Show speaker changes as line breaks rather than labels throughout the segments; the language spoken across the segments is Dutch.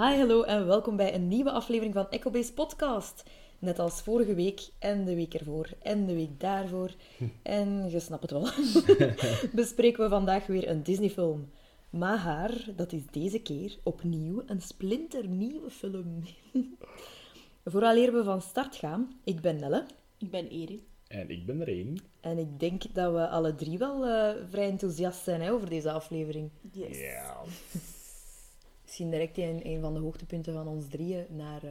Hi, hallo en welkom bij een nieuwe aflevering van EchoBase Podcast. Net als vorige week en de week ervoor en de week daarvoor. En je snapt het wel. Bespreken we vandaag weer een Disney-film. Maar dat is deze keer opnieuw een splinternieuwe film. Vooraleer we van start gaan, ik ben Nelle.
Ik ben Erin.
En ik ben één.
En ik denk dat we alle drie wel eh, vrij enthousiast zijn hè, over deze aflevering.
Yes.
Ja.
Misschien direct in een van de hoogtepunten van ons drieën naar eh,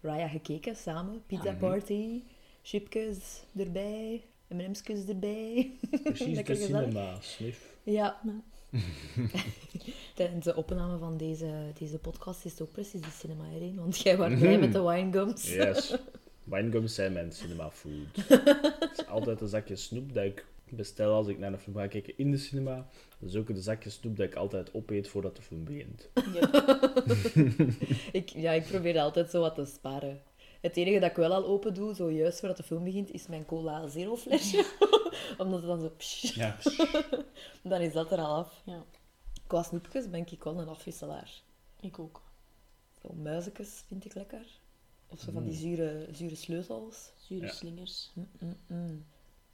Raya gekeken, samen. Pizza
Mhm.
party, chipjes erbij, M&M's erbij.
Precies de
gezellig.
cinema, snif.
Ja. Tijdens de opname van deze, deze podcast is het ook precies de cinema erin, want jij was blij met de winegums.
Yes. Winegums zijn mijn cinema food. Het is altijd een zakje snoep dat ik bestel als ik naar een film ga kijken in de cinema. Dat is ook een zakje snoep dat ik altijd opeet voordat de film begint.
Ik, ja, ik probeer altijd zo wat te sparen. Het enige dat ik wel al open doe, zo juist voordat de film begint, is mijn cola zero flesje. Omdat het dan zo... psh,
Ja.
dan is dat er al af.
Ja,
Qua snoepjes ben ik wel een afwisselaar.
ik ook.
Zo muizekjes vind ik lekker. Of zo van die
Mm.
zure, zure sleutels.
Zure
Ja.
slingers.
Mm, mm, mm.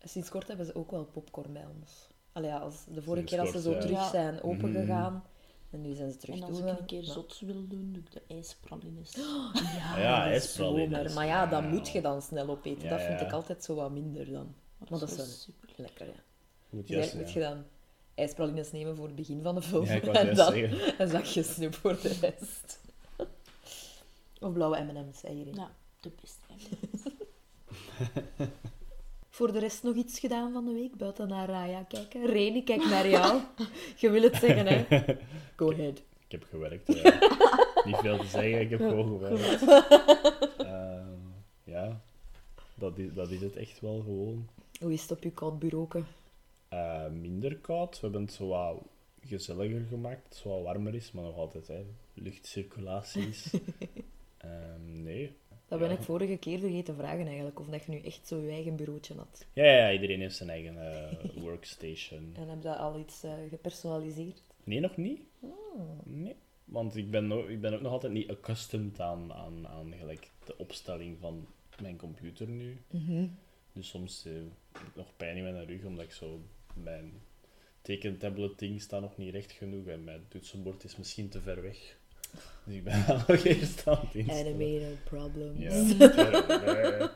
Sinds kort hebben ze ook wel popcorn bij ons. Allee, ja, als, de vorige
Sinds
keer als ze zo
ja.
terug zijn opengegaan. En nu zijn ze terug
En als ik een keer
Maar-
zot wil doen, doe ik de ijspralines.
Ja,
ijspralines.
Maar ja, dat
Ja.
moet je dan snel opeten.
Ja,
dat vind
ja.
ik altijd zo wat minder dan. Maar dat is wel
super.
lekker, ja.
Moet
Dus
juist,
eigenlijk moet
ja.
je dan ijspralines nemen voor het begin van de film.
Ja, ik wou
en dan een zakje snoep voor de rest. Of blauwe M&M's, hierin.
Ja, de beste.
Voor de rest nog iets gedaan van de week, buiten naar Raya kijken. Reni, kijk naar jou. Je wil het zeggen, hè? Go ahead.
Ik heb gewerkt. Niet veel te zeggen, ik heb gewoon gewerkt. Ehm, ja, dat is, dat is het echt wel gewoon.
Hoe is het op je koud bureau?
Eh, minder koud. We hebben het zo wat gezelliger gemaakt, zo wat warmer is, maar nog altijd hè, luchtcirculatie is. Ehm, nee.
Dat ben ik vorige keer vergeten vragen eigenlijk. Of dat je nu echt zo je eigen bureautje had.
Ja, ja, iedereen heeft zijn eigen eh, workstation.
En heb je dat al iets eh, gepersonaliseerd?
Nee, nog niet.
Oh.
Nee. Want ik ben, no- ik ben ook nog altijd niet accustomed aan, aan, aan gelijk de opstelling van mijn computer nu.
Mhm.
Dus soms eh, heb ik nog pijn in mijn rug, omdat ik zo... Mijn tekentablet-ding staat nog niet recht genoeg en mijn toetsenbord is misschien te ver weg. Dus ik ben al nog eerst aan het instellen.
Animator problems.
Ja.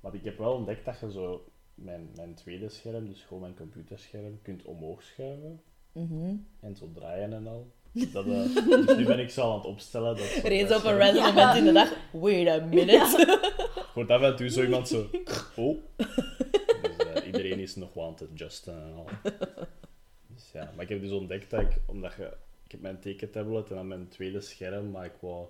Maar ik heb wel ontdekt dat je zo mijn, mijn tweede scherm, dus gewoon mijn computerscherm, kunt omhoog schuiven
Mhm.
en zo draaien en al. Dat, eh, dus nu ben ik zo aan het opstellen. Dat
Er op een random moment in de dag. Wait a minute.
Hoort af en toe zo iemand zo... Oh. Dus eh, iedereen is nog wel aan het adjusten en al. Dus ja, maar ik heb dus ontdekt dat ik... Omdat je... Ik heb mijn tekentablet en dan mijn tweede scherm, maar ik wou...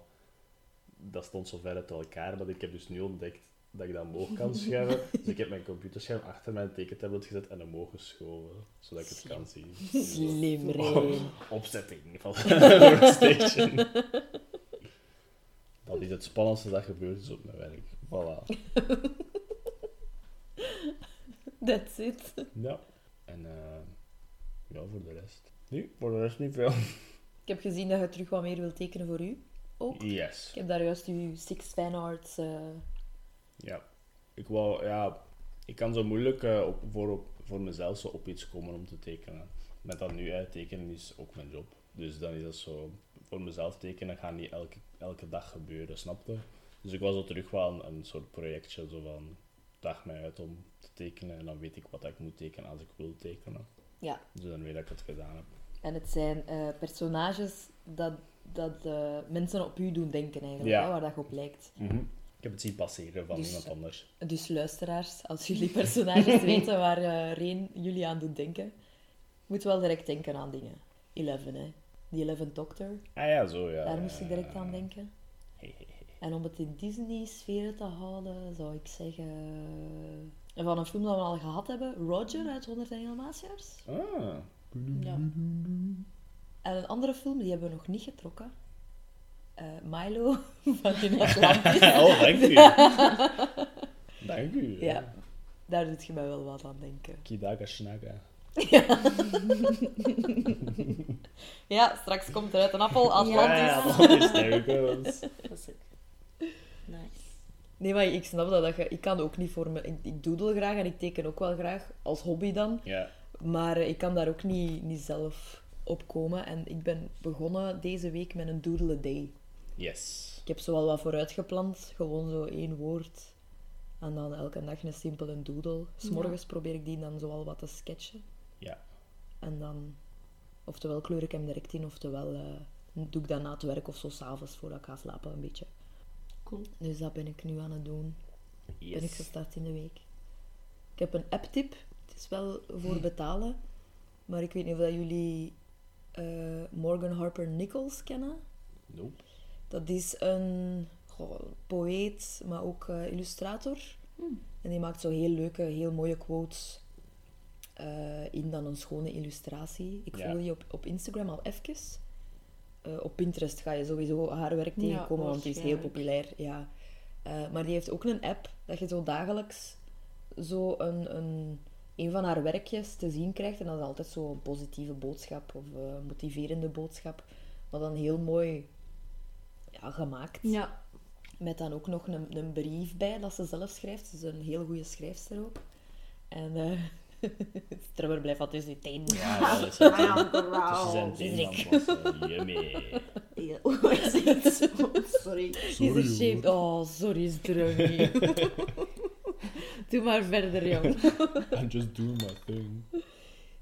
Dat stond zo ver uit elkaar, dat ik heb dus nu ontdekt dat ik dat omhoog kan schuiven. Dus ik heb mijn computerscherm achter mijn tekentablet gezet en omhoog geschoven, zodat ik het kan zien.
Slim, Reen.
Opzetting van de workstation. Dat is het spannendste dat gebeurd is op mijn werk. Voilà.
That's it.
Ja. En eh, ja, voor de rest. Nu, voor de rest niet veel.
Ik heb gezien dat je terug wat meer wilt tekenen voor u. Ook.
Yes.
Ik heb daar juist uw Six Fanarts... eh
Ja. Ik wou, ja, ik kan zo moeilijk eh, op, voor, op, voor mezelf zo op iets komen om te tekenen. Met dat nu, hè, tekenen is ook mijn job. Dus dan is dat zo, voor mezelf tekenen gaat niet elke, elke dag gebeuren, snap je? Dus ik was zo terug wel een, een soort projectje, zo van, dag mij uit om te tekenen en dan weet ik wat ik moet tekenen als ik wil tekenen.
Ja.
Dus dan weet ik dat ik het gedaan heb.
En het zijn eh, personages dat, dat eh, mensen op u doen denken eigenlijk,
Ja.
hè, waar dat op lijkt.
Ik heb het zien passeren van
Dus-
iemand anders.
Dus luisteraars, als jullie personages weten waar eh Reen jullie aan doet denken, moet wel direct denken aan dingen. Eleven, hè. Die Eleven Doctor,
Ah ja, zo ja.
daar moest ik direct aan denken. En om het in Disney-sferen te houden, zou ik zeggen... Van een film dat we al gehad hebben, Roger uit 101 Dalmatiërs.
Ah.
Ja.
En een andere film, die hebben we nog niet getrokken. Eh, Milo van in Atlantis.
Oh, dank u. dank u.
Ja, daar doet je mij wel wat aan denken.
Kidaga Snaga.
Ja, straks komt er uit een appel Atlantis.
Ja, ja, dat is.
Dat. Nice.
Nee, maar ik snap dat. dat je, ik kan ook niet voor me... Ik, ik doodle graag en ik teken ook wel graag, als hobby dan.
Ja,
Maar eh, ik kan daar ook niet, niet zelf op komen. En ik ben begonnen deze week met een doodle day.
yes.
Ik heb zo wel wat vooruit gepland. Gewoon zo één woord. En dan elke dag een simpele doodle. S'morgens probeer ik die dan zo al wat te sketchen.
Ja.
En dan... Oftewel kleur ik hem direct in, oftewel eh, doe ik dat na het werk of zo s'avonds voordat ik ga slapen een beetje.
Cool.
Dus dat ben ik nu aan het doen. Ben ik
Yes.
gestart in de week. Ik heb een app-tip. Het is wel voor betalen. Maar ik weet niet of dat jullie eh, Morgan Harper Nichols kennen.
Nope.
Dat is een goh, poëet, maar ook eh, illustrator. En die maakt zo heel leuke, heel mooie quotes eh, in dan een schone illustratie. Ik
Ja.
volg die op, op Instagram al even. Eh, op Pinterest ga je sowieso haar werk
Ja,
tegenkomen, want die is heel populair. Ja. Eh, maar die heeft ook een app dat je zo dagelijks zo een, een, een van haar werkjes te zien krijgt. En dat is altijd zo een positieve boodschap of eh, motiverende boodschap. Maar dan heel mooi ja, gemaakt.
Ja.
Met dan ook nog een, een brief bij dat ze zelf schrijft. Ze is een heel goede schrijfster ook. En eh Trummer blijft wat tussen die tenen.
Ja, ja, dat is zijn plassen. Yummy.
Ja, oh, is het? Sorry.
Is een shame. Oh, sorry. Doe maar verder, jong.
I'm just doing my thing.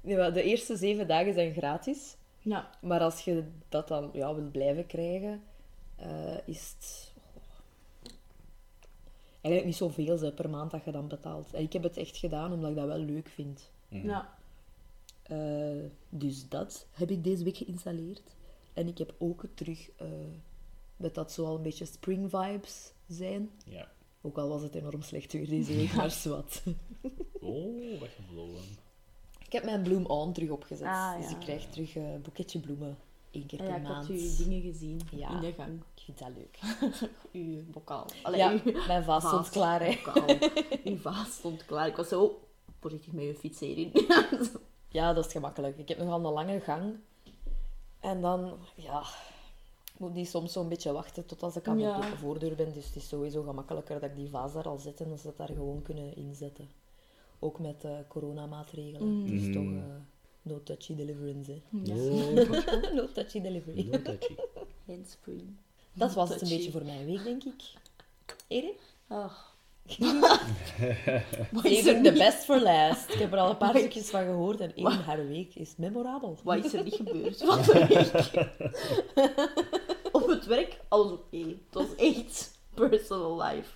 Nee, maar de eerste zeven dagen zijn gratis.
Ja.
Maar als je dat dan ja, wil blijven krijgen, eh, is het eigenlijk niet zoveel ze, per maand dat je dan betaalt. En ik heb het echt gedaan omdat ik dat wel leuk vind.
Ja.
Eh, dus dat heb ik deze week geïnstalleerd. En ik heb ook terug, eh, met dat zo al een beetje spring vibes zijn.
Ja.
Ook al was het enorm slecht weer deze week, maar zwart.
Oh, weggevlogen.
Ik heb mijn bloem on terug opgezet.
Ah,
Dus
ja.
ik krijg terug een boeketje bloemen. één keer per
Ja, ik
maand.
had uw dingen gezien
Ja.
in de gang.
Ik vind dat leuk.
Uw bokaal. Allee,
ja,
uw
mijn vaas stond klaar, hè.
bokaal. Uw vaas stond klaar. Ik was zo... oh, Voorzichtig met je fiets hierin.
Ja, dat is gemakkelijk. Ik heb nogal een lange gang. En dan, ja, moet die soms zo'n beetje wachten tot als ik aan
Ja.
de voordeur ben. Dus het is sowieso gemakkelijker dat ik die vaas daar al zet en dat ze dat daar gewoon kunnen inzetten. Ook met eh coronamaatregelen. Dus
Mhm.
toch eh, no touchy deliverance, hè.
No,
no touchy delivery.
no touchy.
Handsfree.
Dat was het een beetje voor mijn week, denk ik. Erin?
Ach.
Even de best for last. Ik heb er al een paar
Wat-
stukjes van gehoord en één haar week is memorabel.
Wat is er niet gebeurd van de week? Op het werk, alles oké. Het was echt personal life.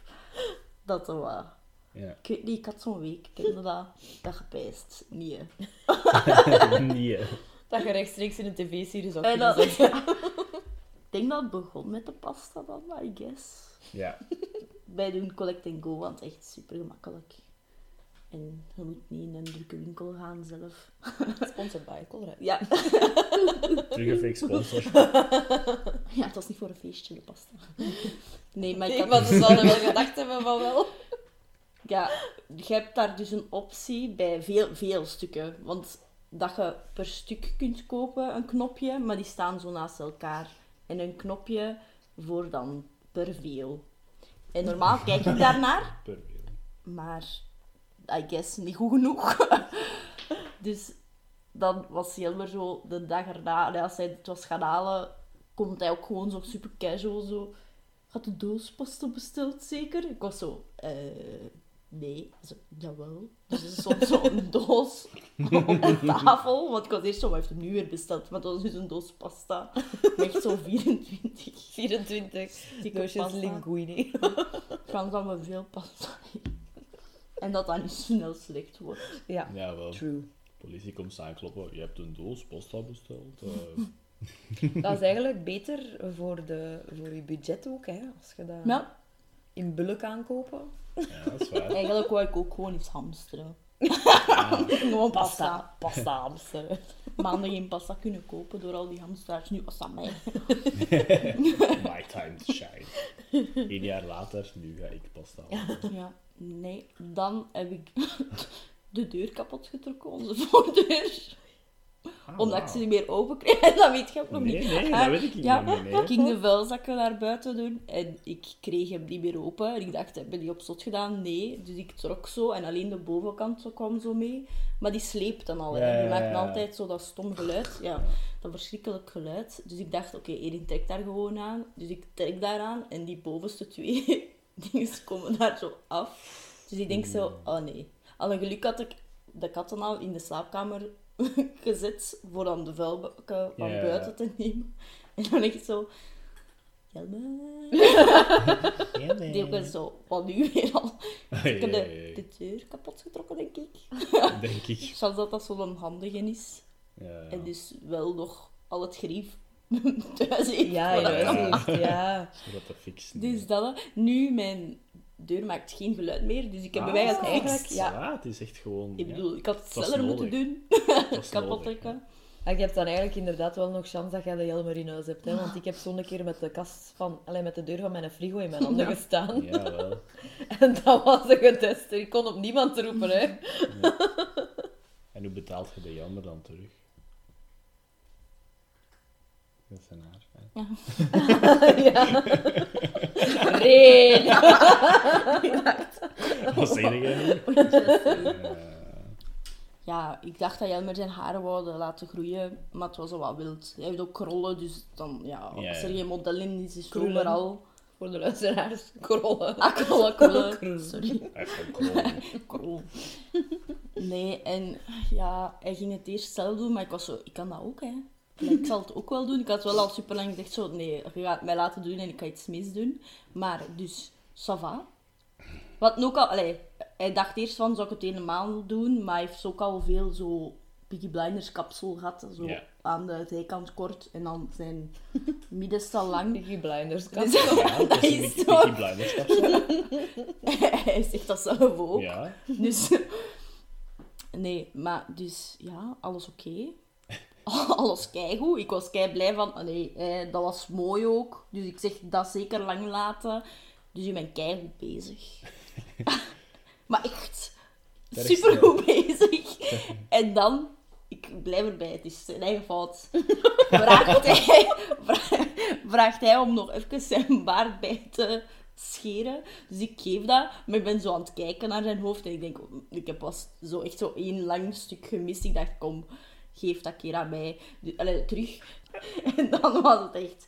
Dat was wat.
Ja.
Ik weet niet, ik had zo'n week. Ik heb dat, dat gepijst. Nee.
Nee.
Dat je rechtstreeks in een tv-serie zou
En
kunnen
dat,
zetten.
ja. Ik denk dat het begon met de pasta dan, I guess.
Ja.
Wij doen collect and go, want het is echt super gemakkelijk. En je moet niet in een drukke winkel gaan zelf.
Sponsored by Colruyt.
Ja,
Terug een fake sponsor.
ja het was niet voor een feestje, de pasta. Nee, maar ik
Nee,
had...
maar ze zouden wel gedacht hebben van wel.
Ja, je hebt daar dus een optie bij veel, veel stukken. Want dat je per stuk kunt kopen, een knopje, maar die staan zo naast elkaar. En een knopje voor dan per veel. En normaal kijk ik daarnaar, maar I guess niet goed genoeg. dus dan was Jelmer zo de dag erna, als hij het was gaan halen, komt hij ook gewoon zo super casual zo. Had de doos pasta besteld zeker? Ik was zo, eh, nee. Zo, jawel. Dus er stond zo'n doos op tafel, want ik was eerst zo, wat heeft hem nu weer besteld? Maar dat was dus een doos pasta. Echt zo'n 24
24
dikke
doosjes linguine.
Frans had me veel pasta. En dat dat niet snel slecht wordt.
Ja,
Ja, wel.
true.
Politie komt aankloppen. Je hebt een doos pasta besteld. eh.
Dat is eigenlijk beter voor, de, voor je budget ook, hè. Als je dat
Ja,
in bulk aankopen.
ja, dat is waar.
eigenlijk wou ik ook gewoon iets hamsteren.
Ja.
Gewoon
Pasta.
pasta.
Pasta hamsteren.
Maanden geen pasta kunnen kopen door al die hamsters. Nu was dat mij.
My time to shine. Eén jaar later, nu ga ik pasta halen.
Ja, nee. Dan heb ik de deur kapot getrokken, onze voordeur.
Ah,
Omdat ik ze niet meer open kreeg. dat weet je ook nog
Nee,
niet.
nee, dat weet ik niet.
Ja,
nee.
ik ging de vuilzakken naar buiten doen en ik kreeg hem niet meer open. En ik dacht, heb je die op slot gedaan? Nee. Dus ik trok zo en alleen de bovenkant zo kwam zo mee. Maar die sleept dan al.
Ja,
Die maakt altijd zo dat stom geluid. Ja, dat verschrikkelijk geluid. Dus ik dacht, oké, Erin trekt daar gewoon aan. Dus ik trek daaraan en die bovenste twee dingen komen daar zo af. Dus ik denk zo, oh nee. Al een geluk had ik de katten al in de slaapkamer gezet voor dan de vuilbakken van
Ja.
buiten te nemen. En dan echt zo... Jelme.
Ja.
Die ook eens zo, wat nu weer al. Ik heb de, de deur kapot getrokken, denk ik.
Denk ik.
Zelfs dat dat zo'n handige is.
Ja, ja.
En dus wel nog al het grief thuis heeft.
Ja, heeft, ja.
Zodat dat fixen.
Dus dat. Nu, mijn deur maakt geen geluid meer. Dus ik heb
Ah,
bij het
eigenlijk, ja.
Ja, het is echt gewoon...
Ik
ja,
bedoel, ik had het sneller
nodig.
moeten doen. Kapot trekken.
En je hebt dan eigenlijk inderdaad wel nog kans dat jij de Jelmer in huis hebt. Hè? Want ik heb zo'n keer met de kast van... Allee, met de deur van mijn frigo in mijn handen
Ja.
gestaan.
Ja, wel.
En dat was een getest. Ik kon op niemand roepen, hè.
En hoe betaalt je de jammer dan terug? Haar. hè.
ja. Reen.
Wat zeg jij nu? Eh,
Ja, ik dacht dat Jelmer zijn haren wou laten groeien, maar het was al wat wild. Hij heeft ook krollen, dus dan, ja,
Ja,
als er
ja.
geen model in is, is het overal.
Voor de luisteraars, krollen.
Ah, krollen, krollen.
Krullen.
Sorry,
klonen.
krol. Nee, en ja, hij ging het eerst zelf doen, maar ik was zo, ik kan dat ook, hè. Ik zal het ook wel doen. Ik had wel al super lang gezegd, zo, nee, je gaat het mij laten doen en ik ga iets misdoen. Maar, dus, ça va. Wat ook al, allee, hij dacht eerst van, zou ik het helemaal doen? Maar hij heeft ook al veel zo Piggy Blinders kapsel gehad. Zo
Ja.
aan de zijkant kort en dan zijn middenstal lang.
Piggy Blinders.
Dus-
Ja, dat
Dat
is een
is
Mickey
zo.
Mickey Blinders kapsel.
hij zegt dat zelf ook.
Ja.
Dus, nee, maar dus ja, alles oké. Alles keigoed. Ik was kei blij van, nee, eh, dat was mooi ook. Dus ik zeg dat zeker lang laten. Dus je bent keigoed bezig. maar echt,
Sterkste.
supergoed bezig. en dan, ik blijf erbij, het is zijn eigen fout. Vraagt hij, vra- vraagt hij om nog even zijn baard bij te scheren. Dus ik geef dat, maar ik ben zo aan het kijken naar zijn hoofd. En ik denk, ik heb pas zo echt zo één lang stuk gemist. Ik dacht, kom, geef dat keer aan mij. Dus, allee, terug. En dan was het echt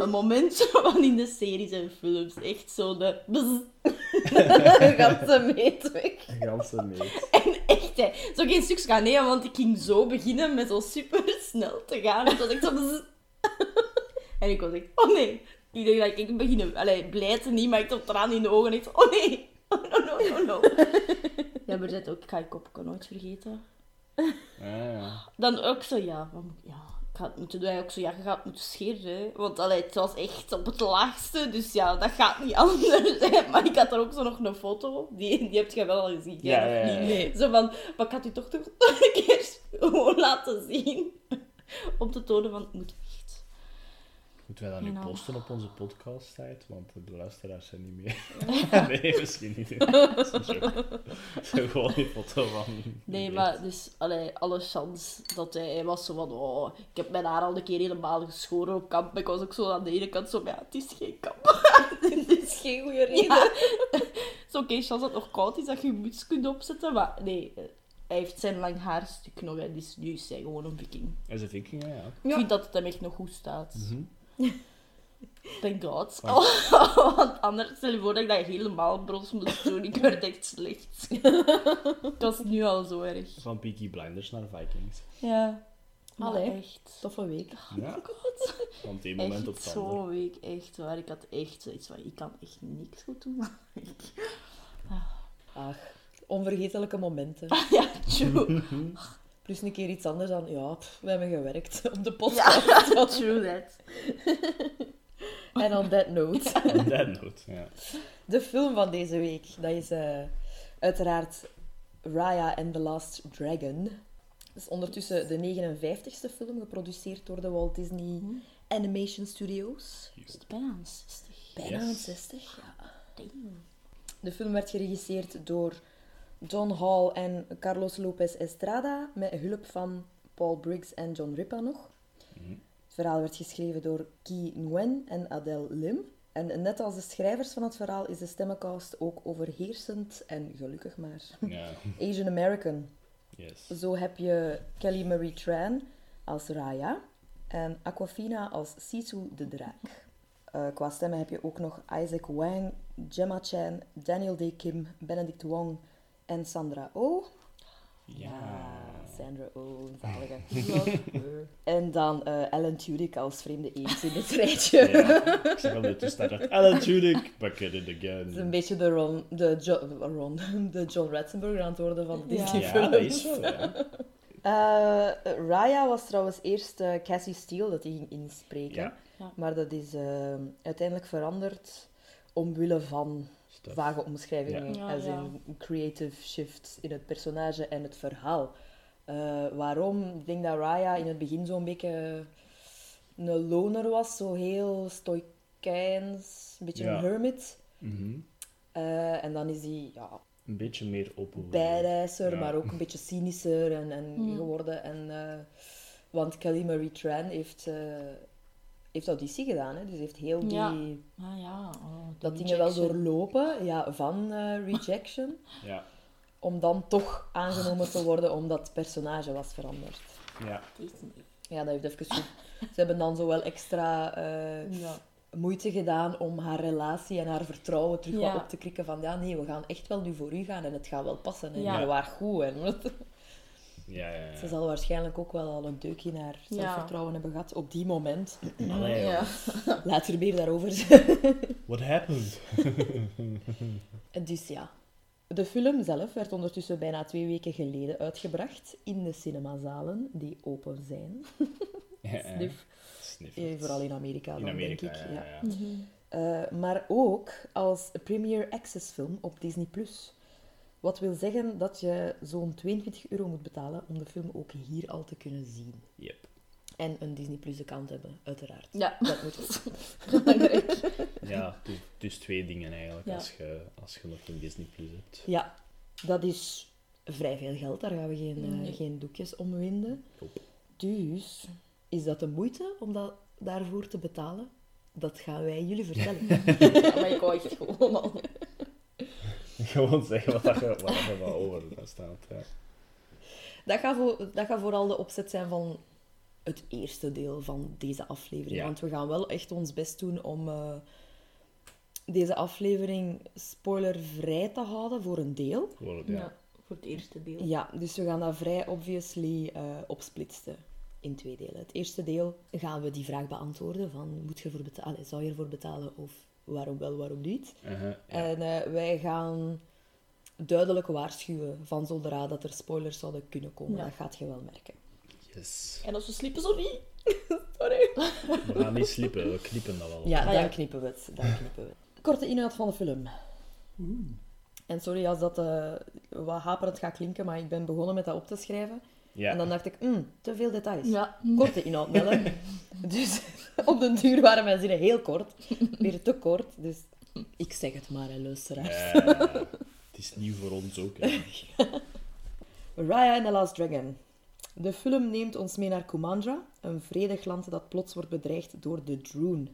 een moment van in de series en films. Echt zo de... bzz.
Ganse meet weg.
Een ganse meet.
En echt, hè. Zo geen stukjes gaan nemen, want ik ging zo beginnen met zo super snel te gaan. Het was echt zo... bzz. En ik was echt, oh nee. Ik dacht dat ik beginnen... Allee, blijten niet, maar ik had tranen in de ogen. Echt, oh nee. Oh no, no, no, no. Ja, maar dat ook, ik ga je kopje nooit vergeten.
Ja.
Dan ook zo, ja, wat moet- ja, ik het moeten doen. Ook zo, ja, je gaat het moeten scheren, hè. Want allee, het was echt op het laagste, dus ja, dat gaat niet anders, hè. Maar ik had er ook zo nog een foto, die, die heb je wel al gezien,
Ja, ja,
nog. Zo van, maar ik had u toch toch een keer gewoon laten zien. Om te tonen van, het moet.
Moeten wij dat nu
Ja.
posten op onze podcast-site? Want de luisteraars zijn niet meer. nee, misschien niet. Dat is een gewoon een foto van...
Nee, maar dus, allee, alle chance dat hij, hij was zo van, oh, ik heb mijn haar al een keer helemaal geschoren op kamp. Ik was ook zo aan de ene kant zo, maar ja, het is geen kamp. het is geen goede reden. Ja. Het is oké, chance dat het nog koud is, dat je je muts kunt opzetten. Maar nee, eh, hij heeft zijn lang haarstuk nog, hè, dus nu is hij gewoon een viking.
Dat is een viking, ja. ja.
Ik vind dat het hem echt nog goed staat.
Mhm.
Thank God.
Want-
Want anders stel je voor dat ik dat helemaal bros moest doen. Ik werd echt slecht. het was nu al zo erg.
Van Peaky Blinders naar Vikings.
Ja. Maar
Allee.
echt.
Toffe week.
Ja. Van het een moment op
zo'n week, echt waar. Ik had echt zoiets van, ik kan echt niks goed doen.
Ach, onvergetelijke momenten.
ja, true.
Plus een keer iets anders dan, ja, pff, we hebben gewerkt op de podcast.
Ja, true that.
En on that note,
On that note, ja.
de film van deze week, dat is eh, uiteraard Raya and the Last Dragon. Dat is ondertussen de 59ste film, geproduceerd door de Walt Disney Animation Studios.
Bijna aan 60?
Bijna
Yes.
aan 60, ja.
Damn.
De film werd geregisseerd door John Hall en Carlos Lopez Estrada met hulp van Paul Briggs en John Ripa nog.
Mhm.
Het verhaal werd geschreven door Ki Nguyen en Adele Lim. En net als de schrijvers van het verhaal is de stemmencast ook overheersend en gelukkig maar
Ja,
Asian American.
yes.
Zo heb je Kelly Marie Tran als Raya en Aquafina als Sisu de Draak. Eh, qua stemmen heb je ook nog Isaac Wang, Gemma Chan, Daniel Day Kim, Benedict Wong en Sandra Oh.
Ja.
Sandra Oh, zalige. en dan eh Alan Tudyk als vreemde eend in dit rijtje.
Ja, ik zeg al de toestaan. Alan Tudyk, back at it
Het is
again.
een beetje de Ron, de, jo Ron, de John Ratzenberger aan het worden van de
Ja.
Disney-films.
Ja, dat is zo, ja.
Eh, Raya was trouwens eerst eh, Cassie Steele dat die ging inspreken.
Ja.
Ja.
Maar dat is eh, uiteindelijk veranderd omwille van
Stuff.
vage omschrijvingen.
Ja.
Als in creative shifts in het personage en het verhaal. Eh, waarom? Ik denk dat Raya in het begin zo'n beetje een loner was. Zo heel stoïcijns, een beetje
Ja.
een hermit.
Mhm.
Eh, en dan is hij ja,
Een beetje meer open.
bijreizer,
Ja.
maar ook een beetje cynischer en, en
Hmm.
geworden. En, eh, want Kelly Marie Tran heeft, eh, heeft auditie gedaan, hè? dus heeft heel die,
Ja. Ah ja. Oh, de
dat dingen wel doorlopen ja, van eh, rejection,
Ja,
om dan toch aangenomen te worden omdat het personage was veranderd.
ja.
Ja, dat heeft even goed. Ze hebben dan zo wel extra eh,
Ja.
moeite gedaan om haar relatie en haar vertrouwen terug
Ja.
wat op te krikken van ja, nee, we gaan echt wel nu voor u gaan en het gaat wel passen en
Ja.
je waart goed. En
Ja, ja, ja.
Ze zal waarschijnlijk ook wel al een deuk in haar
Ja.
zelfvertrouwen hebben gehad op die moment.
Allee,
Ja.
Later meer daarover.
What happened?
dus ja. De film zelf werd ondertussen bijna twee weken geleden uitgebracht in de cinemazalen die open zijn. Snif. Eh, Vooral in Amerika
In
dan,
Amerika,
denk ik.
ja.
Ja.
ja.
Mhm.
Eh, maar ook als Premier Access film op Disney+. Wat wil zeggen dat je zo'n 22 euro moet betalen om de film ook hier al te kunnen zien.
Yep.
En een Disney Plus account hebben, uiteraard.
Ja.
Dat moet ook. Belangrijk.
Ja, dus, dus twee dingen eigenlijk
Ja.
als, je, als je nog geen Disney Plus hebt.
Ja, dat is vrij veel geld. Daar gaan we geen, eh,
Nee.
geen doekjes om winden. Dus, is dat de moeite om dat, daarvoor te betalen? Dat gaan wij jullie vertellen.
Ja, maar ik wou echt gewoon al.
Gewoon zeggen wat, je, wat wat over staat. Ja.
dat, gaat voor, dat gaat vooral de opzet zijn van het eerste deel van deze aflevering.
Ja.
Want we gaan wel echt ons best doen om eh, deze aflevering spoilervrij te houden voor een deel.
Gewoon,
Ja.
ja.
Voor het eerste deel.
Ja, dus we gaan dat vrij obviously eh, opsplitsen in twee delen. Het eerste deel gaan we die vraag beantwoorden van moet je voor betalen, zou je ervoor betalen of waarom wel, waarom niet.
Uh-huh, ja.
En eh, wij gaan duidelijk waarschuwen van zodra dat er spoilers zouden kunnen komen.
Ja.
Dat gaat je wel merken.
Yes.
En als we sliepen, zo niet.
Sorry.
We gaan niet slippen, we knippen dat wel.
Ja,
Ah,
dan
ja.
knippen we het. Dan knippen we het. Korte inhoud van de film. En sorry als dat eh, wat haperend gaat klinken, maar ik ben begonnen met dat op te schrijven.
Ja.
En dan dacht ik, "Hmm, te veel details.
Ja.
Korte inhoud, Melle. dus op den duur waren mijn zinnen heel kort. Weer te kort. Dus ik zeg het maar, hè, luisteraars.
Ja, het is nieuw voor ons ook. Hè.
Raya and the Last Dragon. De film neemt ons mee naar Kumandra, een vredig land dat plots wordt bedreigd door de Droon.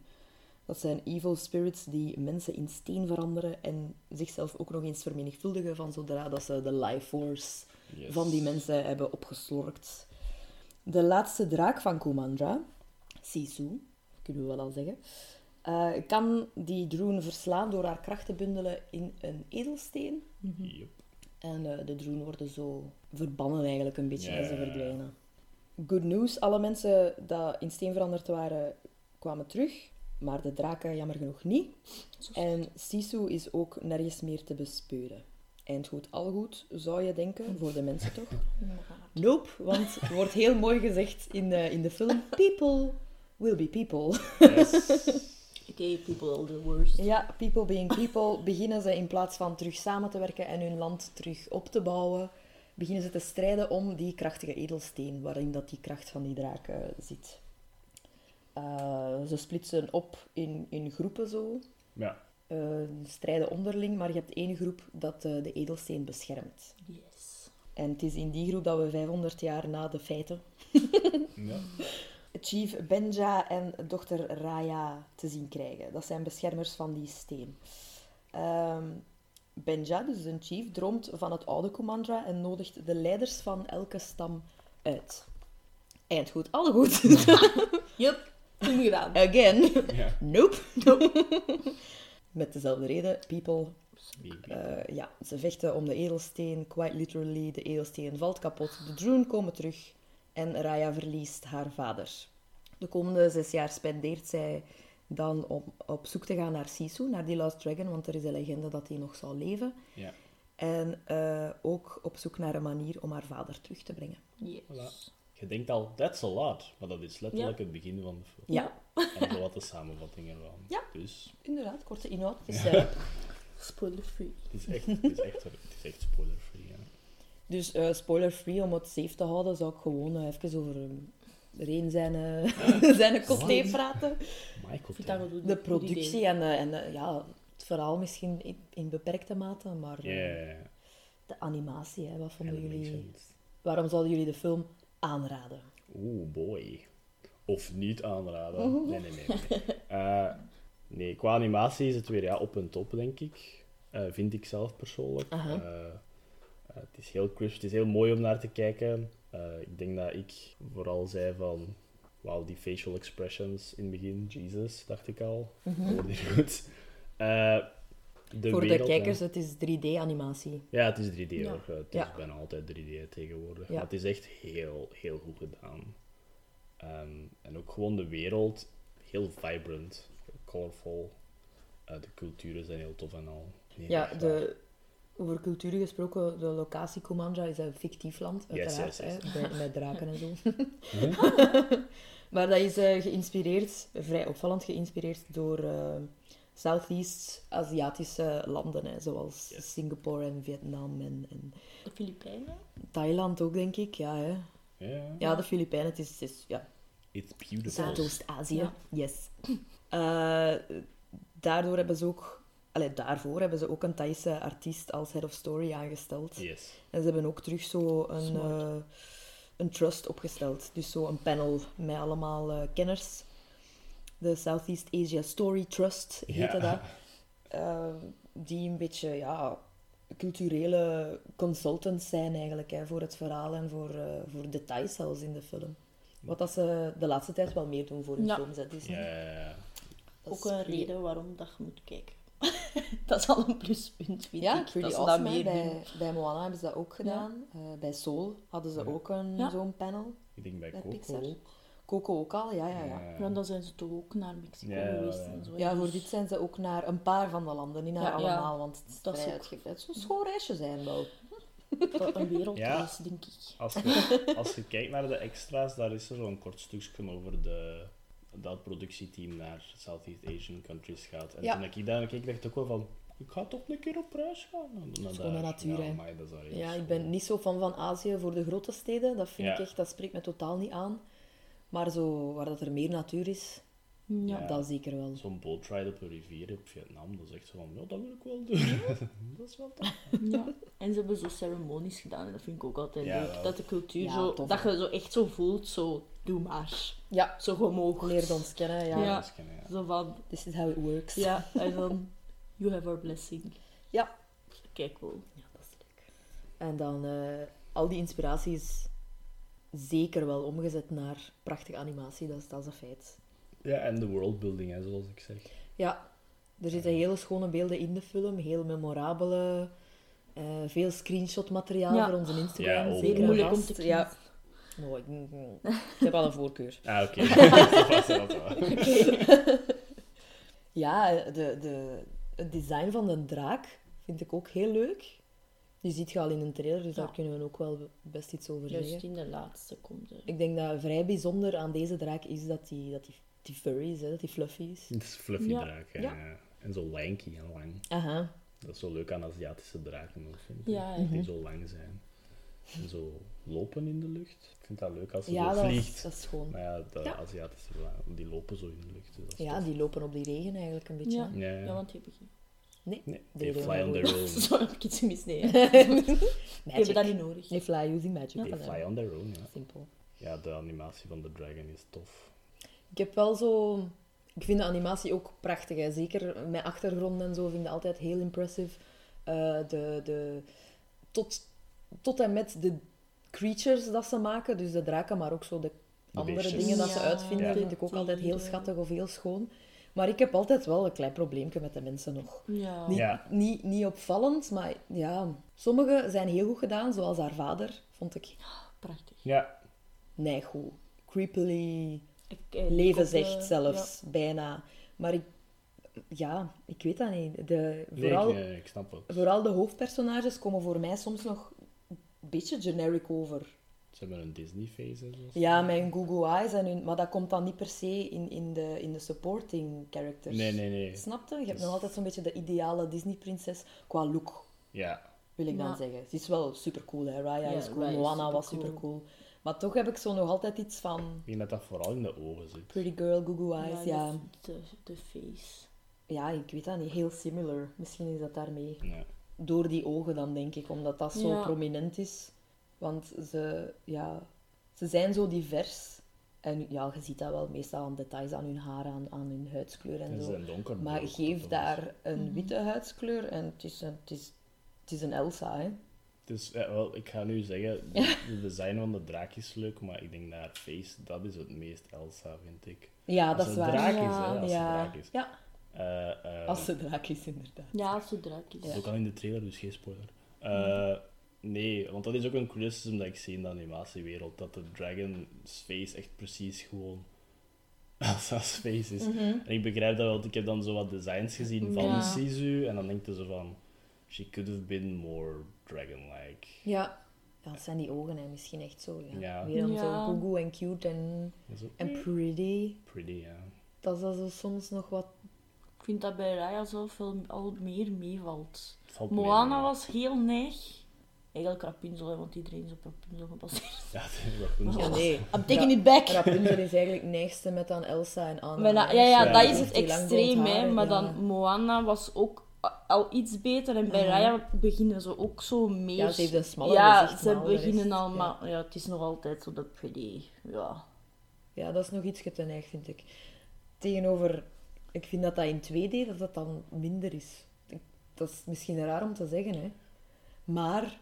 Dat zijn evil spirits die mensen in steen veranderen en zichzelf ook nog eens vermenigvuldigen van zodra dat ze de life force
Yes.
van die mensen hebben opgeslorkt. De laatste draak van Kumandra, Sisu, kunnen we wel al zeggen, eh, kan die Droon verslaan door haar kracht te bundelen in een edelsteen.
Yep.
En eh, de droen worden zo verbannen eigenlijk een beetje en ze verdwijnen. Good news, alle mensen die in steen veranderd waren, kwamen terug. Maar de draken jammer genoeg niet. En Sisu is ook nergens meer te bespeuren. Eind goed, al goed, zou je denken, voor de mensen toch? Nope, want er wordt heel mooi gezegd in de, in de film. People will be people.
Yes.
Oké, people are the worst.
Ja, people being people, beginnen ze in plaats van terug samen te werken en hun land terug op te bouwen, beginnen ze te strijden om die krachtige edelsteen waarin dat die kracht van die draak zit. Eh, ze splitsen op in, in groepen zo,
Ja.
Eh, strijden onderling, maar je hebt één groep dat eh, de edelsteen beschermt.
Yes.
En het is in die groep dat we 500 jaar na de feiten
Ja.
Chief Benja en dochter Raya te zien krijgen. Dat zijn beschermers van die steen. Ehm, Benja, dus een chief, droomt van het oude Commandra en nodigt de leiders van elke stam uit. Eind goed, alle goed.
Toen gedaan.
Again.
Ja.
Nope. Met dezelfde reden, people. Eh, ja, ze vechten om de edelsteen, quite literally. De edelsteen valt kapot. De Droon komen terug en Raya verliest haar vader. De komende zes jaar spendeert zij dan om op zoek te gaan naar Sisu, naar die Last Dragon, want er is een legende dat hij nog zal leven.
Ja.
En eh, ook op zoek naar een manier om haar vader terug te brengen.
Yes.
Voilà. Je denkt al, that's a lot. Maar dat is letterlijk het begin van de film.
Ja,
En zo wat de samenvatting ervan.
Ja.
Dus
inderdaad, korte inhoud. Het is, eh,
Spoiler free.
het is echt, het is echt, het is echt spoiler-free. Ja.
Dus eh, spoiler-free, om het safe te houden, zou ik gewoon eh, even over uh, Reen zijn, eh zijn praten.
Taylor.
wel goed-
De productie en, eh, en ja, het verhaal misschien in, in beperkte mate, maar
Ja,
eh,
ja, ja.
de animatie, hè, wat vonden jullie... Waarom zouden jullie de film aanraden?
Oeh, boy. Of niet aanraden. Nee, nee, nee. Eh, nee, qua animatie is het weer ja, op en top, denk ik. Eh, vind ik zelf persoonlijk. Eh, het is heel crisp, het is heel mooi om naar te kijken. Ik denk dat ik vooral zei van... Wauw, die facial expressions in het begin, Jesus, dacht ik al. Goed. De
Voor
wereld,
de
hè.
kijkers, het is 3D-animatie.
Ja, het is 3D
Ja.
hoor. Het
Ja.
is bijna altijd 3D tegenwoordig.
Ja.
Maar het is echt heel, heel goed gedaan. Ehm, en ook gewoon de wereld, heel vibrant, colorful. Eh, de culturen zijn heel tof en al. Nee,
Ja, de, over culturen gesproken, de locatie Kumandra is een fictief land, uiteraard,
yes, yes.
Hè, met, met draken en zo. Maar dat is eh, geïnspireerd, vrij opvallend geïnspireerd door eh, Southeast Aziatische landen, hè, zoals
Yes.
Singapore en Vietnam en, en
De Filipijnen?
Thailand ook, denk ik. Ja, hè.
Ja,
ja de Filipijnen, het is, het is ja,
it's beautiful.
Zuidoost-Azië. Yes. Eh, daardoor hebben ze ook... Allee, daarvoor hebben ze ook een Thaise artiest als head of story aangesteld.
Yes.
En ze hebben ook terug zo een, eh, een trust opgesteld. Dus zo een panel met allemaal eh, kenners. De Southeast Asia Story Trust heette
Ja.
dat. Eh, die een beetje, ja, culturele consultants zijn eigenlijk hè, voor het verhaal en voor, eh, voor details zelfs in de film. Wat dat ze de laatste tijd wel meer doen voor hun
Ja.
films. Hè, Disney.
Ja, ja, ja.
Dat
Ook een
pretty-
reden waarom dat je moet kijken. dat is al een pluspunt, vind
Ja,
ik. ze
awesome.
meer
bij, bij Moana hebben ze dat ook gedaan. Eh, bij Soul hadden ze
Ja.
ook een,
Ja.
zo'n panel.
Ik denk bij
Bij
Coco
Pixar.
ook.
Coco ook al, ja, ja, ja.
Ja, dan zijn ze toch ook naar Mexico
Ja, ja,
geweest
ja.
en zo.
Ja, voor
Dus-
dit zijn ze ook naar een paar van de landen, niet naar
Ja, ja.
allemaal, want het is
Dat is
vrij
ook-
uitgebreid. Het zou een schoon reisje zijn wel.
Dat een wereldreis, denk ik.
Als je, als je kijkt naar de extra's, daar is er zo'n kort stukje over de, dat productieteam naar Southeast Asian countries gaat. En
Ja.
toen ik daar keek, dacht ik ook wel van, ik ga toch een keer op reis gaan.
Natuur,
ja, amai, dat is wel echt
Ja, ik ben niet zo fan van Azië voor de grote steden. Dat vind
Ja.
ik echt, dat spreekt me totaal niet aan. Maar zo, waar dat er meer natuur is,
Ja.
Ja.
dat zeker wel.
Zo'n boatride op een rivier op Vietnam, dat is echt zo van, ja, dat wil ik wel doen. dat is wel tof.
Ja. En ze hebben zo ceremonies gedaan en dat vind ik ook altijd
Ja,
leuk.
wel.
Dat de cultuur
Ja,
zo,
tof,
dat je zo echt zo voelt, zo, doe maar.
Ja,
Zo gemogen.
leerde ons kennen. Ja.
Zo van,
This is how it works.
ja, en dan, you have our blessing.
Ja.
Kijk wel.
Ja, dat is leuk. En dan, eh, al die inspiratie is zeker wel omgezet naar prachtige animatie, dat is, dat is een feit.
Ja, en de worldbuilding, hè, zoals ik zeg.
Ja, er zitten hele schone beelden in de film, heel memorabele, eh, veel screenshot-materiaal
Ja.
voor onze Instagram.
Ja, oh.
zeker
Moeilijk om te kiezen.
Ja. Oh, ik, ik heb al een voorkeur.
Ah, oké. dat was dat wel.
Ja, de, de, het design van de draak vind ik ook heel leuk. Die ziet je al in een trailer, dus
Ja.
daar kunnen we ook wel best iets over
Juist
zeggen.
in de laatste komt er.
Ik denk dat vrij bijzonder aan deze draak is dat die, dat die, die furry is, hè, dat die fluffy is.
Het is fluffy
Ja.
draak. hè.
Ja.
En zo lanky en lang.
Aha.
Dat is zo leuk aan Aziatische draken ook, vind ik.
Ja.
Dat die zo lang zijn. En zo lopen in de lucht. Ik vind dat leuk als ze
Ja,
zo
dat
vliegt.
is, dat is gewoon.
Maar ja, de
Ja.
Aziatische draken, die lopen zo in de lucht. Dus
Ja,
tof.
die lopen op die regen eigenlijk een beetje.
Ja.
Ja, ja.
Ja, want die hebben geen...
Nee,
Nee,
they
fly on their own.
Zo heb ik iets gemist. Nee, die hebben dat niet nodig.
They fly using magic.
They fly on their own, ja.
Simpel.
Ja, de animatie van de dragon is tof.
Ik heb wel zo... Ik vind de animatie ook prachtig. Hè. Zeker met achtergronden en zo vind ik altijd heel impressive. Eh, de, de, tot, tot en met de creatures dat ze maken. Dus de draken, maar ook zo de andere
beestjes.
dingen dat ze uitvinden,
Ja.
vind ik ook altijd heel schattig of heel schoon. Maar ik heb altijd wel een klein probleempje met de mensen nog.
Ja.
Niet,
Ja.
niet, niet opvallend, maar ja... Sommige zijn heel goed gedaan, zoals haar vader, vond ik.
Prachtig.
Ja,
Nee, goed. Creepily,
Ik, eh, ik ook, eh,
zelfs, bijna. Maar ik... Ja, ik weet dat niet. De,
nee,
vooral,
ik, nee, ik snap het.
vooral de hoofdpersonages komen voor mij soms nog een beetje generic over.
Ze hebben een Disney-face en zo.
Ja, met hun Google Eyes en hun... Maar dat komt dan niet per se in, in, de, in de supporting characters.
Nee, nee, nee.
Snapte? Je hebt
Dus-
nog altijd zo'n beetje de ideale Disney-prinses qua look.
Ja,
wil ik dan
Ja.
zeggen. Ze is wel super cool, hè. Raya
Ja,
is cool,
Raya
Moana was
supercool.
super cool. Maar toch heb ik zo nog altijd iets van
ik denk dat dat vooral in de ogen zit.
Pretty Girl, Google Eyes. Ja,
De, de, de face.
ja, ik weet dat niet. Heel similar. Misschien is dat daarmee.
Ja.
Door die ogen dan, denk ik. Omdat dat zo
Ja.
prominent is. Want ze, ja, ze zijn zo divers. En ja, je ziet dat wel meestal aan details, aan hun haar, aan, aan hun huidskleur en
En ze
zo.
zijn donker.
Maar
ook,
geef
is-
daar een witte huidskleur en het is een, het is, het is een Elsa, hè.
Dus ja, wel, ik ga nu zeggen, de, de design van de draak is leuk, maar ik denk dat haar face, dat is het meest Elsa, vind ik.
Ja,
Als
dat is waar.
draak is,
Ja.
hè, als
ja.
draak is.
ja,
Eh, eh,
als ze draak is, inderdaad.
Ja, als ze draak is.
Dat is ook al in de trailer, dus geen spoiler. Eh, nee, want dat is ook een criticism dat ik zie in de animatiewereld. Dat de dragon's face echt precies gewoon Elsa's face is.
Mhm.
En ik begrijp dat wel, want ik heb dan zo wat designs gezien van
Ja.
Sisu. En dan denk je zo van, she could have been more dragon-like.
Ja. Ja, dat zijn die ogen, hè. misschien echt zo. Ja.
Ja.
Weer dan
Ja.
zo googoo en cute en, en pretty.
pretty, ja.
Dat is dat zo soms nog wat...
Ik vind dat bij Raya zelf wel al meer meevalt.
Mee,
Moana was heel neig. Eigenlijk Rapunzel, hè, want iedereen is op Rapunzel gebaseerd.
Ja, Rapunzel.
Ja, nee.
I'm taking it back.
Rapunzel is eigenlijk het neigste met dan Elsa en Anna.
Maar dat-
hè.
ja, ja,
Ja.
dat is het extreem, hè. Maar
ja.
dan Moana was ook al iets beter. En bij. Raya beginnen ze ook zo meer...
Ja, ze heeft een smaller
Ja,
gezicht
ze beginnen al,
ja.
maar ja, het is nog altijd zo de pretty. Ja.
Ja, dat is nog iets te neig, vind ik. Tegenover... Ik vind dat dat in 2D, dat dat dan minder is. Ik- Dat is misschien raar om te zeggen, hè. Maar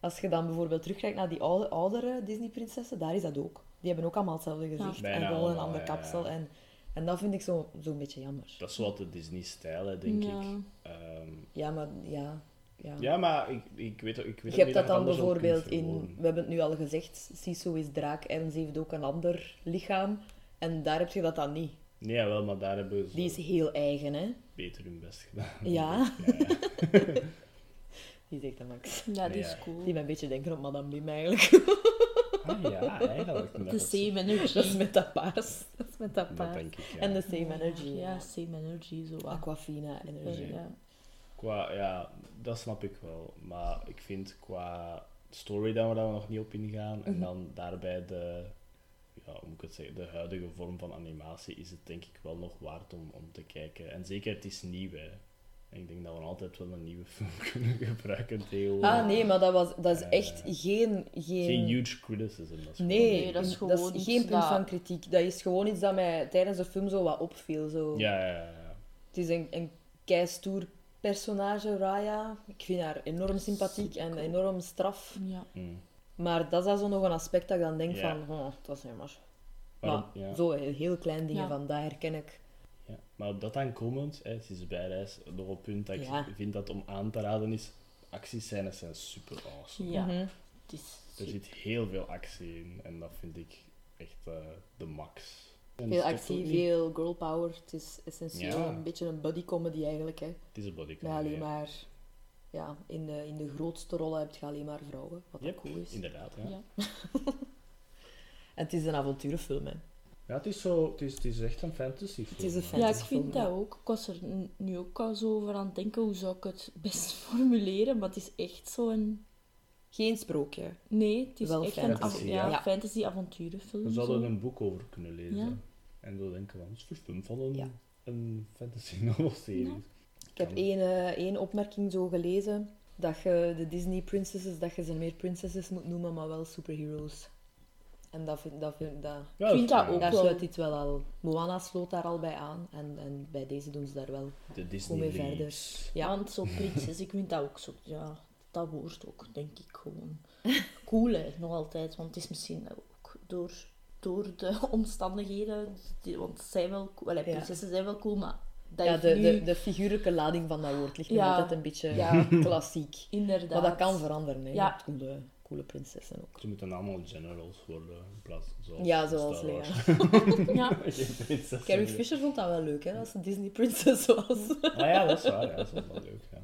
als je dan bijvoorbeeld terugkijkt naar die oude, oudere Disney-prinsessen, daar is dat ook. Die hebben ook allemaal hetzelfde gezicht en gewoon een
allemaal,
ander
ja, ja.
kapsel. En, en dat vind ik zo'n zo zo'n beetje jammer.
Dat is wat de Disney-stijl, hè, denk
Ja.
ik. Ehm,
Ja, maar ja... ja.
ja, maar ik, ik weet ook ik weet
Je hebt dat dan bijvoorbeeld in... We hebben het nu al gezegd, Sisu is draak en ze heeft ook een ander lichaam. En daar heb je dat dan niet.
Nee, wel, maar daar hebben ze
Die is heel eigen, hè.
beter hun best gedaan.
Ja.
ja, ja.
Die zegt dat Max.
Ja, die is cool.
Die mij een beetje denken op Madame Bim eigenlijk.
Ah, ja, eigenlijk.
De same energy.
Dat is met dat paars. Dat is met dat
Dat
paars.
denk ik, ja.
En de same energy.
Ja, same energy. Zo.
Aquafina energy.
Ja.
Qua, ja, dat snap ik wel. Maar ik vind qua story dat we daar nog niet op ingaan. En
Mhm.
dan daarbij de, ja, hoe moet ik het zeggen, de huidige vorm van animatie is het denk ik wel nog waard om, om te kijken. En zeker, het is nieuw, hè. En ik denk dat we altijd wel een nieuwe film kunnen gebruiken tegenwoordig.
Ah, nee, maar dat, was, dat is
Eh,
echt geen... Geen,
Geen huge criticism. Dat is
Nee,
Nee, dat is
dat
gewoon
is
iets
geen punt
dat-
van kritiek. Dat is gewoon iets dat mij tijdens de film zo wat opviel. Zo.
Ja, ja, ja. ja.
Het is een, een keistoer personage, Raya. Ik vind haar enorm sympathiek en enorm straf.
Ja.
Mm.
Maar dat is dan zo nog een aspect dat ik dan denk van... Oh, dat is jammer. Maar
ja.
zo heel klein ding
Ja.
van, dat herken ik.
Maar op dat aankomend, hè, het is bijreis nog een punt dat ik
Ja.
vind dat om aan te raden is. Actiescènes zijn super awesome.
Ja.
Mhm.
Het is
Er zit heel veel actie in en dat vind ik echt eh, de max. En
Veel actie, veel girl power. Het is essentieel
Ja.
een beetje een buddy comedy eigenlijk. Hè.
Het is een body
Met
comedy,
alleen
ja.
maar... Ja, in de, in de grootste rollen heb je alleen maar vrouwen, wat
Yep,
ook cool is.
Inderdaad, ja.
Ja.
En het is een avonturenfilm, hè.
Ja, het is, zo, het is, het is echt een fantasy film.
Het is een
hè.
fan-
Ja, ik vind dat ook. Ik was er nu ook al zo over aan het denken, hoe zou ik het best formuleren, maar het is echt zo'n...
Geen sprookje.
Nee, het is
Wel
echt
fantasy,
een
ja.
ja,
Ja.
fantasy avonturenfilm.
We zouden
zo.
er een boek over kunnen lezen.
Ja.
En zo denken van, het is verfilmd van een,
Ja.
een fantasy novel serie.
Ja.
Ik heb één, eh, één opmerking zo gelezen. Dat je de Disney princesses, dat je ze meer princesses moet noemen, maar wel superheroes. En dat vind, dat vind, dat,
Ja,
Ik vind dat ook
daar
wel.
sluit dit wel al. Moana sloot daar al bij aan. En, en bij deze doen ze daar wel
De Disney
mee verder. Ja.
Want zo prinses, ik vind dat ook zo, ja, dat woord ook, denk ik gewoon. Cool, hè, nog altijd. Want het is misschien ook door, door de omstandigheden, die- want ze zijn wel cool, allee,
Ja.
prinsessen zijn wel cool, maar dat
Ja, de,
nu,
de, de figuurlijke lading van dat woord ligt
Ja.
altijd een beetje
Ja.
klassiek.
inderdaad.
Maar dat kan veranderen, hè.
Ja.
Coole, prinsessen ook.
Ze moeten allemaal generals worden in plaats zoals
Ja, zoals Lea.
Ja,
Carrie. Fisher vond dat wel leuk, hè, als ze Disney princess was.
Ah ja, dat is waar. Ja, dat is wel leuk. Ja.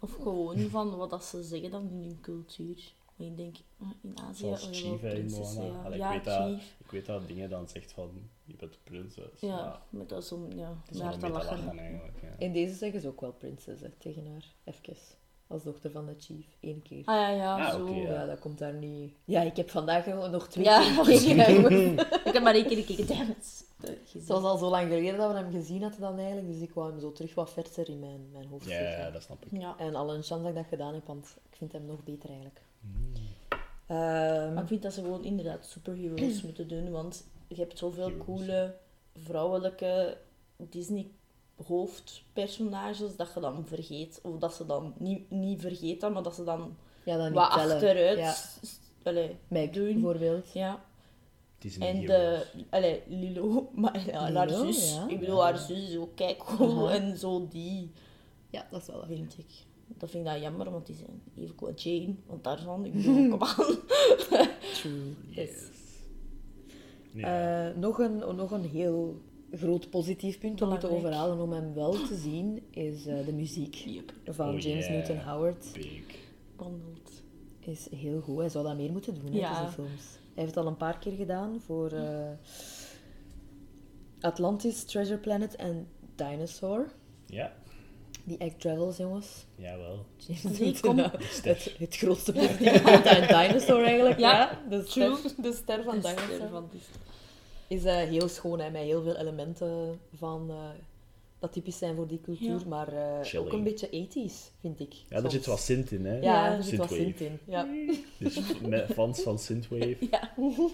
of gewoon van wat dat ze zeggen dan in hun cultuur. Maar ik denk, ah, in Azië...
Zoals Chief in Moana.
ja.
Allee,
ja,
ik, weet dat,
Chief.
ik weet dat dingen dan zegt van, je bent prinses.
Ja, met dat zo'n, ja, naar
wel
te lachen.
lachen eigenlijk. Ja.
In deze zeggen ze ook wel prinses hè, tegen haar, even. Als dochter van de chief, één keer.
Ah ja, ja,
Ah,
zo.
oké,
Ja, dat komt daar niet... Ja, ik heb vandaag nog- twee
Ja,
keer gekeken.
ik heb maar één keer gekeken, damn it.
Het was al zo lang geleden dat we hem gezien hadden dan eigenlijk, dus ik wou hem zo terug wat verser in mijn, mijn hoofd
Ja,
zetten.
ja, dat snap ik.
Ja.
En al een chance dat ik dat gedaan heb, want ik vind hem nog beter eigenlijk.
Mm.
Ehm,
Maar ik vind dat ze gewoon inderdaad superheroes moeten doen, want je hebt zoveel
Heroes.
coole vrouwelijke Disney hoofdpersonages dat je dan vergeet. Of dat ze dan niet, niet vergeten, maar dat ze dan
ja, dan niet
wat
tellen.
achteruit
Ja.
s- s- allee,
Meg,
doen.
bijvoorbeeld.
Ja. En de, allee, Lilo, maar ja, en haar
Lilo,
zus.
ja.
Ik bedoel,
Ja.
haar zus is ook kijk cool en zo die,
Ja, dat is wel waar.
vind ik. Dat vind ik dat jammer, want die zijn even cool. Jane, want daar van, ik bedoel, kom aan.
True.
Yes.
Eh, nog, een, nog een heel groot positief punt om te overhalen om hem wel te zien, is eh, de muziek
Yep.
van
Oh,
James
yeah.
Newton Howard.
Big.
Wandelt.
Is heel goed. Hij zou dat meer moeten doen,
Ja.
deze films. Hij heeft het al een paar keer gedaan voor eh, Atlantis, Treasure Planet en Dinosaur.
Ja,
Die Egg Travels, jongens.
jawel.
James
Die
Newton
komt-.
Het, het grootste positieve punt aan Dinosaur eigenlijk. Ja,
Ja,
de, ster, de ster van
De ster
Dinosaur.
van Disney.
Is heel schoon, hè, met heel veel elementen van... eh, dat typisch zijn voor die cultuur,
Ja.
maar eh, ook een beetje 80s, vind ik.
Ja, daar zit wat synth in, hè.
Ja,
Ja,
er zit wat
Synthwave.
synth in. Ja.
Dus met fans van Synthwave.
Ja.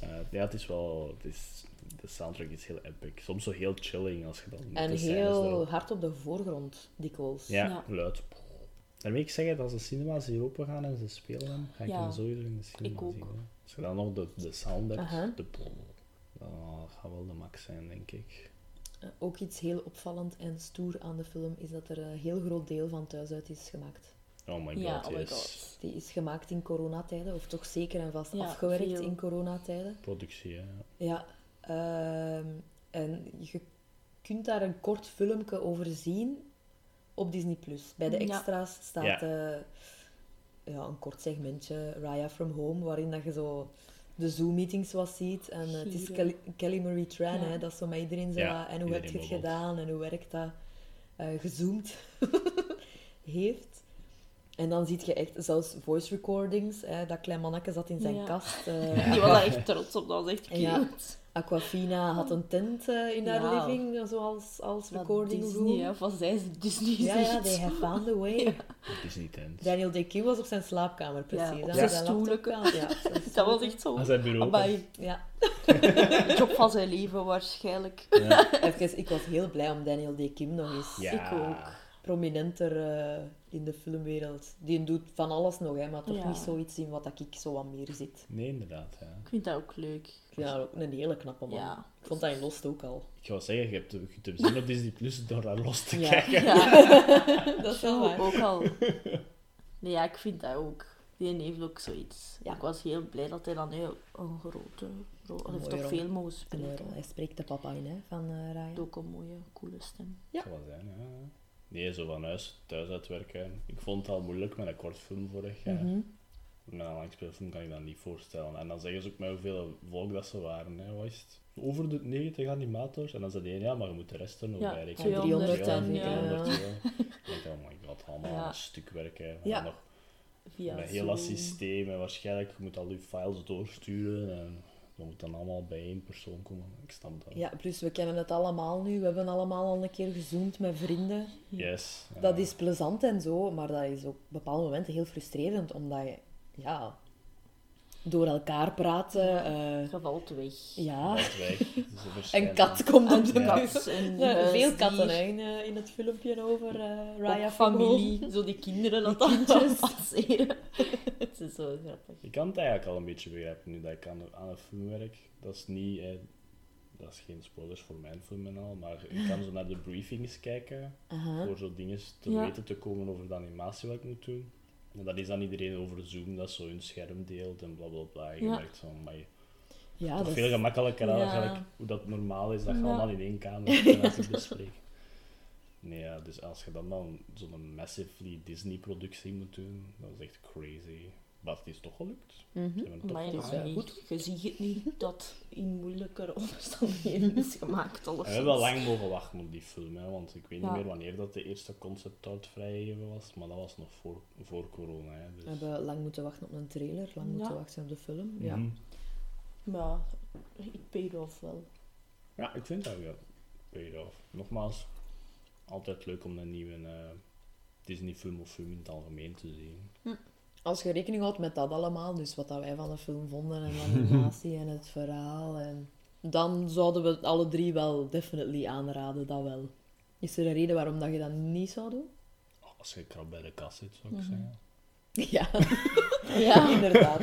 Eh, ja, het is wel... Het is, de soundtrack is heel epic. Soms zo heel chilling als je dan...
En heel
erop-
hard op de voorgrond, dikwijls.
Ja,
Ja.
luid. Dan wil ik zeggen dat als de cinema's hier open gaan en ze spelen hem, ga ik
Ja,
hem sowieso in de cinema
ik ook.
zien. hè. Als je dan nog de, de sound hebt,
Aha.
de dan gaat wel de max zijn, denk ik.
Eh, ook iets heel opvallend en stoer aan de film is dat er een heel groot deel van thuis uit is gemaakt.
Oh my god,
Ja, oh my
yes.
god.
Die is gemaakt in coronatijden, of toch zeker en vast
Ja,
afgewerkt
veel.
in coronatijden.
Productie, hè.
Ja, ehm, en je kunt daar een kort filmpje over zien op Disney+. Plus. Bij de
Ja.
extra's staat
Ja.
Ja, een kort segmentje, Raya from Home, waarin dat je zo de Zoom-meetings wat ziet. En eh, het is. Kelly, Kelly Marie Tran,
Ja.
hè, dat is zo met iedereen zo
Ja,
En hoe heb je het gedaan en hoe werkt dat? eh, gezoomd heeft. En dan zie je echt zelfs voice recordings. Hè, dat klein manneke zat in zijn
Ja.
kast. eh,
Die was daar echt trots op, dat was echt cute.
Ja. Aquafina had een tent eh, in haar
Ja.
living, zoals als recording
Disney,
room.
hè, of wat zij Disney
Ja, ja,
zegt.
they have found a way.
Niet tent.
Daniel Day Kim was op zijn slaapkamer, precies.
Ja, zijn
aan. Ja,
Dat was echt zo.
Aan zijn bureau.
Ja,
de job van zijn leven waarschijnlijk.
Ja.
even, ik was heel blij om Daniel Day Kim nog eens
Ja.
Ik ook.
Prominenter eh, in de filmwereld. Die doet van alles nog, hè, maar toch
Ja.
niet zoiets in wat ik zo wat meer zit.
Nee, inderdaad, ja.
Ik vind dat ook leuk.
Ik vind dat ook een hele knappe man.
Ja.
Ik vond dat in Lost ook al.
Ik ga wel zeggen, je hebt, je kunt hem zien op Disney Plus door daar los te
Ja.
kijken.
dat is wel waar.
ook al. Nee, ja, ik vind dat ook. Die heeft ook zoiets.
Ja.
Ik was heel blij dat hij dan heel een grote rol... Hij heeft toch veel mogen
En,
spreken.
hij spreekt de papa in, hè, van.
Hij heeft ook een mooie, coole stem.
Ja.
Dat kan wel zijn, ja. Nee, zo van huis, thuis uitwerken. Ik vond het al moeilijk met een kort film vorig jaar.
Mhm.
Met een langspeelfilm kan ik dat niet voorstellen. En dan zeggen ze ook met hoeveel volk dat ze waren. Hè. Wat is het? Over de 90 animators. En dan zei die, ja, maar je moet de rest er nog
Ja,
bij rekenen.
200
en,
200,
ja.
ja. Ik denk, oh my god, allemaal
Ja.
een stuk werken. En
Ja.
nog
Via
met heel dat systeem. En waarschijnlijk, je moet al je files doorsturen. En dat moet dan allemaal bij één persoon komen. Ik snap dat.
Ja, plus we kennen het allemaal nu. We hebben allemaal al een keer gezoomd met vrienden.
Yes. ja.
Dat is plezant en zo, maar dat is ook op bepaalde momenten heel frustrerend, omdat je, ja, door elkaar praten, eh,
Je valt weg.
ja.
Valt weg.
Een kat komt op de.
Kat
Ja, veel katten hè, in, eh, in het filmpje over eh Raya Familie.
Zo die kinderen dat dan passeren. Het is zo grappig.
Ik kan het eigenlijk al een beetje begrijpen nu dat ik aan, aan een film werk. Dat is niet... eh, dat is geen spoilers voor mijn film en al, maar ik kan zo naar de briefings kijken voor zo dingen te
Ja.
weten te komen over de animatie wat ik moet doen. En dat is dan iedereen over Zoom dat zo hun scherm deelt en bla bla bla. Je
Ja.
merkt van, maar
Ja, dat
veel
is,
gemakkelijker
Ja.
eigenlijk hoe dat normaal is dat je allemaal in één kamer te bespreken. Nee, ja, dus als je dan, dan zo'n massively Disney-productie moet doen, dat is echt crazy. Maar het is toch gelukt. Toch
Maar ja,
wel goed.
je ziet het niet dat in moeilijkere omstandigheden is gemaakt.
We hebben lang mogen wachten op die film, hè, want ik weet
Ja.
niet meer wanneer dat de eerste concept art vrijgegeven was, maar dat was nog voor, voor corona. Hè, dus.
we hebben lang moeten wachten op een trailer, lang
Ja.
moeten wachten op de film. Ja.
Mhm.
Maar ik paid off wel.
Ja, ik vind dat wel paid off. Nogmaals, altijd leuk om een nieuwe eh, Disney-film of film in het algemeen te zien.
Als je rekening houdt met dat allemaal, dus wat dat wij van de film vonden en de animatie en het verhaal, en dan zouden we het alle drie wel definitely aanraden, dat wel. Is er een reden waarom dat je dat niet zou doen?
Oh, als je krap bij de kast zit, zou ik
Mhm.
zeggen.
Ja,
Ja.
inderdaad.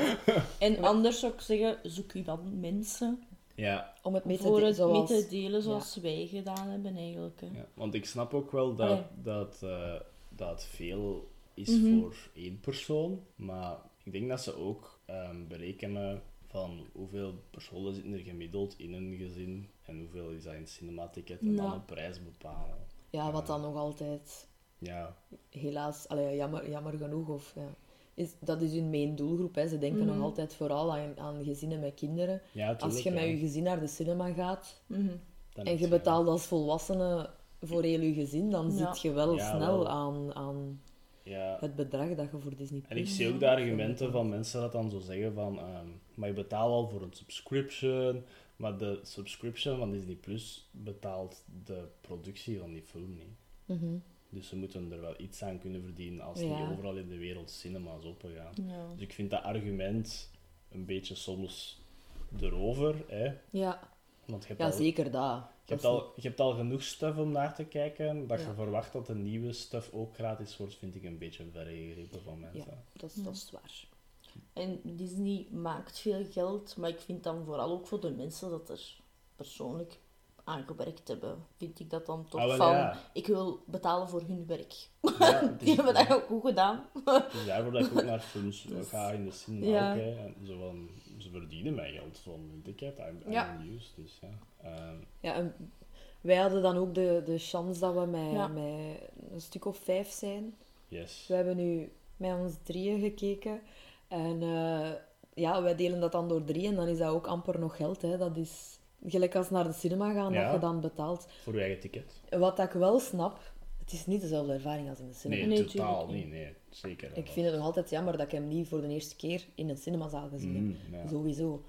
En anders zou ik zeggen, zoek je dan mensen
Ja,
Om het mee te
voor
de-
het
zoals...
mee te delen zoals wij gedaan hebben eigenlijk. Hè.
ja, want ik snap ook wel dat,
Allee.
dat, eh, dat veel is
Mhm.
voor één persoon, maar ik denk dat ze ook ehm, berekenen van hoeveel personen zitten er gemiddeld in een gezin en hoeveel is dat in cinematicket en dan een prijs bepalen.
Ja, wat dan nog altijd,
Ja,
helaas, allee, jammer, jammer genoeg, of, ja, is, dat is hun main doelgroep. Hè. Ze denken
Mhm.
nog altijd vooral aan, aan gezinnen met kinderen.
ja
Als je met je gezin naar de cinema gaat
Mhm.
Dan
en je
het,
betaalt als volwassene voor heel je gezin, dan
Ja.
zit je wel
Ja,
snel
wel.
aan, aan
Ja,
het bedrag dat je voor Disney
En ik
Plus
zie ook de argumenten van mensen dat dan zo zeggen van, ehm, maar je betaalt al voor een subscription, maar de subscription van Disney Plus betaalt de productie van die film niet.
Mhm.
Dus ze moeten er wel iets aan kunnen verdienen als
Ja.
die overal in de wereld cinema's opengaan.
Ja.
Dus ik vind dat argument een beetje soms erover, hè.
Ja,
Want je hebt,
ja
al,
zeker dat.
je, hebt al, je hebt al genoeg stuff om naar te kijken, dat
Ja.
je verwacht dat de nieuwe stuff ook gratis wordt, vind ik een beetje verre gegrepen van mensen.
niet- dat, is- dat is waar.
En Disney maakt veel geld, maar ik vind dan vooral ook voor de mensen dat er persoonlijk aan gewerkt hebben, vind ik dat dan toch
Ah, wel,
van,
ja.
ik wil betalen voor hun werk.
Ja,
Die hebben dat ook goed gedaan.
Is daarvoor dat ik ook naar films
Dus-
ga in de cinema
Ja.
ook, hè. En zo van, ze verdienen mijn geld van een ticket, I'm, I'm
Ja.
dus ja. Ehm,
Ja, en wij hadden dan ook de, de chance dat we met,
Ja.
met een stuk of vijf zijn.
yes.
We hebben nu met ons drieën gekeken. En eh, ja, wij delen dat dan door drie en dan is dat ook amper nog geld. Hè. Dat is gelijk als naar de cinema gaan,
Ja.
dat je dan betaalt.
Voor je eigen ticket.
Wat ik wel snap, het is niet dezelfde ervaring als in de cinema.
Nee,
Nee,
totaal niet. Nee, zeker.
Ik vind het nog altijd jammer dat ik hem niet voor de eerste keer in een cinemazaal gezien heb.
Mm, ja.
Sowieso.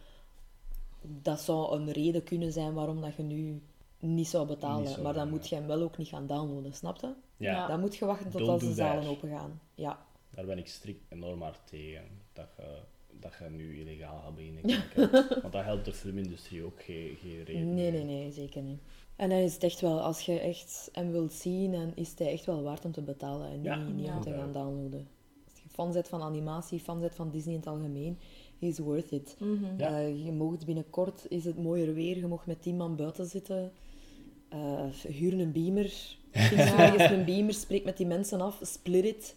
Dat zou een reden kunnen zijn waarom dat je nu niet zou betalen.
Niet
maar dan moet je hem wel ook niet gaan downloaden, snap je?
Ja,
Ja.
Dan moet je wachten tot
Don't
als de zalen
that.
open gaan. Ja.
daar ben ik strikt enorm hard tegen. Dat je, dat je nu illegaal gaat beginnen kijken. Want dat helpt de filmindustrie ook geen, geen reden.
Nee, nee, nee, zeker niet. En dan is het echt wel, als je echt hem wilt zien, dan is hij echt wel waard om te betalen en niet,
Ja,
niet
ja.
om te gaan downloaden. Als je fan bent van animatie, fan bent van Disney in het algemeen, is worth it.
Mhm.
Ja.
Eh, je mocht binnenkort, is het mooier weer, je mocht met tien man buiten zitten. Eh huur een beamer. Vind ergens een beamer, spreek met die mensen af, split it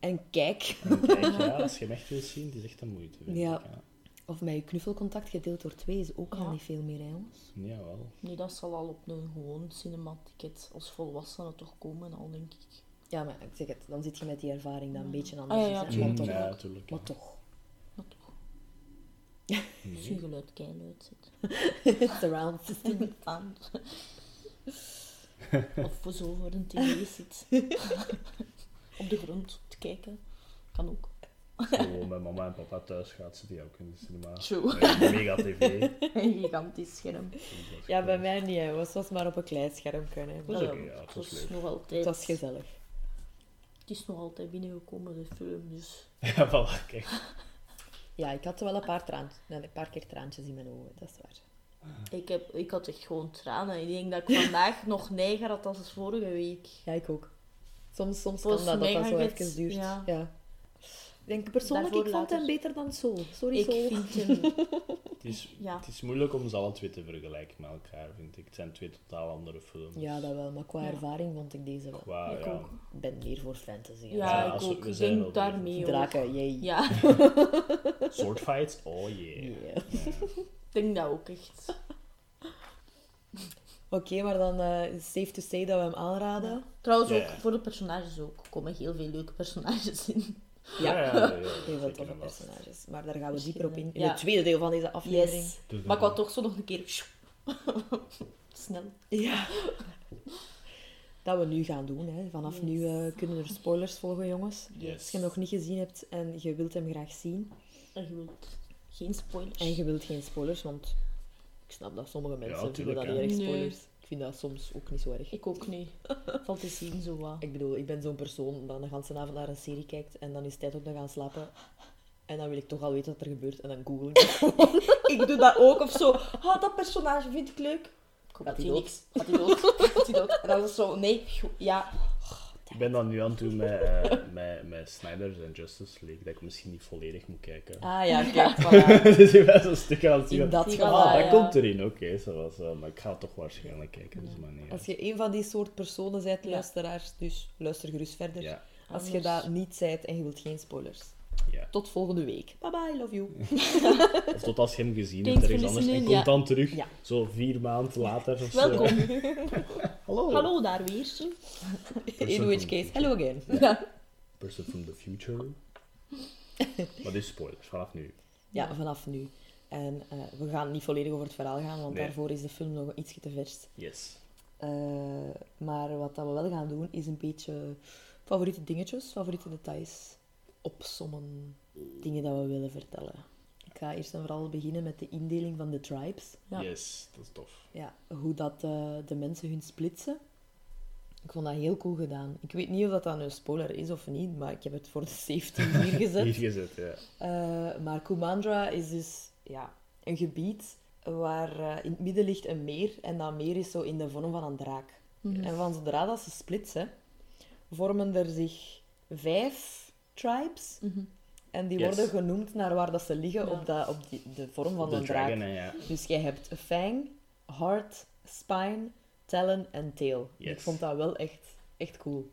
en kijk.
En Kijk, ja, als je hem echt wilt zien, het is echt een moeite. vind
Ja.
ik, ja.
Of met je knuffelcontact gedeeld door twee is ook al
Ja.
niet veel meer, hè, jongens.
Jawel.
Nee, dat zal al op een gewoon cinematicket als volwassene toch komen, al denk ik.
Ja, maar ik zeg het, dan zit je met die ervaring dan een beetje
Ah,
anders.
ja, ja, tuurlijk.
maar, toch,
Ja, natuurlijk.
maar toch.
Maar toch,
Nee.
zijn geluid keiluid zit.
Surround system.
Aan. of voor zo voor een tv zit. Op de grond te kijken. Kan ook.
Gewoon met mama en papa thuis gaat, zit die ook in de cinema.
True.
Met een mega tv.
Een gigantisch scherm.
Ja, bij mij niet. hè. Het was maar op een klein scherm kunnen.
Dat is
Ja,
het was
is
leuk.
nog altijd...
Het was gezellig.
Het is nog altijd binnengekomen, de film, dus...
Ja, voilà, kijk.
Ja, ik had wel een paar, een paar keer traantjes in mijn ogen, dat is waar.
Ik, heb, ik had echt gewoon tranen. Ik denk dat ik vandaag nog neiger had als vorige week.
Ja, ik ook. Soms, soms
Was
kan dat, dat dat zo even duurt.
ja.
Ja. Ik denk persoonlijk,
Daarvoor
ik vond hem beter dan Soul. Sorry,
Ik
Soul.
vind hem...
Het is,
Ja.
het is moeilijk om ze alle twee te vergelijken met elkaar, vind ik. Het zijn twee totaal andere films.
Ja, dat wel. Maar qua
Ja.
ervaring vond ik deze wel.
Qua,
Ik
ja.
ook.
Ik ben meer voor fantasy.
Ja,
Ja,
ik
als we-
ook.
we
Ik
zijn
denk daarmee.
Draken, jee.
Ja,
Swordfights? Oh yeah.
Ja.
ik denk dat ook echt.
Oké, maar dan eh, is het safe to say dat we hem aanraden.
Trouwens, ook voor de personages ook. Er komen heel veel leuke personages in.
Ja,
ja, ja,
heel veel toffe personages. Maar daar gaan we dieper op in. In
Ja.
het tweede deel van deze aflevering.
Yes. Maar ik wou toch zo nog een keer... Snel.
Ja. Dat we nu gaan doen. Hè. Vanaf
Yes.
nu eh, kunnen er spoilers volgen, jongens.
Yes.
Als je hem nog niet gezien hebt en je wilt hem graag zien.
En je wilt geen spoilers.
En je wilt geen spoilers, want ik snap dat sommige mensen vinden
tuurlijk,
dat niet erg spoilers. Vind dat soms ook niet zo erg.
Ik ook niet. Valt te zien, zo wat.
Ik bedoel, ik ben zo'n persoon dat de hele avond naar een serie kijkt en dan is het tijd om te gaan slapen. En dan wil ik toch al weten wat er gebeurt en dan google ik.
Ik doe dat ook, of zo. Ah, dat personage vind ik leuk. Ik hoop
Gaat
dat hij
dood?
niks... Gaat hij dood? Gaat hij dood? En dan is het zo... Nee, ja.
Ik ben dan nu aan het doen met, eh, met, met Snyder's en Justice League, dat ik misschien niet volledig moet kijken.
Ah ja, kijk, voilà.
dus ik ben zo'n stuk aan het zien.
Dat geval.
wel,
Ah, dat
ja.
komt erin, oké. zo was, eh, maar ik ga toch waarschijnlijk kijken, dus maar nee.
Als je een van die soort personen bent, luisteraars, dus luister gerust verder.
Ja,
Als je dat niet bent en je wilt geen spoilers.
ja.
Tot volgende week. Bye bye, love you.
Of tot als je hem gezien hebt ergens anders en komt dan terug,
Ja.
zo vier maanden later of zo.
Welkom.
Hallo.
Hallo daar weer.
In which case, hello again.
Person from the future. maar dit is spoilers, vanaf nu.
Ja, vanaf nu. En eh, we gaan niet volledig over het verhaal gaan, want
Nee.
daarvoor is de film nog ietsje te vers.
Yes.
Eh, maar wat dat we wel gaan doen, is een beetje favoriete dingetjes, favoriete details opsommen. Dingen dat we willen vertellen. Ik ga eerst en vooral beginnen met de indeling van de tribes.
Ja.
Yes, dat is tof.
Ja, hoe dat eh, de mensen hun splitsen. Ik vond dat heel cool gedaan. Ik weet niet of dat dan een spoiler is of niet, maar ik heb het voor de safety hier gezet.
Hier gezet, ja.
Eh, maar Kumandra is dus ja, een gebied waar eh, in het midden ligt een meer. En dat meer is zo in de vorm van een draak. En van zodra dat ze splitsen, vormen er zich vijf tribes. En die
Yes.
worden genoemd naar waar dat ze liggen
Ja.
op, dat, op die, de vorm van
De
een draak.
dragon, hè, ja.
Dus jij hebt fang, heart, spine, talon en tail.
Yes.
Ik vond dat wel echt, echt cool.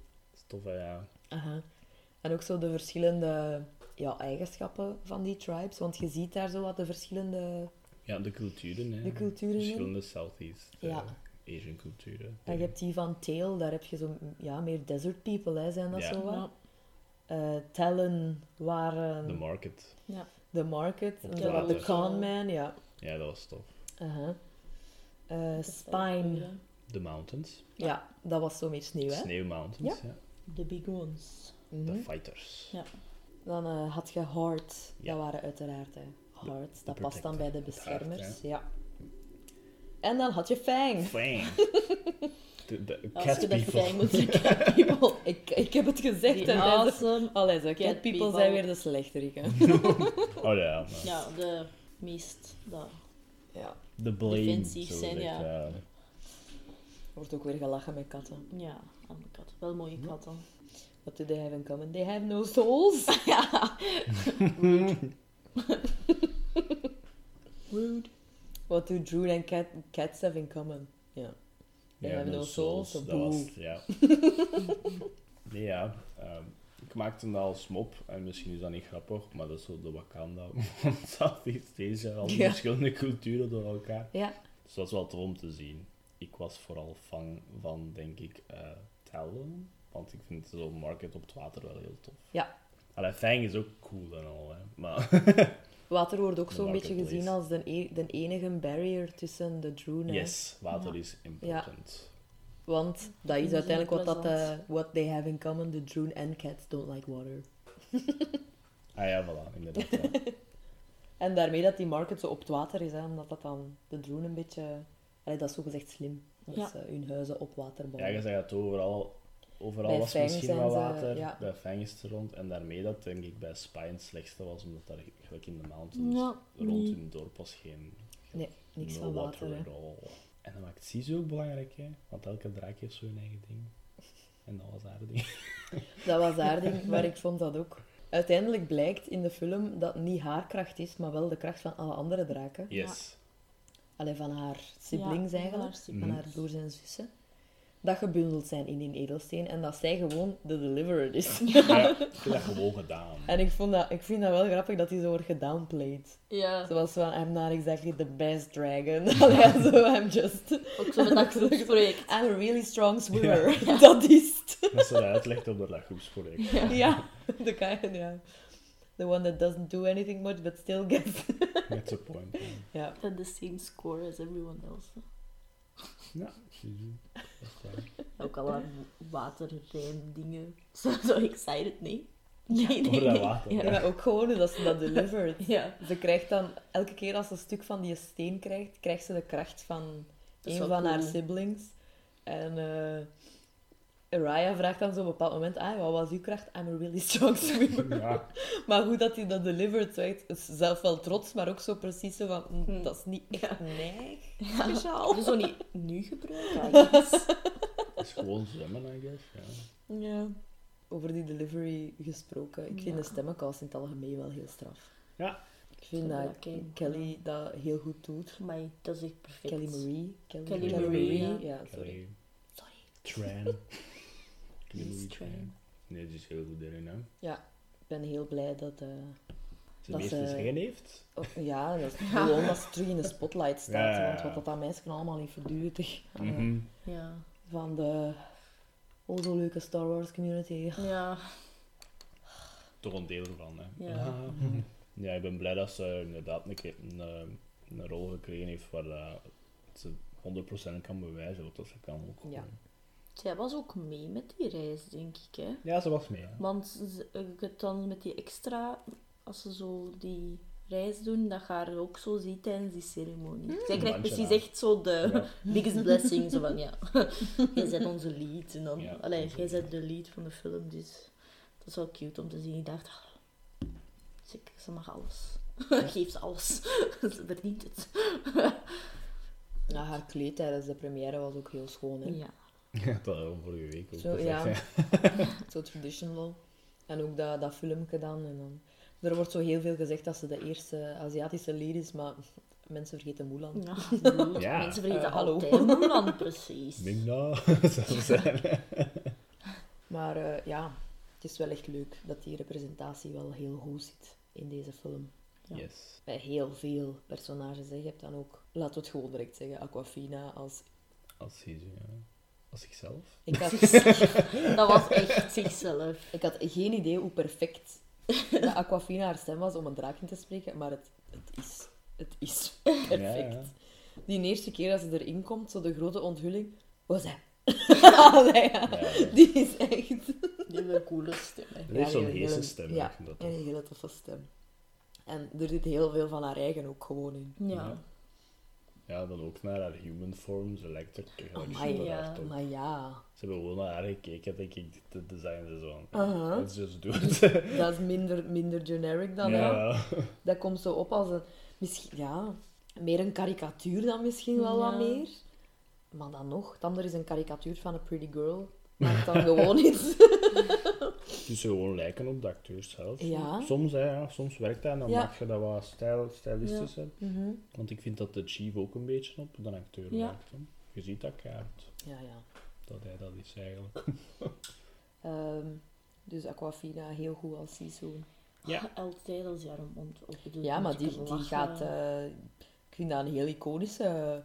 Tof, ja.
Aha. En ook zo de verschillende ja, eigenschappen van die tribes. Want je ziet daar zo wat de verschillende...
Ja, de culturen, hè.
De culturen.
Verschillende Southeast eh,
Ja.
Asian culturen.
En je hebt die van tail, daar heb je zo ja, meer desert people, hè, zijn dat
Ja.
zo wat. Eh, Talon waren
De market.
Ja.
de market, wat de con man, ja.
Ja, dat was tof.
Aha. Eh, spine,
De mountains.
ja, dat was zo meer sneeuw, hè.
Sneeuw mountains, ja.
De big ones.
Mhm.
De fighters.
Ja.
Dan eh, had je Heart.
Ja.
Dat waren uiteraard hè. Dat past dan bij de beschermers. ja. En dan had je Fang.
Fang. De, de
Als
cat
je dat
people.
moet zeggen.
People. Ik, ik heb het gezegd.
Die
en
awesome.
Allee, zo, cat,
cat
people,
people.
zijn weer de slechteriken.
Oh ja, maar
Ja, de meest... Dat.
ja.
de blame.
Defensief
zo
zijn, ja.
Er wordt ook weer gelachen met katten.
Ja, arme kat. Wel mooie katten.
What do they have in common? They have no souls.
Rude.
What do Drew en cat, cats have in common? Ja.
Ja,
have no souls.
dat
boe.
was ja. nee, ja. ehm, ik maakte dat als mop, en misschien is dat niet grappig, maar dat is zo de Wakanda van Southeast Asia, al die
Ja.
verschillende culturen door elkaar.
Ja.
Dus dat is wel tof om te zien. Ik was vooral fan van, denk ik, eh Talon, want ik vind zo'n market op het water wel heel tof.
Ja.
Allee, Fang is ook cool en al, hè. Maar
Water wordt ook zo'n beetje gezien als de, e- de enige barrier tussen de Drew en
yes, water
Ja.
is important.
Want dat is uiteindelijk wat dat, eh, what they have in common. The Droon and cats don't like water.
Ah ja, voilà, inderdaad. Ja.
En daarmee dat die market zo op het water is, hè, omdat dat dan de drone een beetje... Allee, dat is zogezegd slim. Dat
Ja.
ze hun huizen op water
ja,
bouwen.
je zegt het overal. Overal
Bij
was misschien
ze-
water,
ja.
bij Fang is het er rond. En daarmee dat denk ik bij Spine het slechtste was, omdat daar gelijk in de mountains
Ja,
rond hun dorp was geen
Nee, niks
no
van water. hè.
at all. En dan maakt Sisu ook belangrijk, hè? want elke draak heeft zo hun eigen ding. En dat was haar ding.
Dat was haar ding, maar ik vond dat ook. Uiteindelijk blijkt in de film dat het niet haar kracht is, maar wel de kracht van alle andere draken.
Yes.
Alleen van haar siblings
Ja,
eigenlijk, van haar broers en zussen. Dat gebundeld zijn in die edelsteen en dat zij gewoon de deliverer is.
Ja, ik heb dat gewoon gedaan.
En ik, vond dat, ik vind dat wel grappig dat hij zo wordt gedownplayed.
Ja,
Zoals van, I'm not exactly the best dragon. Allee, zo, I'm just...
ook zo met dat groepsproject.
I'm a really strong swimmer. Dat is het.
Dat ze dat uitlegt op dat groepsproject.
Ja, de kind, ja. The one that doesn't do anything much, but still gets...
Met zijn point. ja.
Ja.
Had the same score as everyone else.
Ja, waar.
Ook al haar waterrijm-dingen. Zo, zo excited, nee. Nee, nee, nee.
water.
Ja, maar ook gewoon hoe dat ze dat delivert.
Ja.
Ze krijgt dan, elke keer als ze een stuk van die steen krijgt, krijgt ze de kracht van een van haar siblings. En eh Raya vraagt dan zo op een bepaald moment, ah, wat was uw kracht? I'm a really strong swimmer.
Ja,
maar hoe dat hij dat delivert, zo echt, is zelf wel trots, maar ook zo precies zo van, mm,
Hm.
dat is niet echt
Ja.
neig. Speciaal.
Dus zo niet nu gebruiken,
dat is gewoon zwemmen, I guess. Ja.
Ja. Over die delivery gesproken, ik vind
Ja.
de stemmencast in het algemeen wel heel straf.
Ja.
Ik vind dat. Kelly dat heel goed doet.
Maar dat is echt perfect.
Kelly Marie. Kelly,
Kelly
Marie,
ja.
Ja, sorry.
Kelly
Sorry.
Tran. Nee, die is heel goed erin, hè.
Ik ben heel blij dat... eh,
Ze
Dat
meest
ze-
zeggen heeft.
oh, ja, dat is gewoon dat ze terug in de spotlight staat.
Ja, ja,
Want
ja.
wat dat aan meisjes allemaal niet verduurt.
Mhm.
Ja.
Van de... Oh, zo leuke Star Wars community.
Ja.
Toch een deel ervan, hè.
Ja.
Ja, ik ben blij dat ze inderdaad een, keer een, eh, een rol gekregen heeft waar eh, ze 100% kan bewijzen wat dat ze kan. Ook
Ja.
gewoon.
Zij was ook mee met die reis, denk ik, hè.
ja, ze was mee. Hè.
Want ze- ik het dan met die extra, als ze zo die reis doen, dat je haar ook zo ziet tijdens die ceremonie. Zij krijgt precies echt zo de
Ja.
biggest blessing. Zo van, ja, jij bent onze lead. En dan,
Ja,
allee, jij bent de lead van de film, dus dat is wel cute om te zien. Ik dacht, ah, zeker, ze mag alles. Geef ze alles. ze verdient het.
Ja, haar kleed tijdens de première was ook heel schoon. Hè?
Ja.
Ja, dat hadden we vorige week ook
Zo,
gezegd,
ja. Zo traditional. En ook dat, dat filmpje dan. En dan. Er wordt zo heel veel gezegd dat ze de eerste Aziatische lead is, maar mensen vergeten Mulan.
Ja,
Ja.
Mensen vergeten
Eh, hallo.
Mulan, precies.
Mingna, zou zijn.
Maar eh, ja, het is wel echt leuk dat die representatie wel heel goed zit in deze film.
Ja.
Yes.
Bij heel veel personages. Hè. Je hebt dan ook, laten we het gewoon direct zeggen, Aquafina als...
Als hij zo, ja. Als zichzelf.
Ik had,
Dat was echt zichzelf.
ik had geen idee hoe perfect dat Aquafina haar stem was om een draak in te spreken, maar het, het is... Het is perfect.
Ja, ja.
Die eerste keer dat ze erin komt, zo de grote onthulling, was hij. Allee, ja.
Ja, ja.
Die is echt...
Die hebben een coole stem. hè.
Dat is zo'n
een hele-
heese stem.
Ja,
dat
een hele toffe stem. En er zit heel veel van haar eigen ook gewoon in.
Ja.
Ja. Dan ook naar haar human form. Ze lijkt er gelijk
Amai,
super
ja.
hard.
Maar ja,
Ze hebben gewoon naar haar gekeken, denk ik, de design ze zo.
Aha.
Let's just do it.
dat is minder, minder generic dan, hè.
ja.
Dat komt zo op als een... Misschien, ja, meer een karikatuur dan misschien wel
Ja.
wat meer. Maar dan nog, het andere is een karikatuur van een pretty girl. Maakt dan gewoon iets.
Dus ze gewoon lijken op de acteurs zelf.
Ja.
Soms, hè, ja, soms werkt dat en dan
Ja.
maak je dat wat stijl, stylistischer.
Mhm.
Want ik vind dat de Chief ook een beetje op de acteur
Ja.
lijkt. hè. Je ziet dat kaart,
Ja, ja.
dat hij dat is eigenlijk.
Ehm, dus Aquafina heel goed als Sisu.
Ja.
Altijd als haar mond open.
Ja, maar die, die gaat... eh, ik vind dat een heel iconische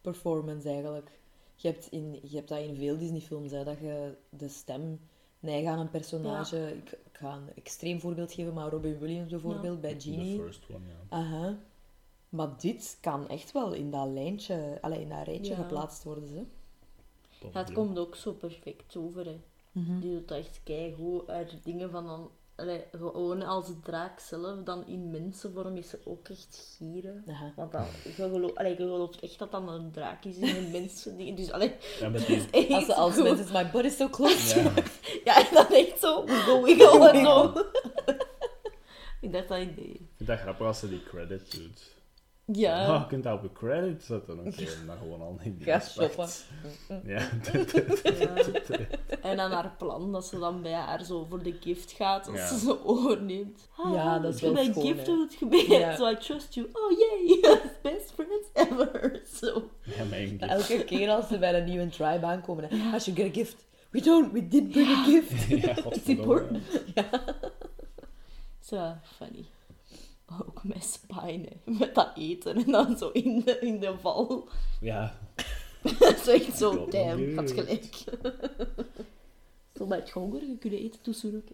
performance eigenlijk. Je hebt, in, je hebt dat in veel Disney-films, hè, dat je de stem neigt aan een personage. Ik, ik ga een extreem voorbeeld geven, maar Robin Williams bijvoorbeeld bij
The
Genie.
first one, ja.
Aha. Maar dit kan echt wel in dat lijntje, allee, in dat rijtje
Ja.
geplaatst worden.
Top
Ja, het komt ook zo perfect over. Hè. Die doet echt keigoed. Haar dingen van dan... allee, gewoon als draak zelf, dan in mensenvorm is ze ook echt gieren.
Aha.
Want dan, je, gelooft, allee, je gelooft echt dat dat een draak is in een mensen. Dus allee,
Ja,
echt
Als, ze- als
goed.
mensen, my butt is so close.
Ja.
Ja, en dan echt zo, wiggle, wiggle en zo. ik dacht dat ik deed.
Ik vind dat grappig als ze die credit doet.
Ja.
Oh, je kunt dat op een credit zetten. Oké, dan gewoon al in die
Ga
aspect.
shoppen.
Ja.
En dan haar plan, dat ze dan bij haar zo voor de gift gaat, als
Ja.
ze ze overneemt.
Ja, dat is wel
Mijn
schoon,
gift
hè.
doet gebeuren,
Ja.
so I trust you. Oh yay, best friends ever. Zo.
ja, mijn gift.
Elke keer als ze bij een nieuwe tribe aankomen, hè, I should get a gift. We don't, we did bring a gift.
Ja,
It's important. Zo, funny. Ook met spine, hè. met dat eten en dan zo in de, in de val.
Ja,
zo echt zo, damn,
goed.
had gelijk. zo bij het honger, je kunt eten tussen ook.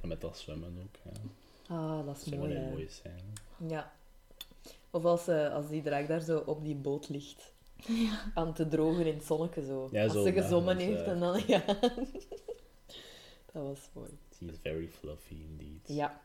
en met dat zwemmen ook. Ja.
Ah, dat is
Dat zou
mooi,
mooie zijn.
Ja. Of als, eh, als die draak daar zo op die boot ligt. Aan te drogen in het zonnetje zo.
Ja,
als
zo,
ze
ja,
gezommen
dat,
heeft
eh,
en dan... Ja. dat was mooi.
She is very fluffy indeed.
Ja.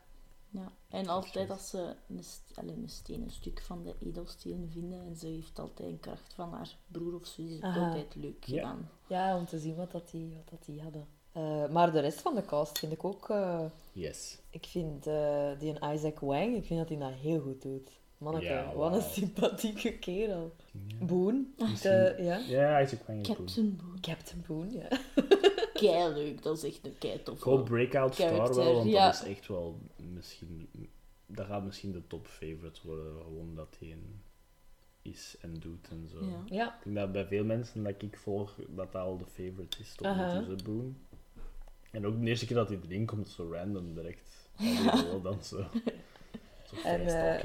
Ja, en altijd als ze een, st- allee, een stenen stuk van de edelsteen vinden en ze heeft altijd een kracht van haar broer of zus, is het
Aha.
altijd leuk
Ja.
gedaan.
Ja, om te zien wat, dat die, wat dat die hadden. Eh, maar de rest van de cast vind ik ook... eh,
Yes.
ik vind eh, die een Isaac Wang, ik vind dat hij dat heel goed doet. Manneke,
Ja,
wat een sympathieke kerel.
Ja.
De, ja.
Ja, Isaac Wang is.
Captain Boone.
Captain Boone, ja.
Kei leuk, dat is echt een kei tof.
Ik hoop Breakout Star wel, want
ja.
dat is echt wel misschien... Dat gaat misschien de top favorite worden, gewoon dat hij een is en doet en zo.
Ja.
Ja,
Ik denk dat bij veel mensen dat ik volg, dat dat al de favorite is tot toe, zo Boone. En ook de eerste keer dat hij erin komt, zo random direct. Ja. dan zo. Zo
En,
fast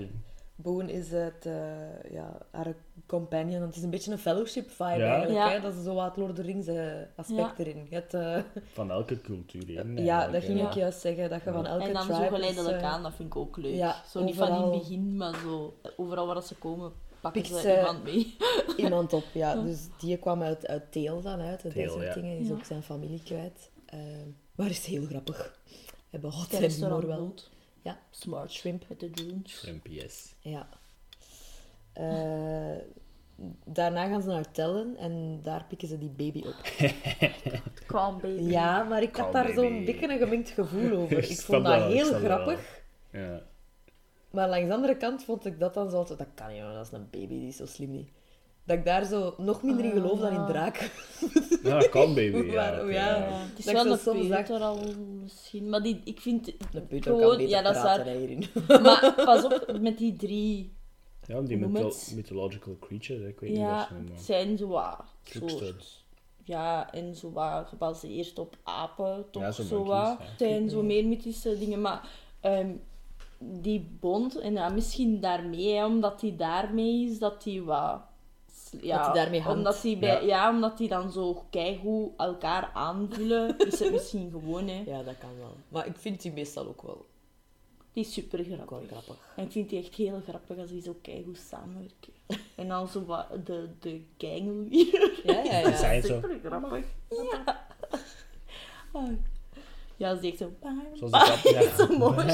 Boone is het, eh, ja, haar companion. Het is een beetje een fellowship vibe
Ja.
eigenlijk.
Ja.
Hè? Dat is zo wat Lord of the Rings eh, aspect
Ja.
erin. Je hebt, eh,
Van elke cultuur heen.
ja,
eigenlijk,
dat ging ik juist zeggen. Dat je
Ja.
van elke
en dan
tribe
zo
is,
geleidelijk aan, dat vind ik ook leuk.
ja,
zo niet van in het begin, maar zo overal waar ze komen, pakken
Pikt
ze iemand mee.
iemand op. Ja. Dus die kwam uit, uit Teel dan uit. De
Teel,
desert
ja.
dingen. Die is
Ja.
ook zijn familie kwijt. Maar is heel grappig. We hebben hot
Het
en humor wel.
Boot.
Ja.
Smart shrimp met de drones.
Shrimp, yes.
Ja. Eh, daarna gaan ze naar Tellen en daar pikken ze die baby op.
Calm baby.
Ja, maar ik had daar zo'n een gemengd gevoel over. Ik vond
dat wel,
heel grappig.
Ja.
Maar langs de andere kant vond ik dat dan zo... Dat kan niet, dat is een baby, die is zo slim niet. Dat ik daar zo nog minder in geloof dan in draak.
Ja, kan baby. Ja,
ja.
ja.
Het is
Dat
wel
zo
een
soms dacht-
peuter al misschien, maar die, ik vind...
Een peuter
Gewoon,
kan beter
ja, dat is waar.
hierin.
Maar pas op, met die drie,
Ja, die mytho- mythological creatures, ik weet niet wat
ja,
ze
het zijn zo wat soort... Ja, en zo wat gebaseerd op apen, toch
Ja, zo
zo wat.
ja.
Het zijn zo meer mythische dingen, maar... ehm, die bond, en ja, misschien daarmee, hè, omdat die daarmee is, dat die wat... Ja,
Dat die daarmee hangt.
omdat die bij,
Ja.
ja. omdat die dan zo keigoed elkaar aanvullen, is het misschien gewoon, hè.
Ja, dat kan wel. Maar ik vind die meestal ook wel,
Die is super
ook wel
grappig.
grappig.
En ik vind die echt heel grappig als die zo keigoed samenwerken. En dan zo wat de, de gang.
Ja, ja, ja.
Zijn zo.
Super grappig. Ja. Ah. Ja, ze zegt zo...
Zoals altijd, ja.
Zo mooi.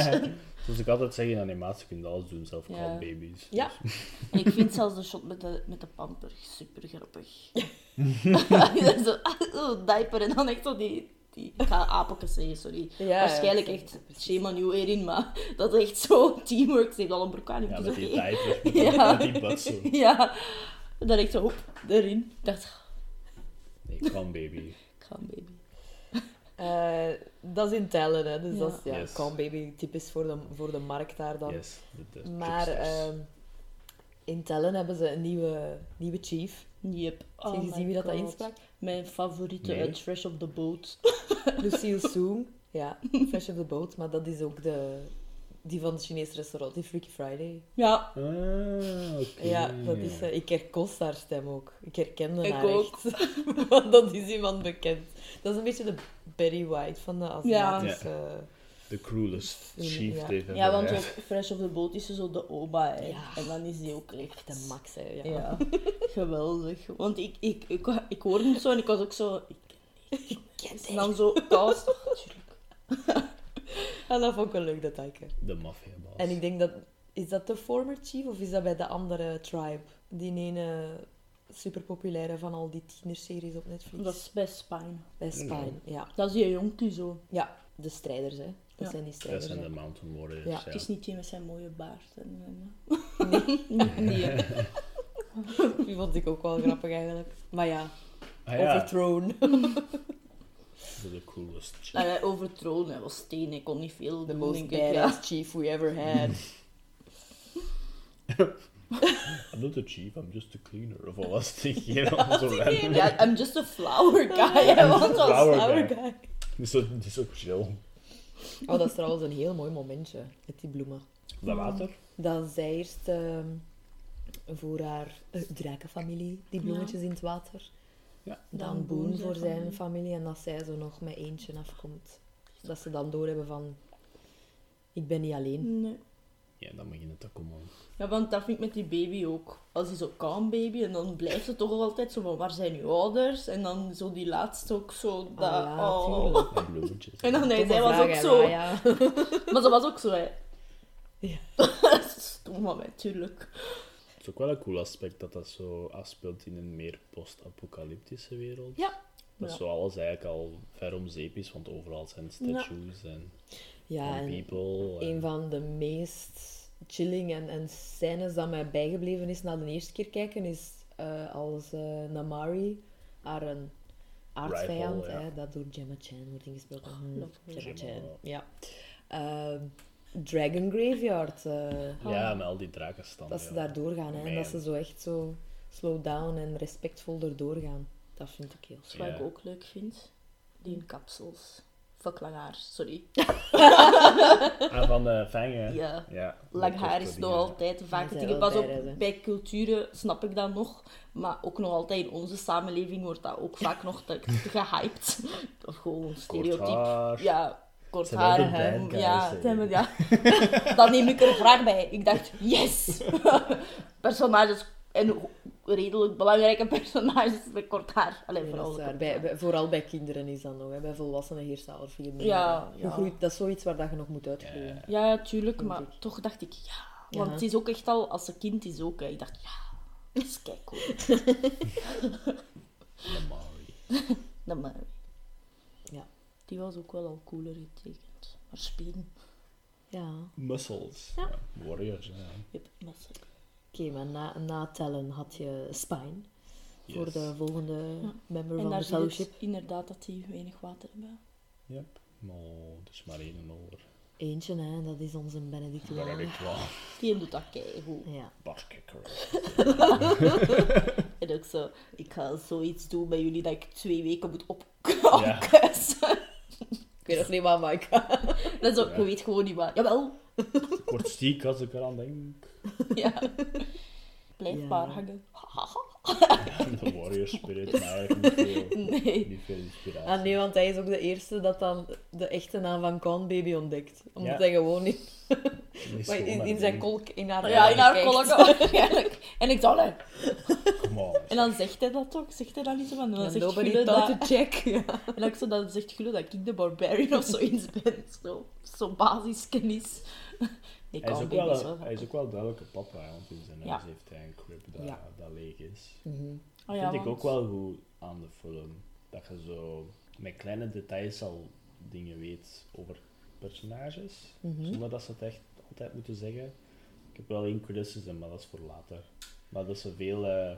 Zoals ik altijd zeg in animatie, kun je alles doen, zelf
Ja.
babies.
Ja.
Dus-
En ik vind zelfs de shot met de, met de pamper super grappig. zo, zo diaper en dan echt zo die... die ik ga apenjes zeggen, sorry.
Ja,
Waarschijnlijk
ja,
echt shame on you erin, maar dat is echt zo teamwork. Ze heeft al een broek aan. ik
Ja, met
zo,
die diaper, met,
Ja.
met die zo.
Ja, dan echt zo op, erin. Ik dacht,
Nee, call baby.
come baby.
Eh, dat is in tellen, hè. Dus
Ja.
dat is ja,
Yes.
calm baby typisch voor de, voor de markt daar dan.
Yes. de- de
Maar ehm, in tellen hebben ze een nieuwe, nieuwe chief.
Yep.
Heb je
Oh
gezien
my
wie dat, insprak?
Mijn favoriete
Nee.
uit Fresh op the Boat.
Lucille Soong. Ja, Fresh of the Boat. Maar dat is ook de, die van het Chinese restaurant, die Freaky Friday.
Ja,
Ah, oké.
Ja, dat is, eh, ik herkost haar stem ook. Ik herkende
Ik
haar
ook.
echt. Want dat is iemand bekend. Dat is een beetje de Betty White van de Aziatische...
De cruelest chief
Ja.
tegen
ja want op Fresh op the Boat is ze zo de. Hè.
Ja.
En dan is die ook echt...
De max, hè. Ja.
Ja, geweldig. Want ik, ik, ik, ik hoorde het zo en ik was ook zo... Ik,
Kent
en dan zo cast. Oh, tuurlijk.
En dat vond ik een leuk detailje.
De maffiabaas.
En ik denk dat... Is dat de former chief of is dat bij de andere tribe? Die ene superpopulaire van al die tienerseries op Netflix.
Dat is bij Spine.
Bij Spine, ja.
Dat is die jonkie zo.
Ja, de strijders, hè. Dat
Ja.
zijn die
Dat
strijders,
zijn de. Mountain Warriors.
Ja.
Ja.
Het is niet die met zijn mooie baard. En, en, nee.
Die vond ik ook wel grappig, eigenlijk. Maar ja,
Ah ja,
overthrown.
de coolest. shit.
Nou, hij overtroon, hij was steen, hij kon niet veel
The
doen,
most
denk ik, ja.
badass chief we ever had.
I'm not a chief, I'm just a cleaner. Of wat was het? Zo random.
Ja, I'm just a flower guy. Hij was wel
Flower
Flower
guy.
guy.
Die is zo, die is zo chill.
Oh, dat is trouwens een heel mooi momentje, met die bloemen.
Dat water?
Dat zij eerst ehm, voor haar uh, drakenfamilie die bloemetjes in het water.
Ja.
Dan
Dan
Boon voor
zijn familie.
familie en dat zij zo nog met eentje afkomt. Dat ze dan doorhebben van... Ik ben niet alleen.
Nee.
Ja, dan begint het te komen.
Ja, want dat vind ik met die baby ook. Als hij zo kan, baby, en dan blijft het toch altijd zo van, waar zijn uw ouders? En dan zo die laatste ook zo, dat,
Ah ja,
oh.
tuurlijk.
En bloemetjes.
En dan, nee, zij was ook zo.
Raya.
Maar ze was ook zo, hè.
Ja.
dat stom van mij, tuurlijk.
Het is ook wel een cool aspect dat dat zo afspeelt in een meer post-apocalyptische wereld.
Ja.
Dat
Ja.
zo alles eigenlijk al ver om zeep is, want overal zijn statues en,
Ja,
en people. en-
een van de meest chilling en, en scènes dat mij bijgebleven is na de eerste keer kijken, is eh, als eh, Namari, haar een aardsvijand,
Rival, ja.
hè, dat door Gemma Chan wordt
her.
Gemma
Gemma.
Chan, ja. Ehm, Dragon Graveyard, eh,
Ja, met al die drakenstanden.
dat ze daar doorgaan hè, en dat ze zo echt zo slow down en respectvol erdoor gaan. Dat vind ik heel
Wat
Ja.
ik ook leuk vind, die kapsels. Fuck lang haar, sorry.
Ah, van de vangen.
Ja.
ja.
Lang haar
is
nog altijd vaak het ding. Pas op, bij culturen snap ik dat nog. Maar ook nog altijd in onze samenleving wordt dat ook vaak nog te, te gehyped. Of gewoon
Kort
stereotyp.
haar.
Ja, kort haar.
de
Ja,
hè.
zijn we- ja. Dan neem ik er graag bij. Ik dacht, yes! Personages, en redelijk belangrijke personages met kort haar. Alleen vooral
dat Bij, vooral bij kinderen is dat nog. Hè. Bij volwassenen heerst dat al veel meer.
Ja,
groeit, dat is zoiets waar dat je nog moet uitgroeien.
Ja, ja, tuurlijk, maar
ik.
toch dacht ik, ja.
Ja.
Want het is ook echt al, als ze kind is ook, hè. ik dacht, ja, dat is kijk cool.
De Maori.
Dat maar. Die was ook wel al cooler getekend. Maar spieren,
Ja.
Muscles.
Ja.
Warriors, ja.
yep, muscle.
Oké, maar na, na tellen had je Spine. Voor de volgende
Ja.
member
En
van
daar
de
zie je
fellowship.
inderdaad dat die weinig water hebben.
Yep. Maar er is maar één over.
Eentje, hè, dat is onze Benedict Wall.
ik wel
Die doet dat keigoed.
Ja.
barkikker.
En ook zo, ik ga zoiets doen bij jullie dat ik twee weken moet op
Ja.
Ik weet nog niet waar Mike
Dat is ook,
Ja.
je weet gewoon niet waar. Jawel.
Ik word stiek als ik eraan denk.
Ja. Blijf
Ja.
maar hangen.
De Warrior Spirit, maar eigenlijk niet veel,
Nee.
niet veel inspiratie.
Ah nee, want hij is ook de eerste dat dan de echte naam van Con Baby ontdekt. Omdat
Ja.
hij gewoon Maar in, in zijn kolk, in haar
Ja, in haar
kijkt.
kolk waarschijnlijk. En ik dacht, nee.
Come on.
En dan zegt hij dat ook, zegt hij dat niet zo van. En dan
Ja,
zegt Gulle dat...
to check. Ja.
En dan, zo, dan zegt Gulle dat ik de barbarian of zoiets ben. Zo, zo basiskennis. Ik
Hij is, ook wel, hij is ook wel duidelijk een papa, want in zijn huis heeft hij een crib dat, dat leeg is.
Oh ja,
vind ik
want-
ook wel goed aan de film. Dat je zo met kleine details al dingen weet over personages,
Mhm.
zonder dat ze het echt altijd moeten zeggen. Ik heb wel één criticism, maar dat is voor later. Maar dat ze veel... eh,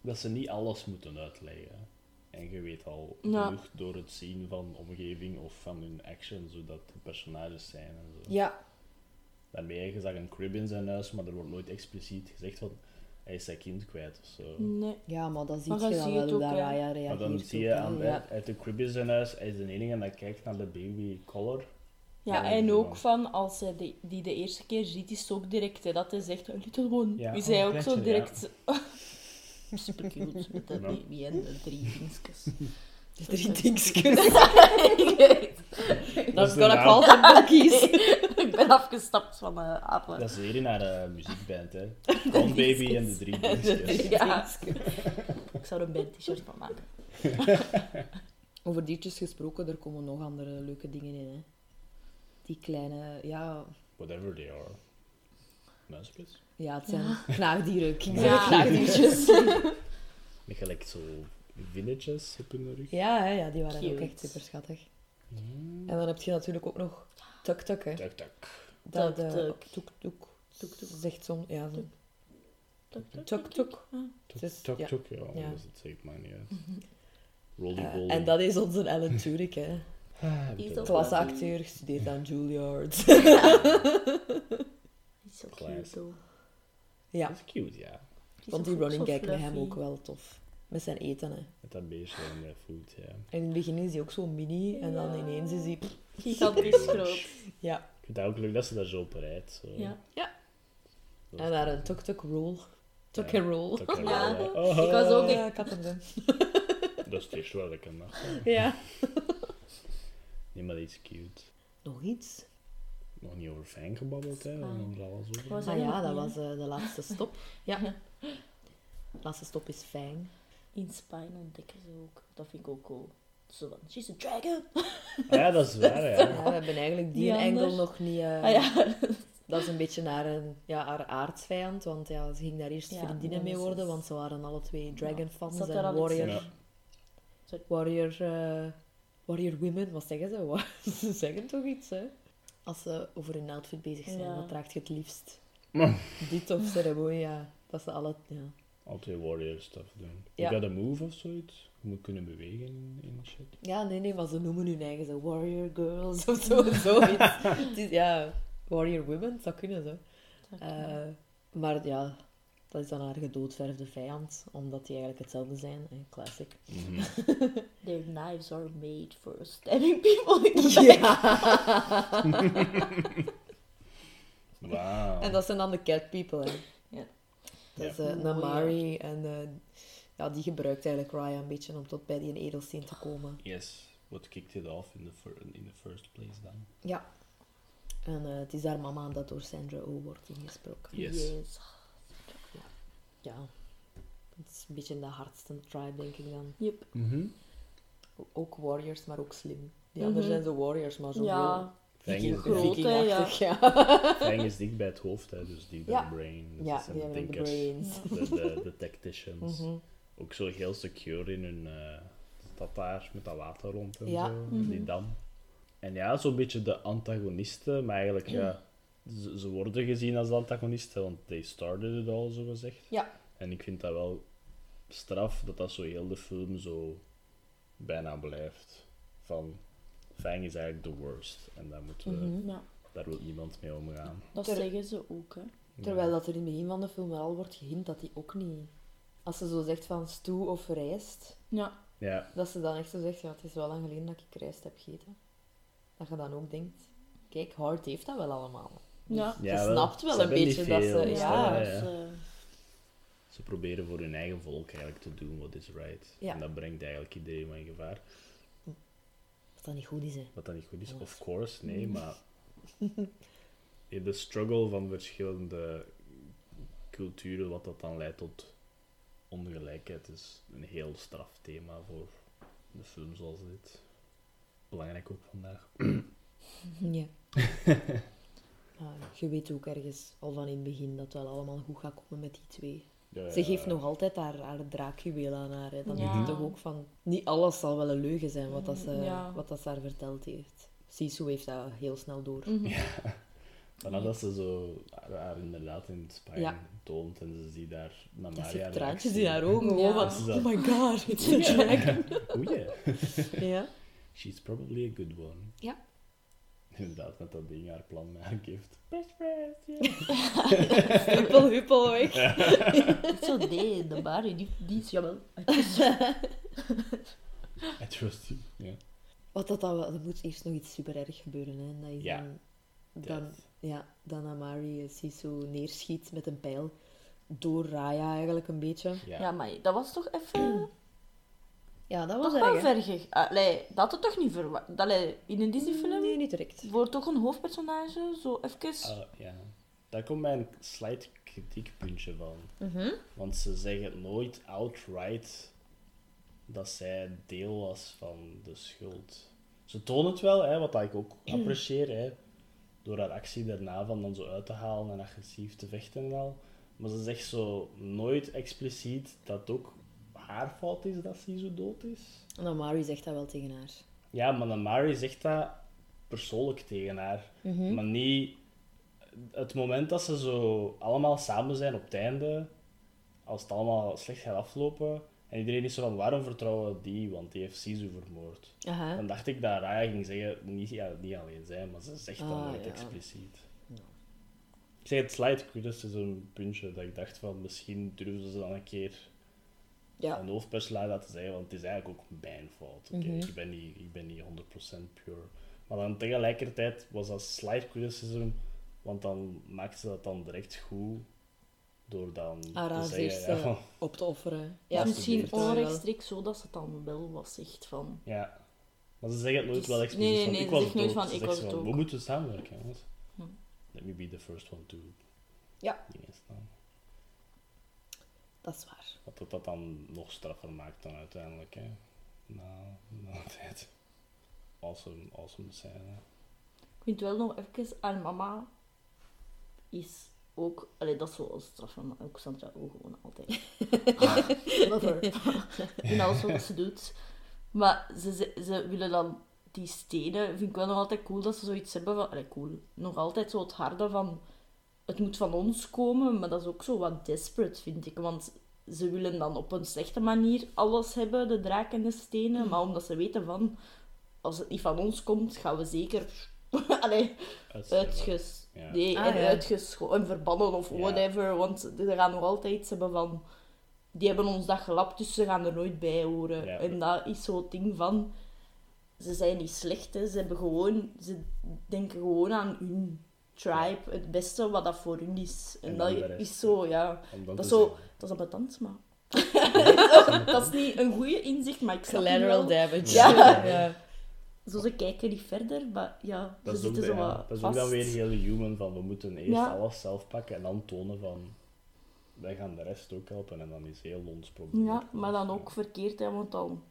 dat ze niet alles moeten uitleggen. En je weet al
Ja.
genoeg door het zien van omgeving of van hun action, zodat de personages zijn en zo.
Ja.
Daarmee, je zag een crib in zijn huis, maar er wordt nooit expliciet gezegd van hij is zijn kind kwijt of zo.
Nee.
ja, maar dan zie
Maar
je
dan
wel dat. Raya reageert.
Maar dan zie je aan,
ja.
uit de crib in zijn huis, hij is de enige dat kijkt naar de baby color.
Ja,
Ja,
en
ja.
ook van als hij de, die de eerste keer ziet, is het ook direct hè, dat hij zegt: "A Little one.
Ja,
is hij ook zo
ja.
direct. Super cute met de
Ja.
baby en de drie dingetjes.
De drie dingetjes.
Ik weet het.
That's
is de
Ik ben afgestapt van de apen.
Dat is weer in haar eh, muziekband, hè. Con Baby en de drie dingetjes.
Ja. Ik zou er een band t-shirt van maken.
Over diertjes gesproken, er komen nog andere leuke dingen in. Hè. die kleine, ja,
Whatever they are. Muisjes.
ja het zijn knaagdieren.
Ja.
zeggen knaagdiertjes.
Met gelijk zo villages op hun rug.
Ja, hè, ja, die waren ook echt super schattig. En dan heb je natuurlijk ook nog Tuk Tuk, hè.
Tak.
Dat,
Tuk
eh,
Tuk.
Tuk Tuk.
Tuk Tuk.
Zegt zo'n, ja, zo.
Tuk, tuk,
Tuk Tuk.
Ah.
Ja.
Dus het zegt maar niet uit. Rolly
Eh,
Bolly.
en dat is onze Alan Tudyk, hè.
Ah,
Klasseacteur, gestudeerd aan Juilliard.
Is zo cute,
ja,
Dat is cute, ja.
Vond die running gag met hem ook wel tof. Met zijn eten, hè.
Met dat beestje en dat food, ja.
En in het begin is hij ook zo mini, en dan
Ja.
ineens is hij...
Gigantisch groot.
Ja.
Ik vind het ook leuk dat ze daar zo op rijdt. Zo.
Ja.
Dat
En daar een tuk-tuk roll. Tuk
Ja,
roll.
Ja.
Oh,
Ik was ook
Ja, ik had hem doen.
Dat is het eerste wat ik kan.
Ja.
Nee, maar die is cute.
Nog iets?
Nog niet over Fang gebabbeld, hè? Er alles over.
Ah ja, dat was eh, de laatste stop. Ja. De laatste stop is Fang.
In Spine ontdekken ze ook. Dat vind ik ook cool. Zo van, she's a dragon.
Ah ja, dat is waar, ja.
Ja, we hebben eigenlijk die
Die
engel nog niet... eh,
Ah ja.
Dat is een beetje naar een, ja, haar aardsvijand, want ja, ze ging daar eerst
Ja,
vriendinnen mee worden, want ze waren alle twee Dragon-fans
Zat
en warrior?
Ja.
Warrior, eh, warrior women, wat zeggen ze? Ze zeggen toch iets, hè? Als ze over hun outfit bezig zijn,
Ja.
wat draagt je het liefst? Dit of ceremonia, dat ze alle... Ja.
Altijd warrior stuff doen.
Ja.
Je got a move of zoiets? Je moet kunnen bewegen in, in shit.
ja, nee, nee, maar ze noemen hun eigen zo warrior girls of zo, zoiets. het is, ja, warrior women, dat zou kunnen zo. Eh, maar ja, dat is dan haar gedoodverfde vijand, omdat die eigenlijk hetzelfde zijn. Classic.
Mhm.
Their knives are made for stabbing people in the back.
Wauw.
En dat zijn dan de cat people, hè.
Ja.
Dat is
Ja.
eh, Namari en eh, ja, die gebruikt eigenlijk Raya een beetje om tot bij die edelsteen te komen.
Yes. What kicked it off in the, fir- in the first place dan?
Ja. En eh, het is haar mama dat door Sandra Oh wordt ingesproken.
Yes.
Yes.
Ja. Het is een beetje de hardste tribe, denk ik dan.
Yep.
Mhm.
O- Ook warriors, maar ook slim. Die
Mhm.
anderen zijn zo warriors, maar zo
Ja.
Fang is,
vikingachtig, ja.
Fang is dicht bij het hoofd, hè, dus die bij
Ja.
de brain. Dus
Ja, die
de
hebben de
denkers,
brains.
de, de, de tacticians.
Mhm.
Ook zo heel secure in hun eh daar met dat water rond en
Ja.
zo,
Mhm.
die dam. En ja, zo'n beetje de antagonisten, maar eigenlijk ja, ze, ze worden gezien als de antagonisten, want they started it all, zo gezegd.
Ja.
En ik vind dat wel straf dat dat zo heel de film zo bijna blijft. Van Fang is eigenlijk the worst en daar, moeten we,
Mhm.
Ja,
daar wil niemand mee omgaan.
dat
Ter-
zeggen ze ook, hè.
Terwijl dat er in het begin van de film wel al wordt gehint dat hij ook niet... Als ze zo zegt van stoe of rijst,
Ja.
Ja,
dat ze dan echt zo zegt, ja, het is wel lang geleden dat ik rijst heb gegeten. Dat je dan ook denkt, kijk, Hart heeft dat wel allemaal. Dus
Ja.
je
wel.
snapt wel
Ze
een beetje dat
veel,
ze...
dus
Ja,
dus, eh,
ze proberen voor hun eigen volk eigenlijk te doen wat is right.
Ja.
En dat brengt eigenlijk iedereen wel in gevaar.
Wat dat niet goed is, hè.
Wat dat niet goed is, of course, nee, maar in de struggle van verschillende culturen, wat dat dan leidt tot ongelijkheid, is een heel straf thema voor de film zoals dit. Belangrijk ook vandaag.
Ja. Ah, je weet ook ergens al van in het begin dat het wel allemaal goed gaat komen met die twee.
Ja,
Ze geeft nog altijd haar, haar draakjuweel aan haar. Hè. Dan
Ja.
denk je toch ook van... Niet alles zal wel een leugen zijn wat, dat ze,
Ja.
wat dat ze haar verteld heeft. Sisu heeft dat heel snel door.
mhm.
Vanaf dat ze zo haar, haar inderdaad in het spijn
Ja.
toont en ze ziet daar naar Maria
zit traantjes in haar ogen.
Ja.
Van,
dat-
oh my god, it's a dragon.
Oeh ja.
ja.
She's probably a good one.
Ja.
Inderdaad, met dat ding haar plan haar gift. Best friends, yeah.
Huppel, huppel weg.
Zo, nee, de Barry, die, die is jawel.
I trust you. Ja.
Wat dat dan wel... Er moet eerst nog iets super erg gebeuren. Hè. Dat is
Ja.
dan... Dan, ja, dan Amari Sisu neerschiet met een pijl. Door Raya eigenlijk een beetje.
Ja.
Ja, maar dat was toch even...
Ja, dat
toch
was
wel
erg, hè?
ver geg- Allee, dat had het toch niet verwacht? Allee, in een Disney-film,
Nee, niet direct.
voor toch een hoofdpersonage, zo even...
Ah, ja. Daar komt mijn slight kritiekpuntje van.
Mhm.
Want ze zeggen nooit outright dat zij deel was van de schuld. Ze tonen het wel, hè, wat ik ook apprecieer. Hè. door haar actie daarna van dan zo uit te halen en agressief te vechten en al. Maar ze zegt zo nooit expliciet dat ook haar fout is dat ze zo dood is.
En dan Mari zegt dat wel tegen haar.
Ja, maar dan Mari zegt dat persoonlijk tegen haar.
Mhm.
Maar niet... Het moment dat ze zo allemaal samen zijn op het einde, als het allemaal slecht gaat aflopen, en iedereen is zo van, waarom vertrouwen we die? Want die heeft Sisu vermoord.
Aha.
Dan dacht ik dat Raya ging zeggen, niet, ja, niet alleen zij, maar ze zegt dan
Ah,
nooit
ja.
expliciet. Ik zeg het slight criticism puntje, dat ik dacht van, misschien durven ze dan een keer
Ja.
een hoofdpersonage laten zeggen, want het is eigenlijk ook mijn fout. Oké,
Mhm.
ik, ben niet, ik ben niet 100% pure. Maar dan tegelijkertijd was dat slight criticism, want dan maakte ze dat dan direct goed door dan te zeggen, ja,
eh, op te offeren.
Ja, misschien onrechtstreeks zo dat ze het dan wel wat zegt van...
ja. Maar ze zeggen het nooit
Dus-
wel expliciet
nee, nee,
van,
nee,
ik was het
nooit van,
Ze
ik was het ook.
We moeten samenwerken, jongens.
Hm.
Let me be the first one to
Ja.
dingen staan.
Dat is waar.
Wat dat, dat dan nog straffer maakt dan uiteindelijk, hè. Na, na een tijd. Awesome, awesome scène.
Ik vind wel nog even, haar mama is ook... Allee, dat is zo een straf van ook Sandra ook gewoon altijd. In alles wat ze doet. Maar ze, ze, ze willen dan die stenen... Vind ik wel nog altijd cool dat ze zoiets hebben van... Allee, cool. Nog altijd zo het harde van... Het moet van ons komen, maar dat is ook zo wat desperate, vind ik. Want ze willen dan op een slechte manier alles hebben, de draak en de stenen. Maar omdat ze weten van... Als het niet van ons komt, gaan we zeker... Allee, uitges...
Ja.
Nee,
Ah,
en
ja.
uitgeschoten, verbannen of
Ja.
whatever. Want ze gaan nog altijd iets hebben van... Die hebben ons dat gelapt, dus ze gaan er nooit bij horen.
Ja.
En dat is zo'n ding van... Ze zijn niet slecht, hè. Ze, hebben gewoon, ze denken gewoon aan hun tribe. Het beste wat dat voor hun is. En,
En
dat is zo, ja... Dat is zo... Dat is ambetant, maar... dat is niet een goede inzicht, maar ik snap het
Collateral
wel.
damage.
Ja.
ja.
Zo, ze kijken niet verder, maar ja,
Dat
ze
is, ook,
zitten zo
ja,
wat
dat is ook dan weer heel human, van we moeten eerst
Ja.
alles zelf pakken en dan tonen van wij gaan de rest ook helpen en dan is heel ons probleem.
Ja, maar dan ook verkeerd, hè, want dan...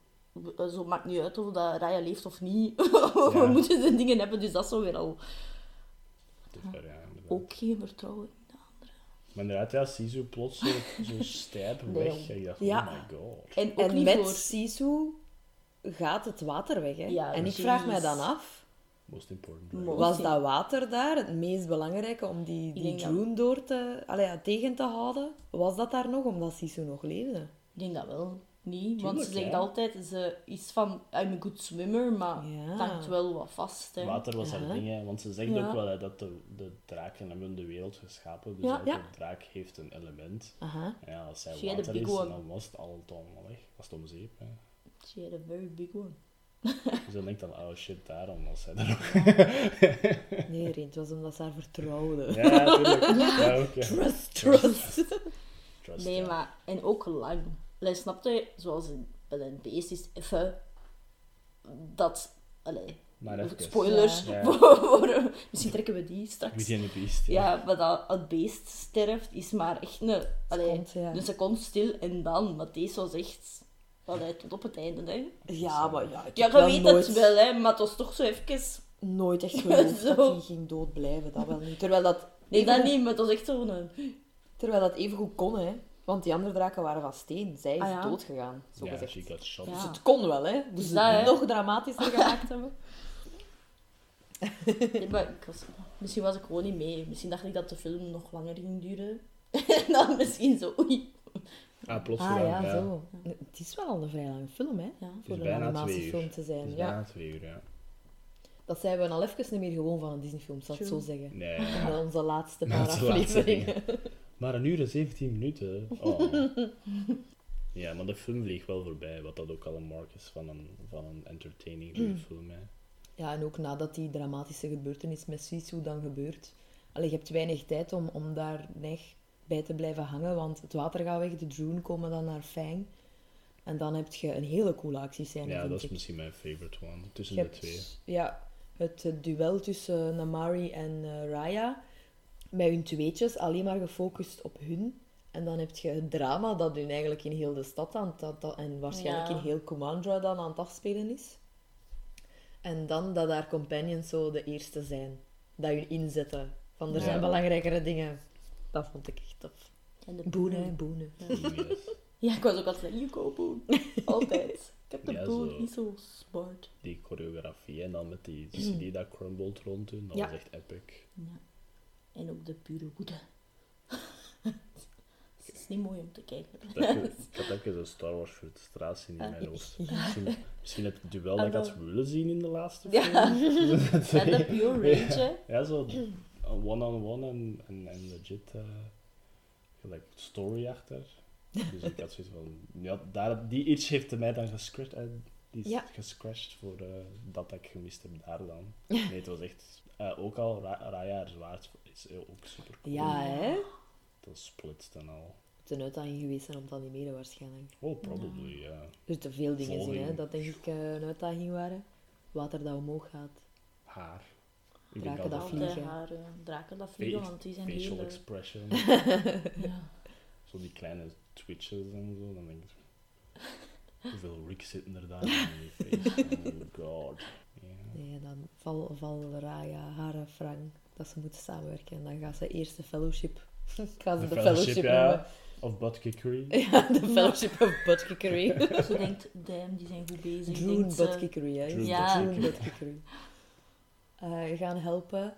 eh, Zo maakt niet uit of dat Raya leeft of niet.
Ja.
We moeten de dingen hebben, dus dat is zo weer al
Ja,
ook geen vertrouwen.
Maar inderdaad, ja, Sisu plots zo, zo stijp
Nee,
weg. En dacht,
Ja.
oh my god.
En ook
En
niet
met
voor...
Sisu gaat het water weg. Hè?
Ja,
en ik vraag mij dan af,
Most important.
Was dat water daar het meest belangrijke om die, die Droon door te, allee, ja, tegen te houden? Was dat daar nog, omdat Sisu nog leefde?
Ik denk dat wel niet, want ze zegt
ja.
altijd, ze is van, I'm a good swimmer, maar
Ja.
het hangt wel wat vast. Hè.
Water was haar ding, hè, want ze zegt
Ja.
ook wel hè, dat de, de draken hebben de wereld geschapen. Dus
Ja.
elke
Ja.
draak heeft een element.
Aha.
En ja, als zij
She had a
water
big
is,
one.
dan was het al allemaal weg. Was het om zeep. Hè.
She had a very big one.
Dus dan denkt dan, oh shit, daarom was zij er nog.
Nee, Reen, het was omdat ze haar vertrouwde.
Ja, tuurlijk. Ja, ook, ja.
Trust, trust.
Trust,
Nee,
ja.
maar... En ook lang. Allee, snapte je? Zoals in, bij een beest is even... Dat... Allee,
Maar even.
spoilers.
Ja.
Voor, voor- misschien trekken we die straks.
Beauty and the Beast.
Ja, maar dat het beest sterft is maar echt een, allee,
Seconde, ja.
een seconde stil en dan. Maar deze was echt allee, tot op het einde. Hè.
Ja, maar ja, ik
Ja, je weet
nooit,
het wel, hè, maar het was toch zo even.
nooit echt geloofd
Zo.
dat hij ging dood blijven. Dat wel niet. Terwijl dat,
Nee, dat niet, maar het was echt zo'n. een-
terwijl dat even goed kon, hè. Want die andere draken waren van steen. Zij is
Ah, ja.
dood gegaan, zo
Ja,
gezegd.
she got shot.
Ja.
Dus het kon wel, hè. Dus
dat, hè?
het nog dramatischer gemaakt hebben.
Nee, maar ik was, misschien was ik gewoon niet mee. Misschien dacht ik dat de film nog langer ging duren. en dan misschien zo. Oei.
Ah, plots
Ah ja, zo. Het is wel al een vrij lange film, hè.
Ja.
Voor een animatiefilm te
Het
zijn.
is
Ja.
bijna twee uur, ja.
Dat zijn we al even niet meer gewoon van een Disney-film, zal ik zo zeggen.
Nee.
Onze laatste paar afleveringen.
Maar een uur en 17 minuten. Oh. Ja, maar de film vliegt wel voorbij, wat dat ook al een mark is van een, van een entertaining goede film. Hè.
Ja, en ook nadat die dramatische gebeurtenis met Sisu dan gebeurt. Allee, je hebt weinig tijd om, om daar echt bij te blijven hangen, want het water gaat weg, de Droon komen dan naar Fang. En dan heb je een hele coole actiescène,
Ja,
vind
dat is
ik.
misschien mijn favorite one. Tussen
Je
de
hebt,
twee.
Ja, het eh, duel tussen Namari en eh, Raya. Met hun tweetjes, alleen maar gefocust op hun. En dan heb je het drama dat hun eigenlijk in heel de stad aan het, dat- dat- en waarschijnlijk
Ja.
in heel Kumandra dan aan het afspelen is. En dan dat haar companions zo de eerste zijn. dat hun inzetten. Van er
Ja.
zijn belangrijkere dingen. Dat vond ik echt tof.
En de
Boenen, boenen.
Yes.
Ja, ik was ook altijd you go boen. Altijd. Ik heb de
Ja,
boen niet zo smart.
Die choreografie en dan met die CD dat crumbled rond toen, dat
Ja.
was echt epic.
Ja. En ook de pure woede. Het is niet mooi om te kijken.
Ik had had even een Star Wars frustratie in
Ah,
mijn hoofd. Misschien, misschien het duel dat ik
Ah,
had willen zien in de laatste film.
Ja, de pure rage.
Ja, zo one-on-one en, en, en legit uh, gelijk story achter. Dus ik had zoiets van, ja, daar, die iets heeft mij dan gescratcht, eh, die is
Ja.
gescratcht voor eh, dat ik gemist heb daar dan. Nee, het was echt, eh, ook al, Ra Raya haar zwaard is eh, ook super cool.
Ja, hè?
Dat splitst en al.
Het is een uitdaging geweest zijn om te animeren waarschijnlijk.
Oh, probably, ja.
Er zitten veel dingen in, hè, dat denk ik eh, een uitdaging waren. Water dat omhoog gaat.
Haar. Ik
Draken dat
dat
vliegen.
Haar, eh, draken dat vliegen, want die zijn
facial
heel... eh,
expression.
Ja.
Zo die kleine twitches en zo, dan denk ik... Hoeveel Rick zitten er daar in die face? Oh god.
Nee, dan val, val Raya, haar en Frank, dat ze moeten samenwerken. En dan gaan ze eerst de fellowship... Ik ga ze de, fellowship,
ja. Of buttkickery.
Ja, de fellowship of Buttkickery.
Ze denkt, damn, die zijn goed bezig.
Droon Buttkickery, hè.
Ja.
Droon Buttkickery. Eh, gaan helpen.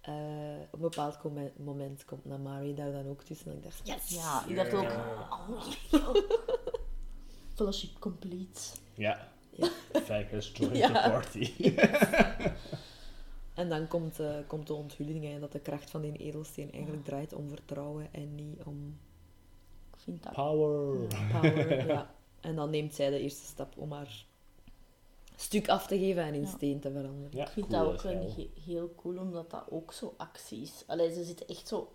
Eh, op een bepaald moment komt Namari daar dan ook tussen. En ik dacht, yes!
Ja, ik dacht ook... Oh, Fellowship complete.
Ja. Joined
Ja.
the party.
En dan komt, eh, komt de onthulling hè, dat de kracht van die edelsteen eigenlijk draait om vertrouwen en niet om
Ik vind dat...
Power.
power. ja. En dan neemt zij de eerste stap om haar stuk af te geven en in
Ja.
steen te veranderen.
Ja,
Ik vind
cool
dat ook he- heel cool, omdat dat ook zo actie is. Allee, ze zitten echt zo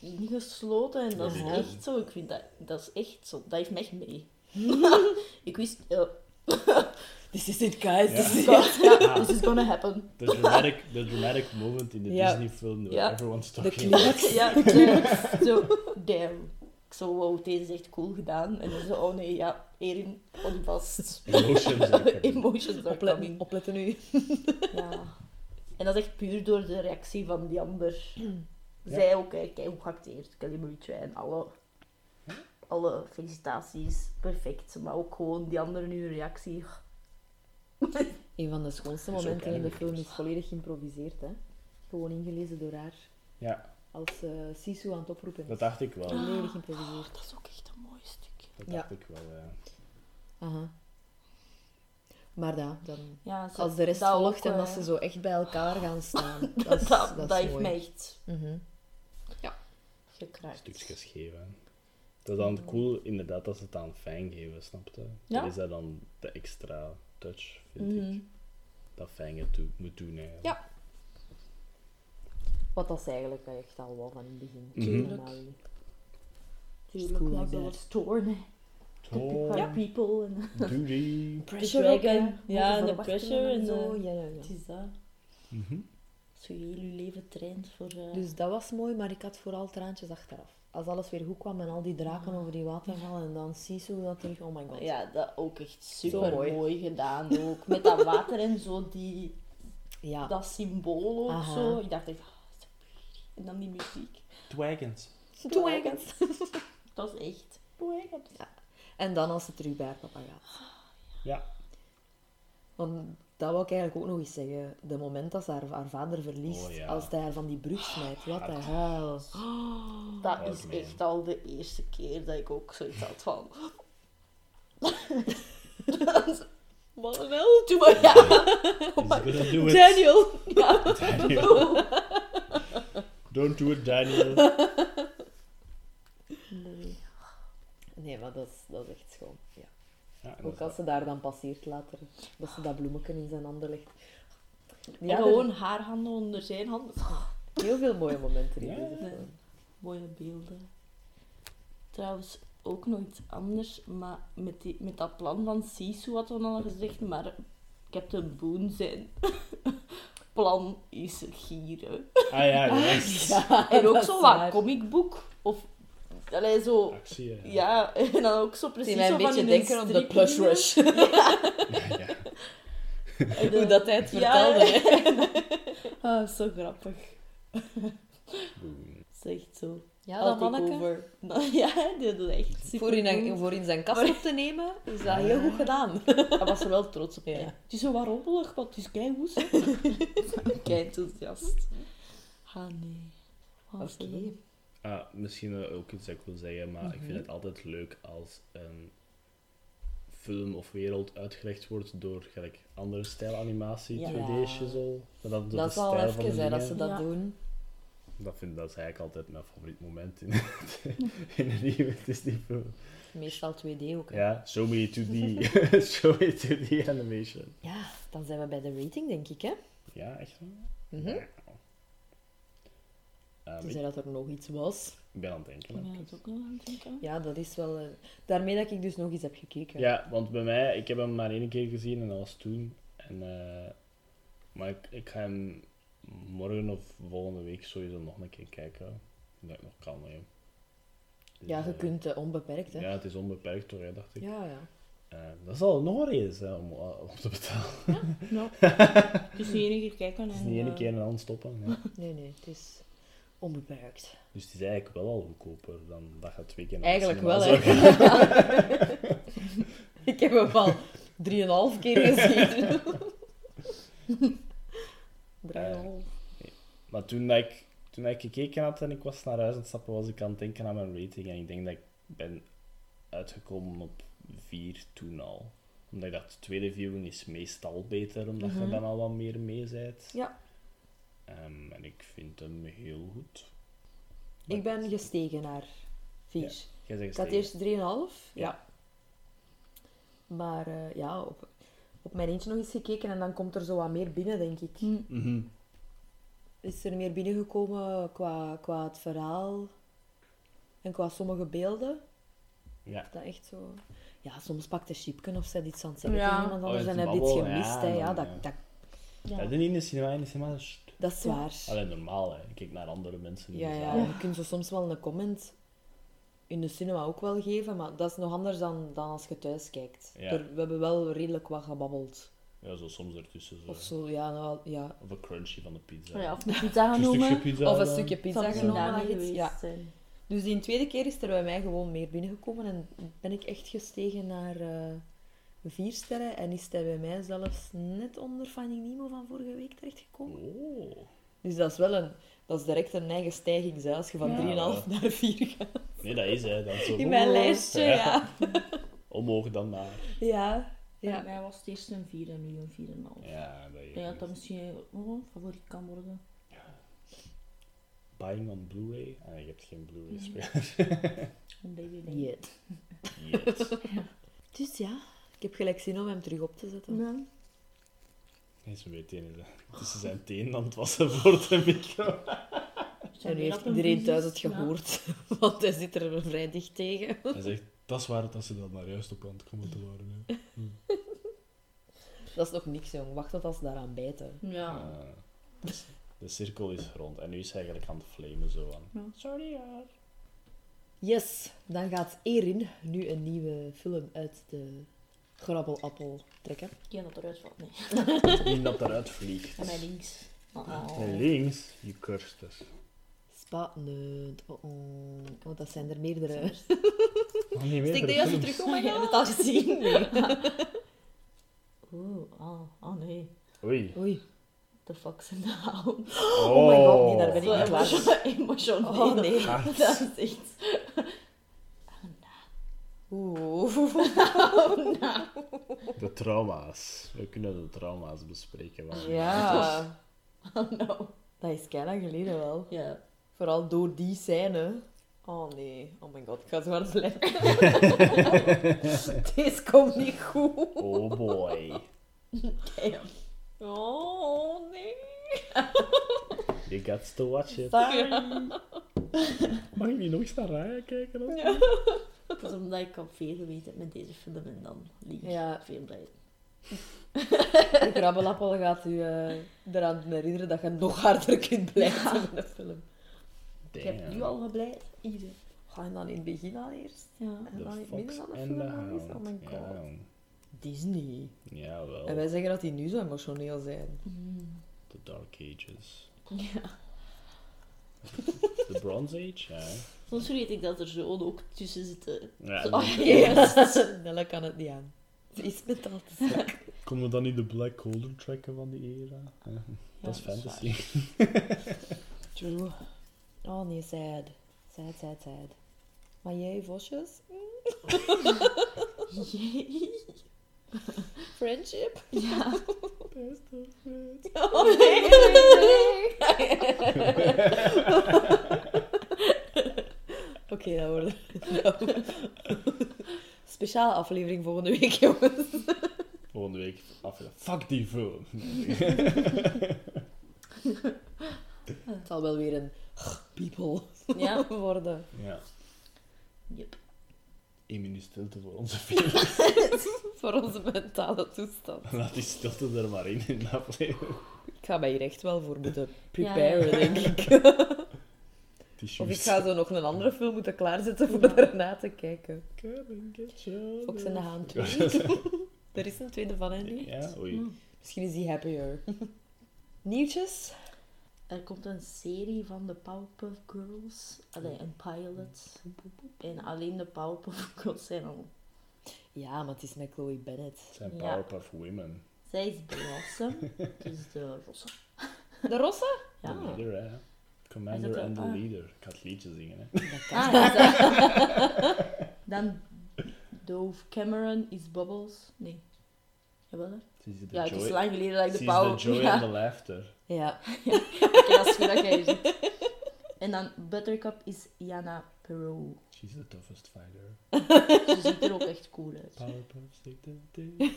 ingesloten en dat is
Ja.
echt zo. Ik vind dat, dat is echt zo. Dat heeft me echt mee. ik wist, ja,
This is it, guys. This is it.
ja, this is gonna happen.
The dramatic, the dramatic moment in the. Disney film where everyone's
De
talking
climax.
Ja, ik- zo, damn. Ik zo, wow, deze is echt cool gedaan. En dan zo, oh nee, ja, Erin, hou die vast.
Emotions.
Emotions
Opletten, opletten nu.
Ja. En dat is echt puur door de reactie van die ander. Zij ook, kijk hoe geacteerd. Kelly Marie en alle, alle felicitaties, perfect. Maar ook gewoon die andere nu reactie.
Een van de schoonste momenten in de film is volledig geïmproviseerd. Hè? Gewoon ingelezen door haar.
Ja,
Als eh Sisu aan het oproepen is.
dat dacht ik wel.
Volledig geïmproviseerd.
Dat is ook echt een mooi stuk.
Dat
Ja.
dacht ik wel, ja.
Aha. Maar ja, dan,
Ja, ze-
als de rest volgt
ook,
en dat
eh,
ze zo echt bij elkaar gaan staan. Dat,
Dat,
is,
dat,
dat, is
heeft
mooi.
mij echt
Mhm.
gekraakt.
Stukjes geven. Het is dan cool, inderdaad, dat ze het aan fijn geven, snap je?
Ja.
Dat is dat dan de extra touch, vind ik.
Mhm.
Dat fijn het toe- moet doen, eigenlijk.
Ja. Wat dat ze eigenlijk echt al wel van in het begin.
Mhm.
Tuurlijk.
Maar-
Tuurlijk, dat was
Oh,
ja. people. En,
duty.
Pressure
The
ook, hè.
dragon. Ja, de pressure en
zo.
de-
Ja, ja, ja.
het is dat.
Mhm.
Als je heel je leven traint voor... eh,
Dus dat was mooi, maar ik had vooral traantjes achteraf. Als alles weer goed kwam en al die draken over die watervallen en dan Sisu dat terug, oh my god.
Ja, dat ook echt super
mooi.
mooi. gedaan ook. Met dat water en zo, die,
Ja.
dat symbool ook
Aha.
zo. Ik dacht echt, ah. En dan die muziek.
Dragons.
Dragons.
Dat is echt. Dragons.
En dan als ze terug bij papa gaat.
Ja.
Want dat wou ik eigenlijk ook nog eens zeggen. De moment dat ze haar, haar vader verliest,
Oh, ja.
als hij haar van die brug smijt, wat de hel.
Dat
Oh,
is
man.
echt al de eerste keer dat ik ook zoiets had van... Wat een hel, doe maar ja.
Gonna do it.
Daniel!
Daniel. Don't do it, Daniel.
Nee.
Nee, maar dat is, dat is echt schoon. Ja.
En
Ook als ze daar dan passeert later, dat ze dat bloemetje in zijn handen legt.
en
Ja,
gewoon haar handen onder zijn handen.
heel veel mooie momenten in
Ja,
film.
Mooie beelden. Trouwens, ook nog iets anders, maar met, die, met dat plan van Sisu hadden we al gezegd, maar Captain Boone zijn plan is gieren.
Ah ja, juist.
Ja,
En ook zo wat comicboek, of allee, zo,
Actie, ja.
ja, en dan ook zo precies
een
zo van
beetje
in een
denken aan de Plush. Rush.
Ja, ja.
Hoe dat hij het
Ja.
vertelde.
Ah, zo grappig. Zegt zo.
Ja, dat manneke.
over. Ja, dit is echt super
Voor in,
cool.
voor in zijn kast op te nemen, is dat heel goed gedaan.
Hij was er wel trots op.
Ja.
Ja. Het is zo wat rommelig, want het is keigoed. Kei enthousiast. Ah, nee. Ah,
Oké.
sorry.
Ah, misschien ook iets dat ik wil zeggen, maar ik
Mhm.
vind het altijd leuk als een film of wereld uitgelegd wordt door gelijk andere stijl animatie,
Ja.
2D'tjes al. Maar dat,
Dat
de
even hè, dat ze dat
Ja.
doen.
Dat, vind, dat is eigenlijk altijd mijn favoriet moment in, in een nieuwe Disney-film.
Meestal 2D ook. hè.
Ja, show me 2D, show me 2D animation.
Ja, dan zijn we bij de rating, denk ik, hè?
Ja, echt wel?
Mhm.
Ja. Ehm,
Tenzij
ik,
dat er nog iets was.
ik ben aan het denken.
Ik ben het ook nog aan het denken.
Ja, dat is wel... eh, Daarmee dat ik dus nog eens heb gekeken.
Ja, want bij mij, ik heb hem maar één keer gezien en dat was toen. En, eh, maar ik, ik ga hem morgen of volgende week sowieso nog een keer kijken. Dat ik nog kan, hè. Dus,
Ja, je
eh,
kunt onbeperkt, hè?
Ja, het is onbeperkt hè, dacht ik.
Ja, ja.
Eh, dat zal nog een reden zijn om, om te betalen.
Nou, dus niet één keer kijken en...
Het is niet één keer en dan stoppen. Ja.
Nee, nee, het is onbeperkt.
Dus het is eigenlijk wel al goedkoper dan dat je twee keer
Eigenlijk wel, hè. ik heb hem al drieënhalf keer gezien. Drieënhalf.
Maar toen, dat ik, toen dat ik gekeken had en ik was naar huis aan het stappen, was ik aan het denken aan mijn rating. En ik denk dat ik ben uitgekomen op 4 toen al. Omdat ik dacht, de tweede viewing is meestal beter, omdat je
Mhm.
dan al wat meer mee bent.
Ja.
Ehm, en ik vind hem heel goed.
Ik ben gestegen naar 4.
Jij zegt
Ik had eerst 3,5. Ja.
Ja.
Maar eh, ja, op, op mijn eentje nog eens gekeken en dan komt er zo wat meer binnen, denk ik.
hm.
Mhm.
Is er meer binnengekomen qua, qua het verhaal en qua sommige beelden.
Ja.
Dat echt zo... Ja, soms pakt de chipken of zet iets aan het zeggen
Ja.
iemand
Oh,
anders
ja,
en
te
heb je iets gemist.
ja,
hè. ja,
dan,
dat,
ja.
dat,
Ja.
Ja.
dat in de cinema, in de cinema is het-
dat is
Ja.
waar.
Allee, normaal, hè. Ik kijk naar andere mensen in
Ja,
de
ja, je kunt zo soms wel een comment in de cinema ook wel geven, maar dat is nog anders dan, dan als je thuis kijkt.
Ja.
Er- we hebben wel redelijk wat gebabbeld.
Ja, zo soms ertussen. Zo.
Of zo, ja. Nou, ja.
Of een crunchy van de pizza.
Oh ja, of een pizza
Een
genomen.
pizza
Of een stukje pizza genomen. ja.
zijn.
Dus die tweede keer is er bij mij gewoon meer binnengekomen en ben ik echt gestegen naar eh, vier sterren. En is hij bij mij zelfs net onder Finding Nemo van vorige week terechtgekomen.
Oh.
Dus dat is wel een... Dat is direct een eigen stijging, hè, als je van
Ja.
3,5 naar 4 gaat.
Nee, dat is hè. Dat is zo...
In mijn lijstje, ja.
Omhoog dan naar.
Ja.
Bij
Ja.
mij was het eerst een 4 en nu een 4,5.
Ja, dat
denk dat dat misschien oh, favoriet kan worden.
Buying on Blu-ray. Ah, je hebt geen Blu-ray-speler.
Een DVD.
Yet.
Yet.
Dus ja, ik heb gelijk zin om hem terug op te zetten.
Ja.
Hij is weer tenen, hè. tussen zijn tenen aan het wassen voor de micro.
En nu heeft iedereen thuis het gehoord, want hij zit er vrij dicht tegen.
Hij zegt, dat is waar dat ze dat maar juist op aan het komen te worden. hè.
Dat is nog niks, jong. Wacht tot als ze daaraan bijten.
Ja.
Ah. de cirkel is rond. En nu is hij eigenlijk aan het flamen zo aan.
Ja.
Sorry, ja.
Yes, dan gaat Erin nu een nieuwe film uit de grabbelappel trekken.
Die dat eruit valt, nee.
Die dat eruit vliegt.
En mij links. Oh.
En links, je cursus.
Spannend. Oh, oh. oh, dat zijn er meerdere.
Oh, niet meer
Stik de
films.
terug. Oh my god. Heb je het al gezien? Nee.
Oeh, ah, ah nee.
Oei.
Oei.
The Fox and the Hound.
Oh my god, nee, daar ben ik
Zo
niet klaar
emotioneel.
Oh nee.
Hard.
Dat is echt...
Oeh.
De trauma's. We kunnen de trauma's bespreken.
Ja.
Oh no.
Dat is keihard geleden wel.
Ja.
Vooral door die scène. Oh nee, oh my god, ik ga zo hard blijven. Deze komt niet goed.
Oh boy.
Damn.
Oh nee.
You got to watch it.
Sorry.
Mag ik niet nog eens naar Raya kijken? dan?
Dat is omdat ik al veel geweten heb met deze film en dan lieg ik
Ja.
veel blij.
De krabbelappel gaat u eh, eraan herinneren dat je nog harder kunt blijven in de film.
Ik heb nu al gebleid. Hier.
Ga je dan in het begin al eerst?
Ja.
En dan in
The
het midden
Fox
van de
and
film al eens?
Hound.
Oh my god.
Ja.
Disney.
Ja, wel.
En wij zeggen dat die nu zo emotioneel zijn.
The Dark Ages.
Ja.
The Bronze Age? Ja. hè.
Soms vergeet ik dat er zo ook tussen zitten.
ja
oh, yes.
Nella kan het niet aan. Ze is mentaal te zwak.
Konden we dan niet de Black Holder trekken van die era? Ja, dat is
dat is
fantasy.
True. Oh nee, sad. Sad, sad, sad. Maar jij, vosjes?
Jee.
Friendship?
Ja.
Best of friends.
Oh nee, Oké, dat wordt Speciale aflevering volgende week, jongens.
Volgende week afgelopen. Fuck die film.
Het zal wel weer een people
Ja.
worden.
Ja.
Yep.
Eén minuut stilte voor onze film.
Voor onze mentale toestand.
Laat die stilte er maar in in de aflevering.
Ik ga mij hier echt wel voor moeten preparen,
Ja, ja.
denk ik. Of ik ga zo nog een andere film moeten klaarzetten voor daarna te kijken. Fox en de Haan
love.
2. Er is een tweede van, hè, nu?
Ja, oei.
Misschien is die happier. Nieuwtjes?
Er komt een serie van de Powerpuff Girls. Allee, een pilot. En alleen de Powerpuff Girls zijn al...
Ja, maar het is met Chloe Bennett.
Het zijn
Ja.
Powerpuff Women.
Zij is Blossom. dus de rosse.
De Rosse?
De
Ja.
leader, hè. Commander and the
ah.
leader. Ik ga het liedje zingen, hè.
Dat kan.
Ah, dat- Dan Dove Cameron is Bubbles. Nee. Jawel, hè? Ja, het is
joy,
lang geleden dat ik de Power...
de joy
ja.
and the laughter.
Ja.
Oké, dat is goed dat jij zit. En dan Buttercup is Yana Perot.
She's the toughest fighter.
Ze ziet er ook echt cool uit.
Powerpuff, stick the dick.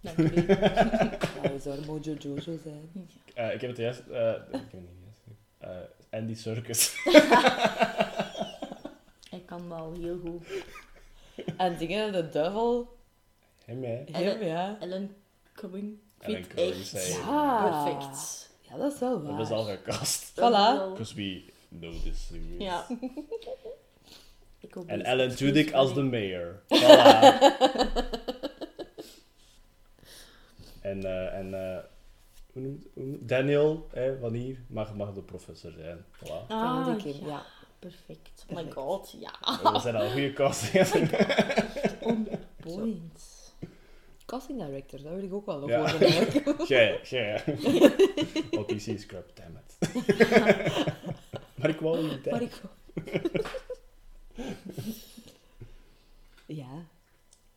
Dank u.
Ja, zou er Mojo Jojo zijn.
Eh, ik heb het juist... eh, ik heb het niet juist. eh, Andy Circus.
Ik kan dat al heel goed.
En dingen, de duivel.
Hem, hè.
Hem, ja.
Ellen Cumming. Ik
Ellen
vind het
Cumming,
echt
zei-
Ja.
perfect.
Ja, dat is wel
Dat
waar.
is al gecast.
Dat
Voilà.
Because we know this series.
Ja. Ik hoop
En Ellen Tudyk als de mayor. Voilà. en eh, en eh, hoe noemt, hoe noemt- Daniel hè, van hier mag, mag de professor zijn. Voilà.
Ah,
Vind ik hem,
ja.
ja.
Perfect. Oh my
Perfect.
god, ja.
We zijn al goede castings.
On point.
Casting director, dat wil ik ook wel nog
Ja.
eigenlijk.
Jij, jij. Scrub, damn it. maar ik wou niet
Maar
tijd.
ik... Ja.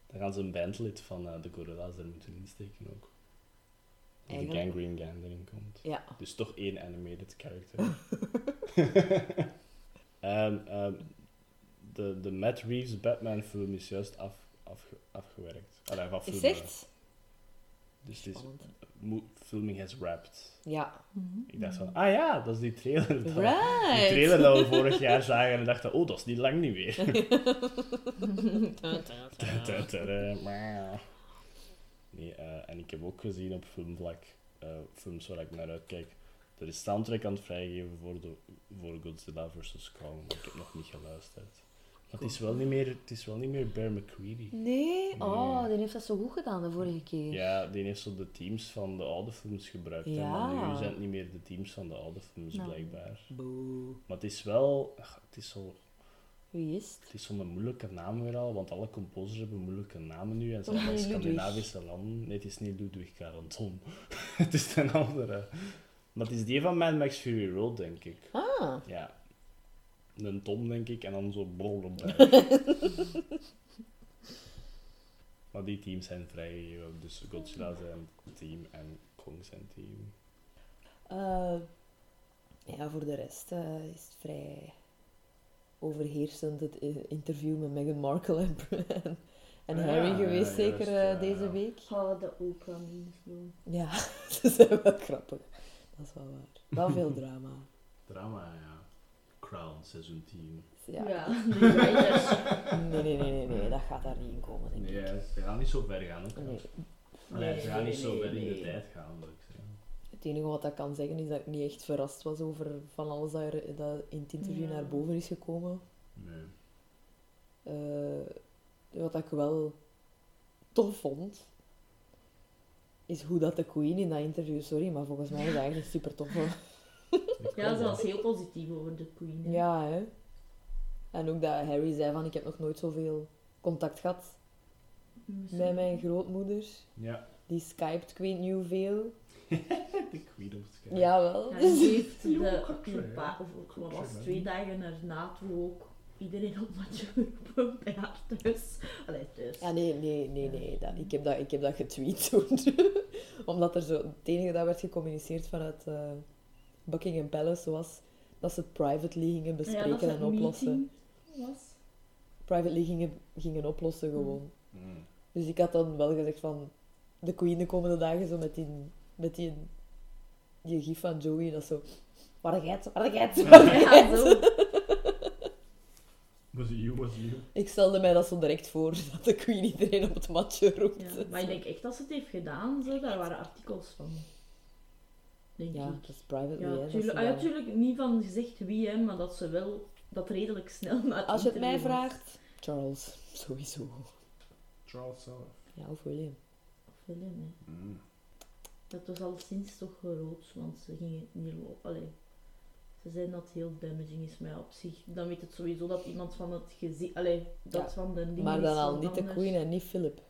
Dan gaan ze een bandlid van eh, de Gorilla's er moeten insteken ook. Of de Gangrene Gang erin komt.
Ja.
Dus toch één animated character. ehm, de, de Matt Reeves Batman film is juist af, afge- afgewerkt. Allee, van
Is
filmen.
het echt?
Dus het is, filming has wrapped.
Ja.
Ik dacht van, ah ja, dat is die trailer. dat- Die
Right.
trailer dat we vorig jaar zagen en dachten, oh, dat is niet lang niet meer. Nee, eh, en ik heb ook gezien op filmvlak, eh, films waar ik naar uitkijk, er is soundtrack aan het vrijgeven voor, de, voor Godzilla vs. Kong, maar ik heb nog niet geluisterd. Het is wel niet meer, het is wel niet meer Bear McCready.
Nee? Oh, die heeft dat zo goed gedaan de vorige keer.
Ja, die heeft zo de teams van de oude films gebruikt. En
Ja.
nu zijn het niet meer de teams van de oude films,
Nou.
blijkbaar.
Boe.
Maar het is wel... ach, Het is zo...
Wie is het?
Het is zo'n moeilijke naam weer al, want alle composers hebben moeilijke namen nu. En zijn
niet
Scandinavische landen. Nee, het is niet Ludwig Caranton. het is een andere. Maar het is die van Mad Max Fury Road, denk ik.
Ah.
Ja. Een Tom, denk ik, en dan zo erbij. maar die teams zijn vrijgegeven, ook. dus Godzilla zijn team en Kong zijn team.
Eh, ja, voor de rest eh, is het vrij overheersend het interview met Meghan Markle en, en, en
Ah,
Harry geweest,
ja,
zeker
juist,
eh,
ja,
deze
ja.
week.
Oh, de Oprah memes doen.
Ja, ze zijn wel grappig. Dat is wel waar. Wel veel drama.
Drama, ja. Crown, seizoen 10.
Ja.
Ja.
Nee, nee, nee, nee, nee, dat gaat daar niet in komen, denk ik.
Nee, ze gaan niet zo ver gaan. Ook.
Nee.
Allee, ze gaan
Nee,
niet zo
nee,
ver in de
nee.
tijd gaan, wil ik zeggen.
Het enige wat ik kan zeggen is dat ik niet echt verrast was over van alles dat, er, dat in het interview naar boven is gekomen.
Nee.
Eh, wat ik wel tof vond, is hoe dat de Queen in dat interview, sorry, maar volgens mij is dat echt super tof.
Ja, ze was heel positief over de Queen. hè.
Ja, hè. En ook dat Harry zei van, ik heb nog nooit zoveel contact gehad met mijn grootmoeder.
Ja,
Die skypt, ik weet niet hoeveel.
de Queen of Sky.
Jawel.
Ja, en ze heeft de, een paar, of wat was twee dagen erna toen ook iedereen op matje geroepen bij haar thuis. Allee, thuis.
Ja, nee, nee, nee, nee. Dat, ik, heb dat, ik heb dat getweet toen. Omdat er zo... Het enige dat werd gecommuniceerd vanuit eh, Buckingham Palace was dat ze het privately gingen
Ja, dat
bespreken en oplossen.
was.
Privately gingen, gingen oplossen gewoon.
Mm.
Dus ik had dan wel gezegd van... De Queen de komende dagen zo met die... Met die, die gif van Joey, dat zo... Waar gaat Waar gaat Waar
Ja,
gaat
zo.
Was it you, was you?
Ik stelde mij dat zo direct voor, dat de Queen iedereen op het matje roept.
Ja, maar ik denk echt dat ze het heeft gedaan, zo. daar waren artikels van. Denk
Ja,
ik.
dat is privately,
Ja,
hè. dat
tuurlijk,
ze
ah, ja,
dat-
tuurlijk niet van gezegd wie, hè, maar dat ze wel dat redelijk snel na het
Als je het mij vraagt, Charles, sowieso.
Charles zelf.
Ja, of William.
Of Willem, hè.
Mm.
Dat was al sinds toch rood, want ze gingen niet lopen. Allee. Ze zeiden dat heel damaging is, maar ja, op zich, dan weet het sowieso dat iemand van het gezin, allee, dat
Ja,
van de dingen
Maar
is
dan al niet de. Queen en niet Philip.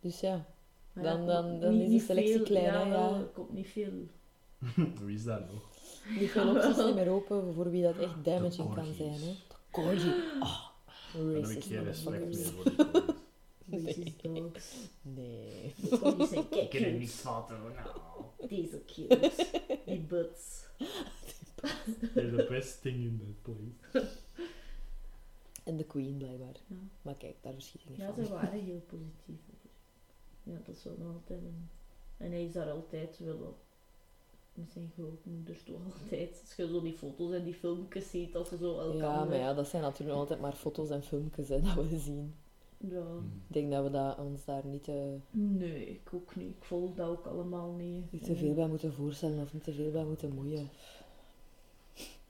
Dus ja,
Maar
dan-
ja,
dan- dan
niet-
is de selectie
veel,
klein, hè,
ja.
ja.
wel, Er komt niet veel.
Wie is dat nog?
die veel opties niet meer open voor wie dat echt damaging kan zijn. Hè. De corgi. Ah,
Dan heb ik
racist
geen respect meer voor die corgis.
Racist.
Nee.
De corgis zijn
Ik ken er niks van doen, nou.
Deze cute. Die butts.
They're the best thing in that place.
En de Queen blijkbaar.
Ja.
Maar kijk, daar verschiet ik niet
Ja,
van.
ze waren heel positief. over. Ja, dat is wel nog altijd een... En hij is daar altijd wel op. Met zijn grootmoeder toch altijd. Als je zo die foto's en die filmpjes ziet, als ze zo elkaar...
Ja, maar ja, dat zijn natuurlijk altijd maar foto's en filmpjes hè, dat we zien.
Ja.
Mm.
Ik denk dat we dat, ons daar niet te,
Nee, ik ook niet. Ik volg dat ook allemaal niet.
niet te veel bij moeten voorstellen of niet te veel bij moeten moeien.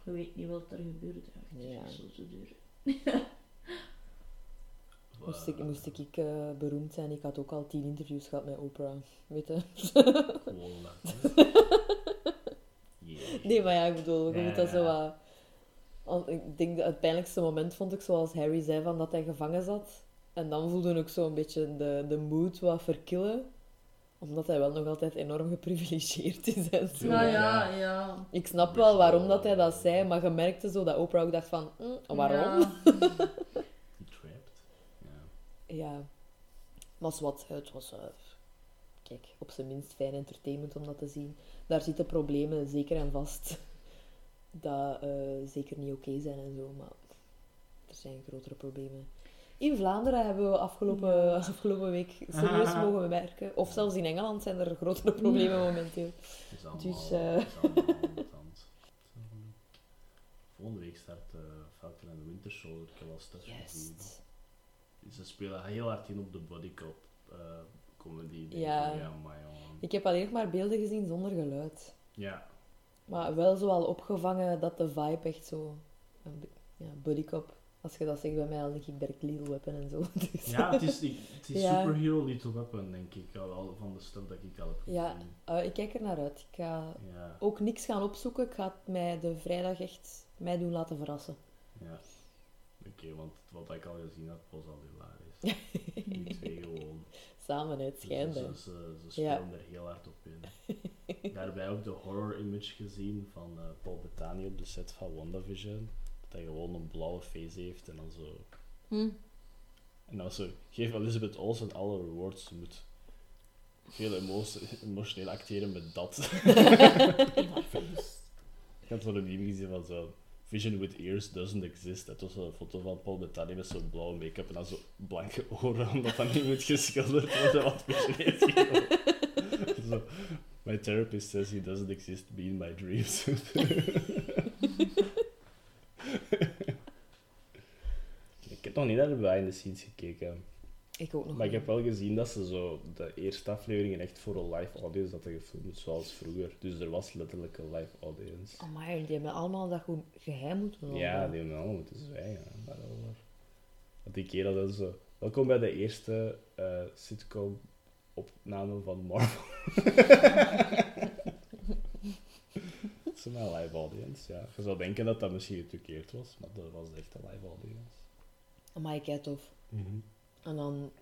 Je weet niet wat er gebeurt. Ja,
Ja.
het is zo te duur.
Moest ik, moest ik eh, beroemd zijn, ik had ook al tien interviews gehad met Oprah. Weet je?
Gewoon dat.
Nee, maar ja, ik bedoel, je
Ja,
moet dat
ja,
zo wat... al- Ik denk dat het pijnlijkste moment vond ik zoals Harry zei van dat hij gevangen zat. En dan voelde ik ook zo een beetje de, de mood wat verkillen. Omdat hij wel nog altijd enorm geprivilegeerd is en zo.
Ja,
Nou
ja.
ja.
Ik snap wel waarom dat hij dat zei, maar je merkte zo dat Oprah ook dacht van... "Hm, waarom?
Ja.
Trapped. Ja.
Ja. Maar wat, het was... eh, kijk, op zijn minst fijn entertainment om dat te zien. Daar zitten problemen zeker en vast. Dat eh, zeker niet oké zijn en zo, maar er zijn grotere problemen. In Vlaanderen hebben we afgelopen,
Ja.
afgelopen week serieus mogen bemerken. Of zelfs in Engeland zijn er grotere problemen momenteel.
Het is allemaal,
Dus, eh,
het is allemaal aan de hand. Volgende week start uh, Falcon and the Winter Soldier. Ik heb al stuff gezien.
Juist.
Ze spelen heel hard in op de bodycop uh, comedy. denk
Ja.
ik. ja maar.
Ik heb alleen maar beelden gezien zonder geluid.
Ja,
Maar wel zo al opgevangen dat de vibe echt zo... Ja, bodycop. Als je dat zegt bij mij, dan denk ik direct Little Weapon en zo. Dus-
ja het is, ik- het is
Ja.
superhero Little Weapon, denk ik, al, van de stuff dat ik al heb gezien.
Ja. Eh, ik kijk er naar uit. Ik ga
Ja,
ook niks gaan opzoeken. Ik ga het mij de vrijdag echt mij doen laten verrassen.
ja. Oké, want wat ik al gezien heb was al hilarisch. Die twee gewoon.
Samen, het
Ze,
schijnt. hè.
ze, ze, ze spelen er heel hard op in. Daarbij ook de horror image gezien van eh, Paul Bettany op de set van WandaVision. Dat hij gewoon een blauwe face heeft en dan zo...
Hm.
En dan zo, geef Elizabeth Olsen alle rewards. Ze moet veel emo- emotioneel acteren met dat. Ik had zo'n meme gezien van zo... Vision with ears doesn't exist. Dat was zo'n foto van Paul Bettany met zo'n blauwe make-up en dan zo blanke oren, omdat dat niet moet geschilderd worden, wat Vision heeft. Zo, My therapist says he doesn't exist, be in my dreams. ik heb nog niet naar de behind the scenes gekeken.
Ik ook nog
Maar ik heb wel gezien dat ze zo de eerste afleveringen echt voor een live audience hadden gefilmd, zoals vroeger. Dus er was letterlijk een live audience.
Amai, die hebben allemaal dat goed geheim moeten houden.
Ja, die hebben allemaal moeten zwijgen. Daarover. Want die kerel dat zo... Welkom bij de eerste eh, sitcom opname van Marvel. Het is een live audience, ja. Je zou denken dat dat misschien getukeerd was, maar dat was echt een live audience.
Amai, kei tof. En dan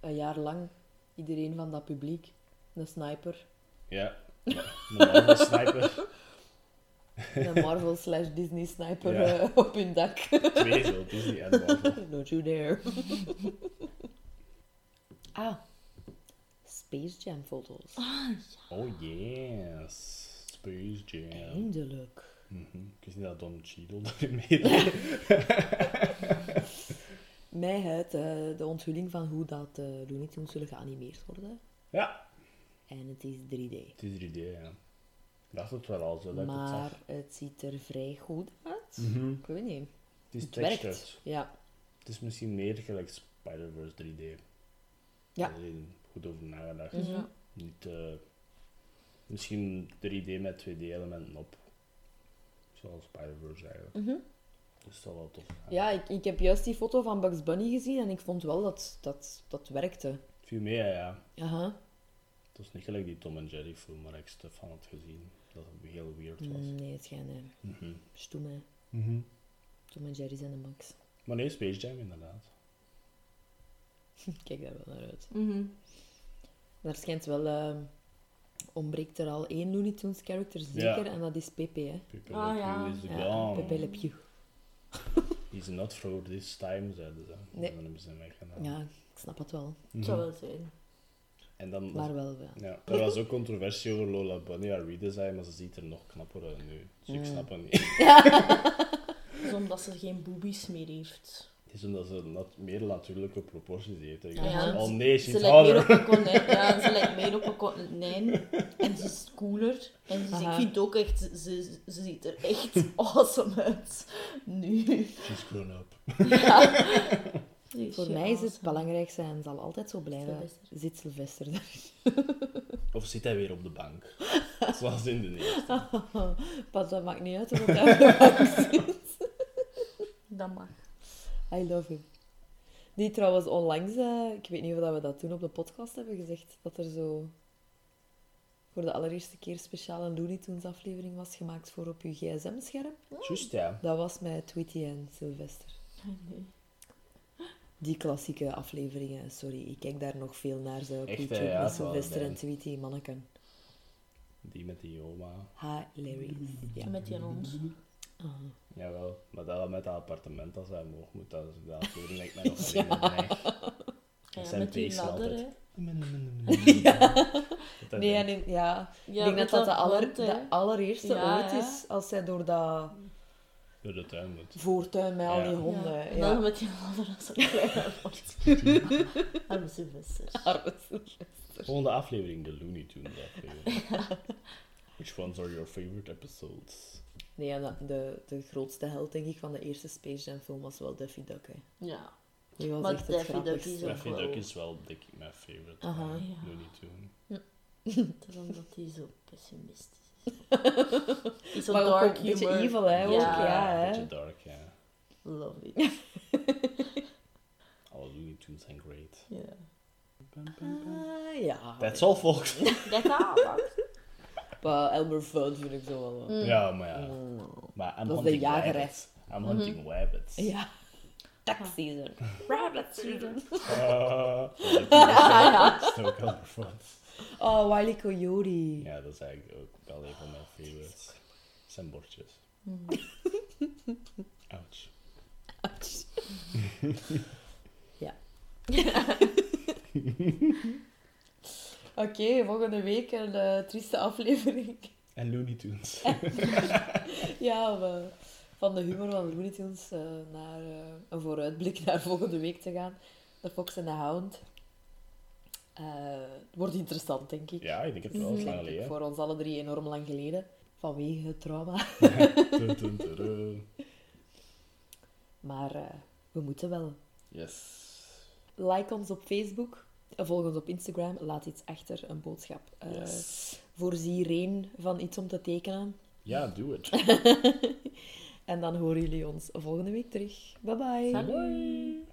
een jaar lang iedereen van dat publiek, een sniper,
Ja, een Marvel sniper.
een Marvel slash Disney sniper
Ja.
eh, op hun dak.
Twee zo, Disney en Marvel.
Don't you dare. ah, Space Jam foto's.
Oh yes, Space Jam.
Eindelijk.
Mhm. Ik wist niet dat Don Cheadle daarin meedeed.
Mij het eh, de onthulling van hoe dat eh Looney Tunes zullen geanimeerd worden.
Ja,
En het is 3D.
het is 3D, ja. Ik dacht het wel al zo dat ik het
Maar het ziet er vrij goed uit.
Mhm.
Ik weet niet.
Het is
Het
textured.
werkt. Ja.
Het is misschien meer gelijk Spider-Verse 3D.
Ja.
Is goed over nagedacht.
Mhm.
Niet, eh, misschien 3D met 2D-elementen op. Zoals Spider-Verse eigenlijk.
Mhm.
Dus dat wel tof.
Ja, ik, ik heb juist die foto van Bugs Bunny gezien en ik vond wel dat dat, dat werkte.
Het viel mee, ja.
Aha.
Het was niet gelijk die Tom en Jerry film waar ik stuff van had gezien. Dat het heel weird was.
Mm, nee, het schijnt uh,
Mhm.
stoem, hè.
Mhm.
Tom en Jerry zijn de max.
Maar nee, Space Jam inderdaad.
Kijk daar wel naar uit.
Mhm.
Daar schijnt wel... eh, ontbreekt er al één Looney Tunes character, zeker. En dat is Pepe, hè.
Pepe
Ah,
Le
ja.
Pew is
Ja,
gone.
Pepe Le Pew.
He's not for this time, zeiden ze.
Nee.
En dan hebben ze hem weggedaan.
Ja, ik snap het wel.
Mhm.
Het zou wel zijn.
En dan...
Maar wel, ja.
Ja, er was ook controversie over Lola Bunny, haar redesign, maar ze ziet er nog knapper uit nu. Dus ik snap het niet.
Dus omdat ze geen boobies meer heeft.
Het is omdat ze nat meer natuurlijke proporties heeft. Ik
Ja, ja.
oh nee,
Ze
she's
lijkt meer
hotter.
op een konijn. Ja, ze een konijn. En ze is cooler. En ze, ik vind ook echt, ze, ze, ze ziet er echt awesome uit. Nu.
She's grown up.
Ja.
Voor mij is het belangrijkste en zal altijd zo blijven.
Sylvester.
Zit Sylvester er?
Of zit hij weer op de bank? Zoals in de eerste.
Pas, dat maakt niet uit of hij op de bank zit.
Dat mag.
I love him. Die trouwens onlangs, eh, ik weet niet of dat we dat toen op de podcast hebben gezegd, dat er zo voor de allereerste keer speciaal een Looney Tunes aflevering was gemaakt voor op uw gsm-scherm.
Juist, ja.
Dat was met Tweety en Sylvester.
Nee.
Die klassieke afleveringen, sorry, ik kijk daar nog veel naar zo op
Echt,
YouTube
ja,
met Sylvester en. Tweety, manneken.
Die met die oma.
Hilarious. Ja.
Met die hond.
Ah.
Jawel, maar dat met dat appartement als hij omhoog moet, dat is aflevering mij nog herinneren. Hè.
Ja,
zijn
met die ladder,
altijd.
Nee, en in- ja,
Ja,
ik denk dat dat de, aller, de allereerste
Ja,
ooit
ja.
is, als zij door dat
Door de tuin moet.
voortuin met al die honden...
En
Ja.
dan met die ladder als een kleine wordt. Arme Sylvester.
Arme Sylvester.
Volgende aflevering, de Looney Tunes aflevering. Which ones are your favorite episodes?
Nee, de, de grootste held, denk ik, van de eerste Space Jam film was wel Daffy Duck. Hè.
Ja.
Die was
Maar
echt het
Daffy Duck is ook
Daffy
wel-
Duck is wel dik mijn favorite
Aha.
Ja.
Looney Tune.
Terwijl dat hij zo pessimistisch is. Is zo
Maar ook
dark
een beetje
humor.
evil, hè, ook, ja. hè.
beetje dark, ja.
Love it.
Alle Looney Tunes zijn great.
Ja.
Ah, ja.
That's all, folks.
Dat gaat.
Maar Elmer Fudd vind ik zo wel... wel.
ja, maar ja.
Mm.
Maar I'm
Dat is de.
I'm hunting rabbits.
Ja. Duck season.
Rabbit season.
Ah, Fudd.
Oh, Wile E. Coyote.
Ja, dat is eigenlijk ook wel een van mijn favorites. Zijn bordjes. Ouch.
ja. Oké, volgende week een eh, trieste aflevering.
En Looney Tunes.
Ja, eh, van de humor van Looney Tunes eh, naar eh, een vooruitblik naar volgende week te gaan. De Fox en de Hound. Eh, het wordt interessant, denk ik.
Ja, ik denk het wel.
Ik,
geleden.
voor ons alle drie enorm lang geleden. Vanwege het trauma. Maar eh, we moeten wel.
Yes.
Like ons op Facebook. eh, Volg ons op Instagram. Laat iets achter, een boodschap. Eh,
Yes.
Voorzie Reen van iets om te tekenen.
Ja, doe het.
En dan horen jullie ons volgende week terug. Bye bye.